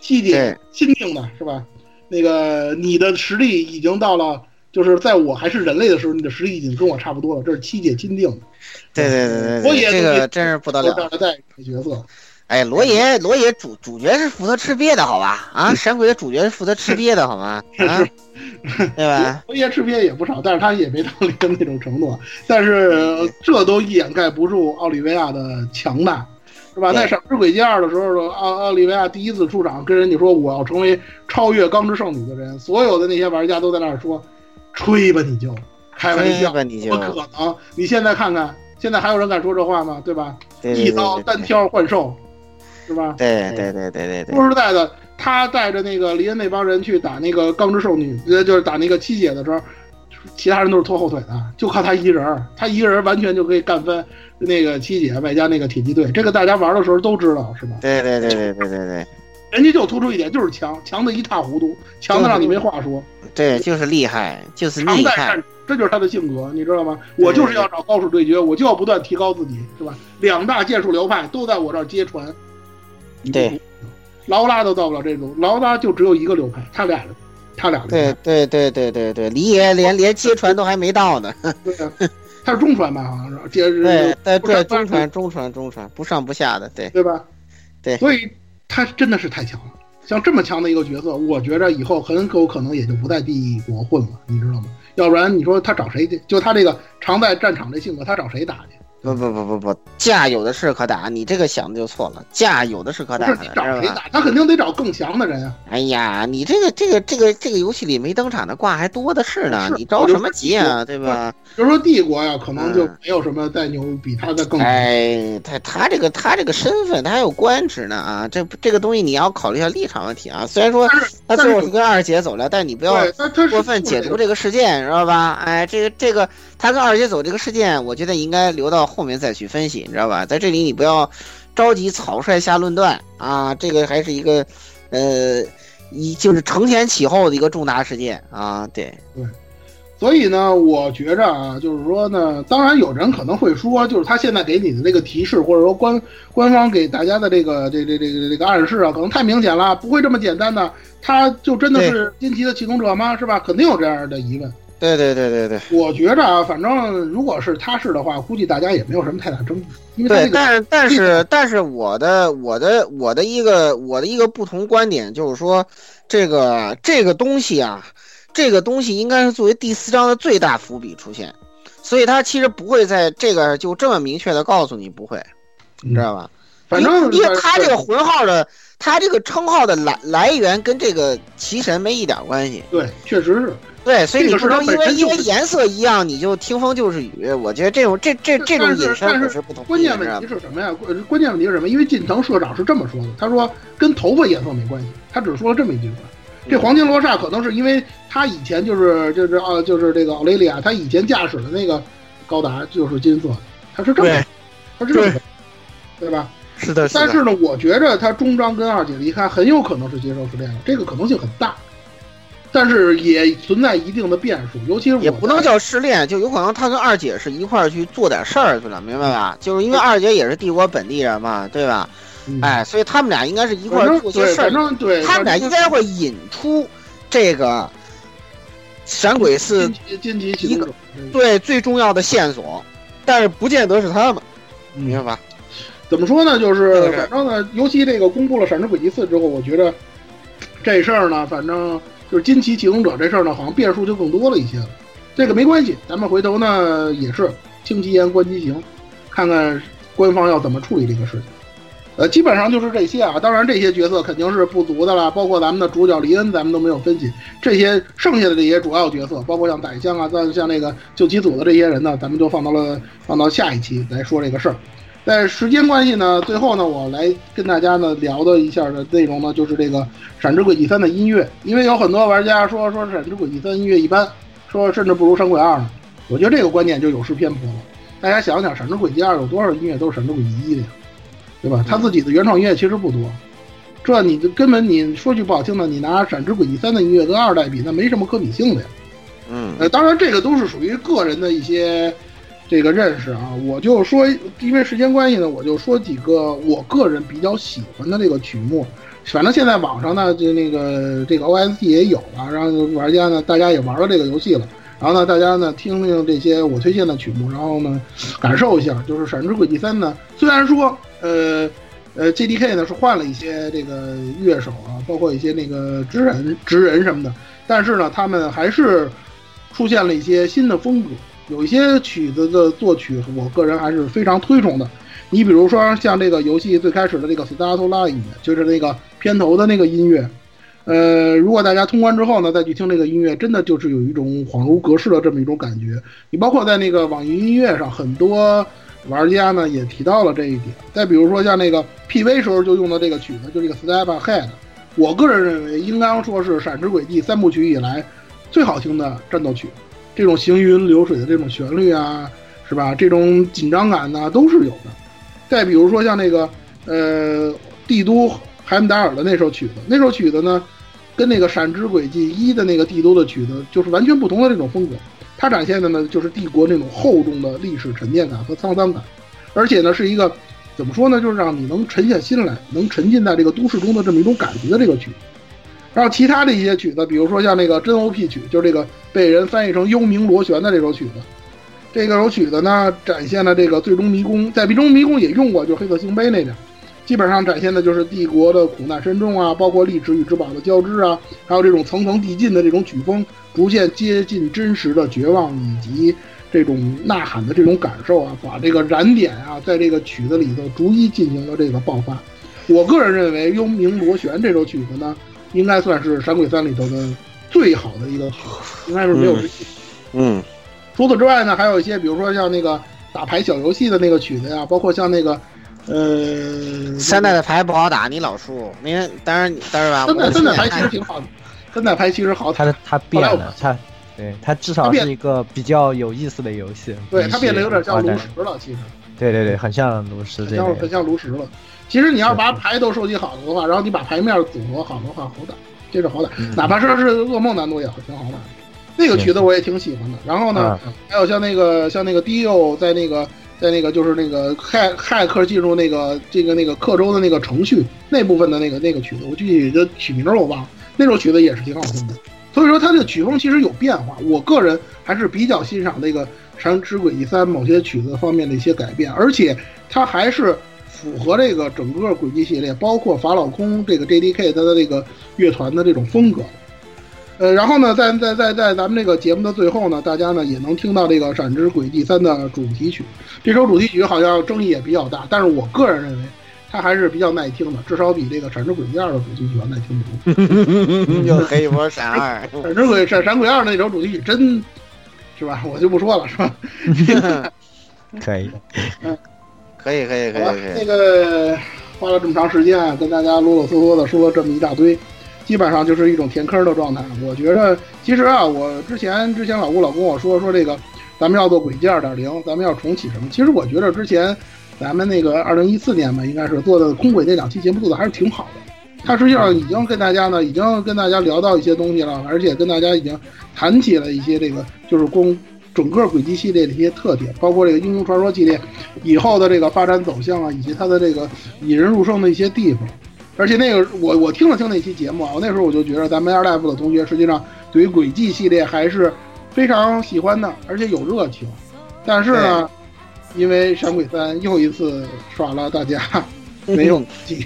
Speaker 9: 七姐钦定的是吧？那个你的实力已经到了，就是在我还是人类的时候，你的实力已经跟我差不多了。这是七姐钦定的。
Speaker 6: 对对对对，
Speaker 9: 也
Speaker 6: 这个真是不得了。
Speaker 9: 在角色。
Speaker 6: 哎，罗爷，罗爷主主角是负责吃瘪的，好吧？啊，闪鬼的主角是负责吃瘪的，好吗？啊，对吧？
Speaker 9: 罗爷吃瘪也不少，但是他也没到那个那种程度。但是 这都掩盖不住奥利维亚的强大，是吧？在《闪之轨迹二》的时候，奥奥利维亚第一次出场，跟人家说我要成为超越钢之圣女的人，所有的那些玩家都在那儿说，吹吧你就，开玩笑，
Speaker 6: 怎
Speaker 9: 么可能？你现在看看，现在还有人敢说这话吗？对吧？一刀单挑幻兽。是吧？
Speaker 6: 对对对对对对。
Speaker 9: 说实在的，他带着那个林恩那帮人去打那个钢之兽女，呃，就是打那个七姐的时候，其他人都是拖后腿的，就靠他一人，他一个人完全就可以干翻那个七姐，外加那个铁骑队。这个大家玩的时候都知道，是吧？
Speaker 6: 对对对对对对对。
Speaker 9: 人家就突出一点，就是强，强的一塌糊涂，强的让你没话说。
Speaker 6: 对，就是厉害，就是厉害。
Speaker 9: 这就是他的性格，你知道吗？我就是要找高手对决，我就要不断提高自己，是吧？两大剑术流派都在我这儿接传。
Speaker 6: 对，
Speaker 9: 劳拉都到不了这种，劳拉就只有一个流派，他俩，他俩。
Speaker 6: 对对对对对对，李野连连接传都还没到呢。
Speaker 9: 对他是中传吧？好像是接。
Speaker 6: 对对对，中传中传中传，不上不下的，对
Speaker 9: 对吧？
Speaker 6: 对，
Speaker 9: 所以他真的是太强了。像这么强的一个角色，我觉着以后很有可能也就不在帝国混了，你知道吗？要不然你说他找谁去？就他这个常在战场这性格，他找谁打去？
Speaker 6: 不不不不不，架有的是可打，你这个想的就错了。架有的是可打，
Speaker 9: 找谁打？他肯定得找更强的人啊！
Speaker 6: 哎呀，你这个这个这个这个游戏里没登场的挂还多的是呢，你着什么急啊？对吧？
Speaker 9: 就说帝国呀，可能就没有什么再牛比他的更。
Speaker 6: 哎，他他这个他这个身份，他还有官职呢啊！这这个东西你要考虑一下立场问题啊。虽然说他最后是跟二姐走了，但你不要过分解读这个事件，知道吧？哎，这个这个他跟二姐走这个事件，我觉得应该留到。后面再去分析，你知道吧？在这里你不要着急草率下论断啊！这个还是一个，呃，一就是承前启后的一个重大事件啊！对
Speaker 9: 对，所以呢，我觉着啊，就是说呢，当然有人可能会说，就是他现在给你的这个提示，或者说官官方给大家的这个这这这个这个暗示啊，可能太明显了，不会这么简单的，他就真的是金奇的启动者吗？是吧？肯定有这样的疑问。
Speaker 6: 对对对对对
Speaker 9: 我觉着啊，反正如果是他是的话，估计大家也没有什么太大争议，因为
Speaker 6: 但是但是但是我的我的我的一个我的一个不同观点就是说，这个这个东西啊，这个东西应该是作为第四章的最大伏笔出现，所以他其实不会在这个就这么明确的告诉你不会，你知道吧？
Speaker 9: 反正
Speaker 6: 因为他这个魂号的，他这个称号的来来源跟这个奇神没一点关系。
Speaker 9: 对，确实是。
Speaker 6: 对，所以你不能因为因为颜色一样，你就听风就是雨。我觉得这种这这这种
Speaker 9: 但是但是
Speaker 6: 不同
Speaker 9: 关键问题是什么呀？关关键问题是什么？因为近藤社长是这么说的，他说跟头发颜色没关系，他只说了这么一句话。这黄金罗刹可能是因为他以前就是就是啊就是这个奥雷利亚，他以前驾驶的那个高达就是金色的，他是这么，他是这么，对吧？
Speaker 6: 是的，
Speaker 9: 但是呢，我觉着他中章跟二姐离开很有可能是接受是这样，这个可能性很大，但是也存在一定的变数，尤其是
Speaker 6: 也不能叫失恋，就有可能他跟二姐是一块儿去做点事儿去了，明白吧？就是因为二姐也是帝国本地人嘛，对吧？哎，所以他们俩应该是一块儿做些事儿
Speaker 9: 反，正对，
Speaker 6: 他们俩应该会引出这个闪鬼寺
Speaker 9: 金金吉启动者，
Speaker 6: 对最重要的线索，但是不见得是他们，明白吧？
Speaker 9: 怎么说呢？就是反正呢，尤其这个公布了闪之轨迹四之后，我觉得这事儿呢，反正就是金奇启动者这事儿呢，好像变数就更多了一些了。这个没关系，咱们回头呢也是听其言观其行，看看官方要怎么处理这个事情。呃，基本上就是这些啊。当然，这些角色肯定是不足的啦，包括咱们的主角黎恩，咱们都没有分析。这些剩下的这些主要角色，包括像宰相啊，像像那个救急组的这些人呢，咱们就放到了放到下一期来说这个事儿。在时间关系呢，最后呢，我来跟大家呢聊的一下的内容呢，就是这个《闪之轨迹三》的音乐，因为有很多玩家说说《闪之轨迹三》音乐一般，说甚至不如《闪鬼二》呢。我觉得这个观点就有失偏颇了。大家想想，《闪之轨迹二》有多少音乐都是《闪之轨迹一》的呀，对吧？他自己的原创音乐其实不多，这你就根本你说句不好听的，你拿《闪之轨迹三》的音乐跟二代比，那没什么可比性的呀。
Speaker 6: 嗯，
Speaker 9: 呃，当然这个都是属于个人的一些这个认识啊，我就说，因为时间关系呢，我就说几个我个人比较喜欢的这个曲目。反正现在网上呢，就那个这个 OST 也有了，然后玩家呢，大家也玩了这个游戏了，然后呢，大家呢听听这些我推荐的曲目，然后呢感受一下，就是《闪之轨迹三》呢，虽然说呃呃 JDK 呢是换了一些这个乐手啊，包括一些那个职人职人什么的，但是呢，他们还是出现了一些新的风格，有一些曲子的作曲，我个人还是非常推崇的。你比如说像这个游戏最开始的这个 Start Line，就是那个片头的那个音乐，呃，如果大家通关之后呢，再去听这个音乐，真的就是有一种恍如隔世的这么一种感觉。你包括在那个网易音乐上，很多玩家呢也提到了这一点。再比如说像那个 PV 时候就用的这个曲子，就这个 Step Ahead，我个人认为应当说是《闪之轨迹》三部曲以来最好听的战斗曲。这种行云流水的这种旋律啊，是吧？这种紧张感呢、都是有的。再比如说像那个呃帝都海姆达尔的那首曲子，那首曲子呢，跟那个《闪之轨迹一》的那个帝都的曲子就是完全不同的这种风格。它展现的呢，就是帝国那种厚重的历史沉淀感和沧桑感，而且呢，是一个怎么说呢，就是让你能沉下心来，能沉浸在这个都市中的这么一种感觉的这个曲。然后其他的一些曲子，比如说像那个真 OP 曲，就是这个被人翻译成幽冥螺旋的这首曲子。这个首曲子呢，展现了这个最终迷宫，在最终迷宫也用过，就是黑色星杯那点，基本上展现的就是帝国的苦难深重啊，包括历史与之宝的交织啊，还有这种层层递进的这种曲风，逐渐接近真实的绝望以及这种呐喊的这种感受啊，把这个燃点啊，在这个曲子里头逐一进行了这个爆发。我个人认为《幽冥螺旋》这首曲子呢，应该算是《闪鬼三》里头的最好的一个曲，应该是没有之一。
Speaker 6: 嗯，
Speaker 9: 除此之外呢，还有一些，比如说像那个打牌小游戏的那个曲子呀，包括像那个，呃，
Speaker 6: 三代的牌不好打，你老输。您当然当然吧，
Speaker 9: 三代三代牌其实挺好的，三代牌其实好打。
Speaker 10: 它的它变了，它对它至少是一个比较有意思的游戏。
Speaker 9: 对，它变得有点像炉石了，其实
Speaker 10: 对对对，很像炉石这类
Speaker 9: 很像很。像炉石了。其实你要把牌都收集好了的话，然后你把牌面组合好的话，好打，这是好打，
Speaker 10: 嗯
Speaker 9: 哪怕说是噩梦难度也挺好打的。那个曲子我也挺喜欢的。然后呢，
Speaker 10: 嗯
Speaker 9: 还有像那个像那个 Dio 在那个在那个就是那个骇骇客进入那个这个那个刻舟的那个程序那部分的那个那个曲子，我具体的曲名我忘了，那首曲子也是挺好听的。所以说它的曲风其实有变化。我个人还是比较欣赏那个《闪之轨迹三》某些曲子方面的一些改变，而且它还是符合这个整个轨迹系列，包括法老空这个 JDK 它的这个乐团的这种风格。呃，然后呢，在在在在咱们这个节目的最后呢，大家呢也能听到这个《闪之轨迹三》的主题曲。这首主题曲好像争议也比较大，但是我个人认为它还是比较耐听的，至少比这个《闪之轨迹二》的主题曲要耐听得多。
Speaker 6: 又黑一波闪二，
Speaker 9: 闪之轨闪闪鬼二那首主题曲真是吧？我就不说了，是吧？
Speaker 10: 可以，
Speaker 9: 嗯，
Speaker 6: 可以可以可以可以。
Speaker 9: 那个花了这么长时间啊，跟大家啰啰嗦嗦的说了这么一大堆，基本上就是一种填坑的状态。我觉得其实啊，我之前之前老顾老跟我说说这个，咱们要做轨迹二点零，咱们要重启什么？其实我觉得之前咱们那个二零一四年吧，应该是做的空轨那两期节目做的还是挺好的。他实际上已经跟大家呢，已经跟大家聊到一些东西了，而且跟大家已经谈起了一些这个就是公整个轨迹系列的一些特点，包括这个英雄传说系列以后的这个发展走向啊，以及它的这个引人入胜的一些地方。而且那个我我听了听那期节目啊，我那时候我就觉得咱们 Air Life 的同学实际上对于轨迹系列还是非常喜欢的，而且有热情。但是呢，因为闪鬼三又一次耍了大家没有节，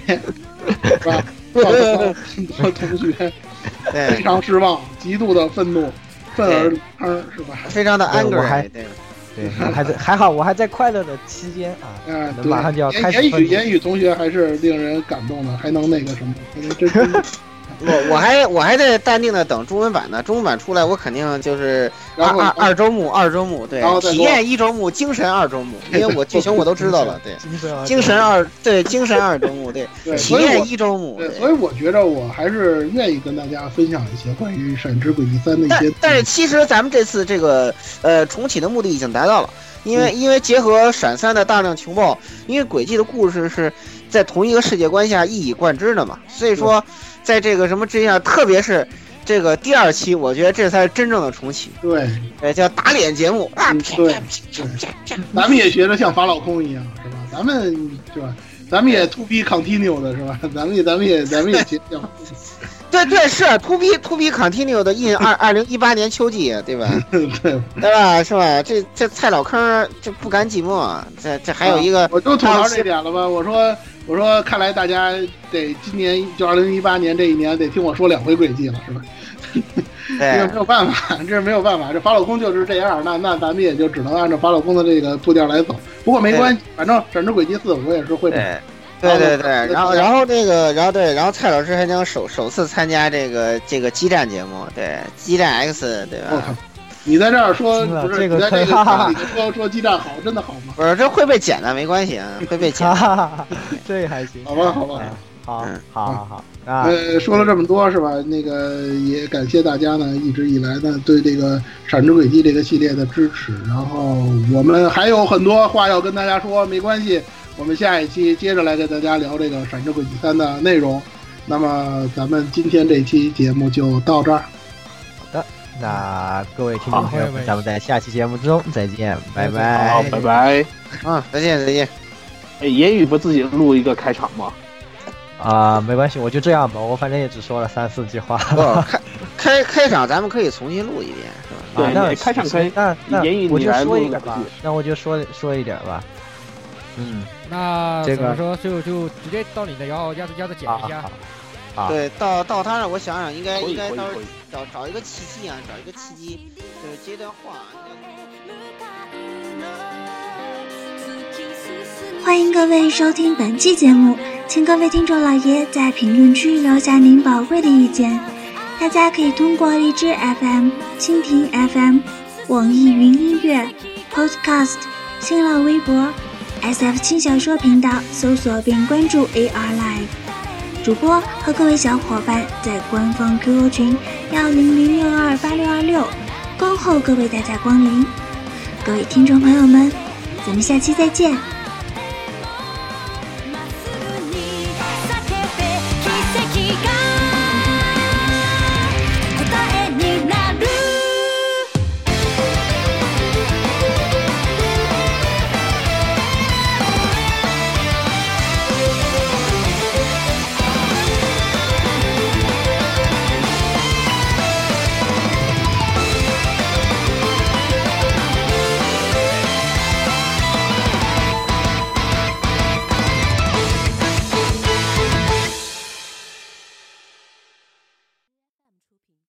Speaker 9: 是吧？造成很多同学 非常失望，极度的愤怒，愤而而是吧？
Speaker 6: 非常的 angry，对，
Speaker 10: 对，还在还好，我还在快乐的期间啊，马上就要开始愤怒
Speaker 9: 言语言语同学还是令人感动的，还能那个什么，这这
Speaker 6: 我我还我还在淡定的等中文版呢，中文版出来我肯定就是二
Speaker 9: 然后
Speaker 6: 二二周目二周目，对
Speaker 9: 然后，
Speaker 6: 体验一周目，精神二周目，因为我剧情我都知道了，对，
Speaker 10: 精神
Speaker 6: 二对精神二周目，对，体验一周目，
Speaker 9: 对，所以我觉得我还是愿意跟大家分享一些关于《闪之轨迹三》的一些。
Speaker 6: 但但是其实咱们这次这个呃重启的目的已经达到了，因
Speaker 9: 嗯
Speaker 6: 为因为结合闪三的大量情报，因为轨迹的故事是在同一个世界观下一以贯之的嘛，所以说在这个什么之下，特别是这个第二期，我觉得这才是真正的重启，
Speaker 9: 对，
Speaker 6: 哎，叫打脸节目啊，
Speaker 9: 嗯对，咱们也学着像法老空一样，是吧？咱们是吧？咱们也 to be continue 的是吧？咱们也咱们也咱们也 学像。
Speaker 6: 对对是 to be to be continue 的 in 二二零一八年秋季，对吧？
Speaker 9: 对
Speaker 6: 对吧？是吧？这这蔡老坑这不甘寂寞，这这还有一个，
Speaker 9: 啊我就吐槽这点了吧。我说我说，看来大家得今年就二零一八年这一年得听我说两回轨迹了，是吧？这个没有办法，这是没有办法，这法老空就是这样，那那咱们也就只能按照法老空的这个步调来走。不过没关系，反正《闪之轨迹四》我也是会买。
Speaker 6: 对对对，然后然后那个，然后对，然后蔡老师还将首首次参加这个这个激战节目，对，激战 X，对吧？
Speaker 9: 你在这儿说不是？
Speaker 10: 这个
Speaker 9: 你在这
Speaker 10: 可以哈哈
Speaker 9: 个说说激战好，真的好吗？
Speaker 6: 不是，这会被剪的，没关系啊，会被剪。
Speaker 10: 这还行。
Speaker 9: 好吧，好吧。
Speaker 10: 好，好，好，好。啊，
Speaker 9: 呃，说了这么多是吧？那个也感谢大家呢，一直以来呢对这个《闪之轨迹》这个系列的支持。然后我们还有很多话要跟大家说，没关系，我们下一期接着来跟大家聊这个《闪之轨迹三》的内容。那么咱们今天这期节目就到这儿。
Speaker 10: 好的，那各位听众朋友们，咱们在下期节目之中再见，拜拜。
Speaker 8: 好，拜拜。
Speaker 6: 嗯，再见，再见。
Speaker 8: 哎，言语不自己录一个开场吗？
Speaker 10: 啊，没关系，我就这样吧，我反正也只说了三四句话。
Speaker 6: 不，开开开场咱们可以重新录一遍，是吧？
Speaker 8: 对，
Speaker 10: 那
Speaker 8: 开场可以。
Speaker 10: 那那
Speaker 8: 言语
Speaker 10: 我就
Speaker 8: 你来
Speaker 10: 说一个吧。，那我就说说一点吧。嗯，
Speaker 7: 那
Speaker 10: 这个
Speaker 7: 怎么说就就直接到你的，然后鸭子鸭子剪一下。
Speaker 10: 好，
Speaker 6: 对，到到他那，我想想，应该应该到时候找找一个契机啊，找一个契机，就是接段话。
Speaker 1: 欢迎各位收听本期节目，请各位听众老爷在评论区留下您宝贵的意见。大家可以通过荔枝 FM、蜻蜓 FM、网易云音乐、Podcast、新浪微博、SF 轻小说频道搜索并关注 AR Live。主播和各位小伙伴在官方 QQ 群幺零零六二八六二六恭候各位大驾光临。各位听众朋友们，咱们下期再见。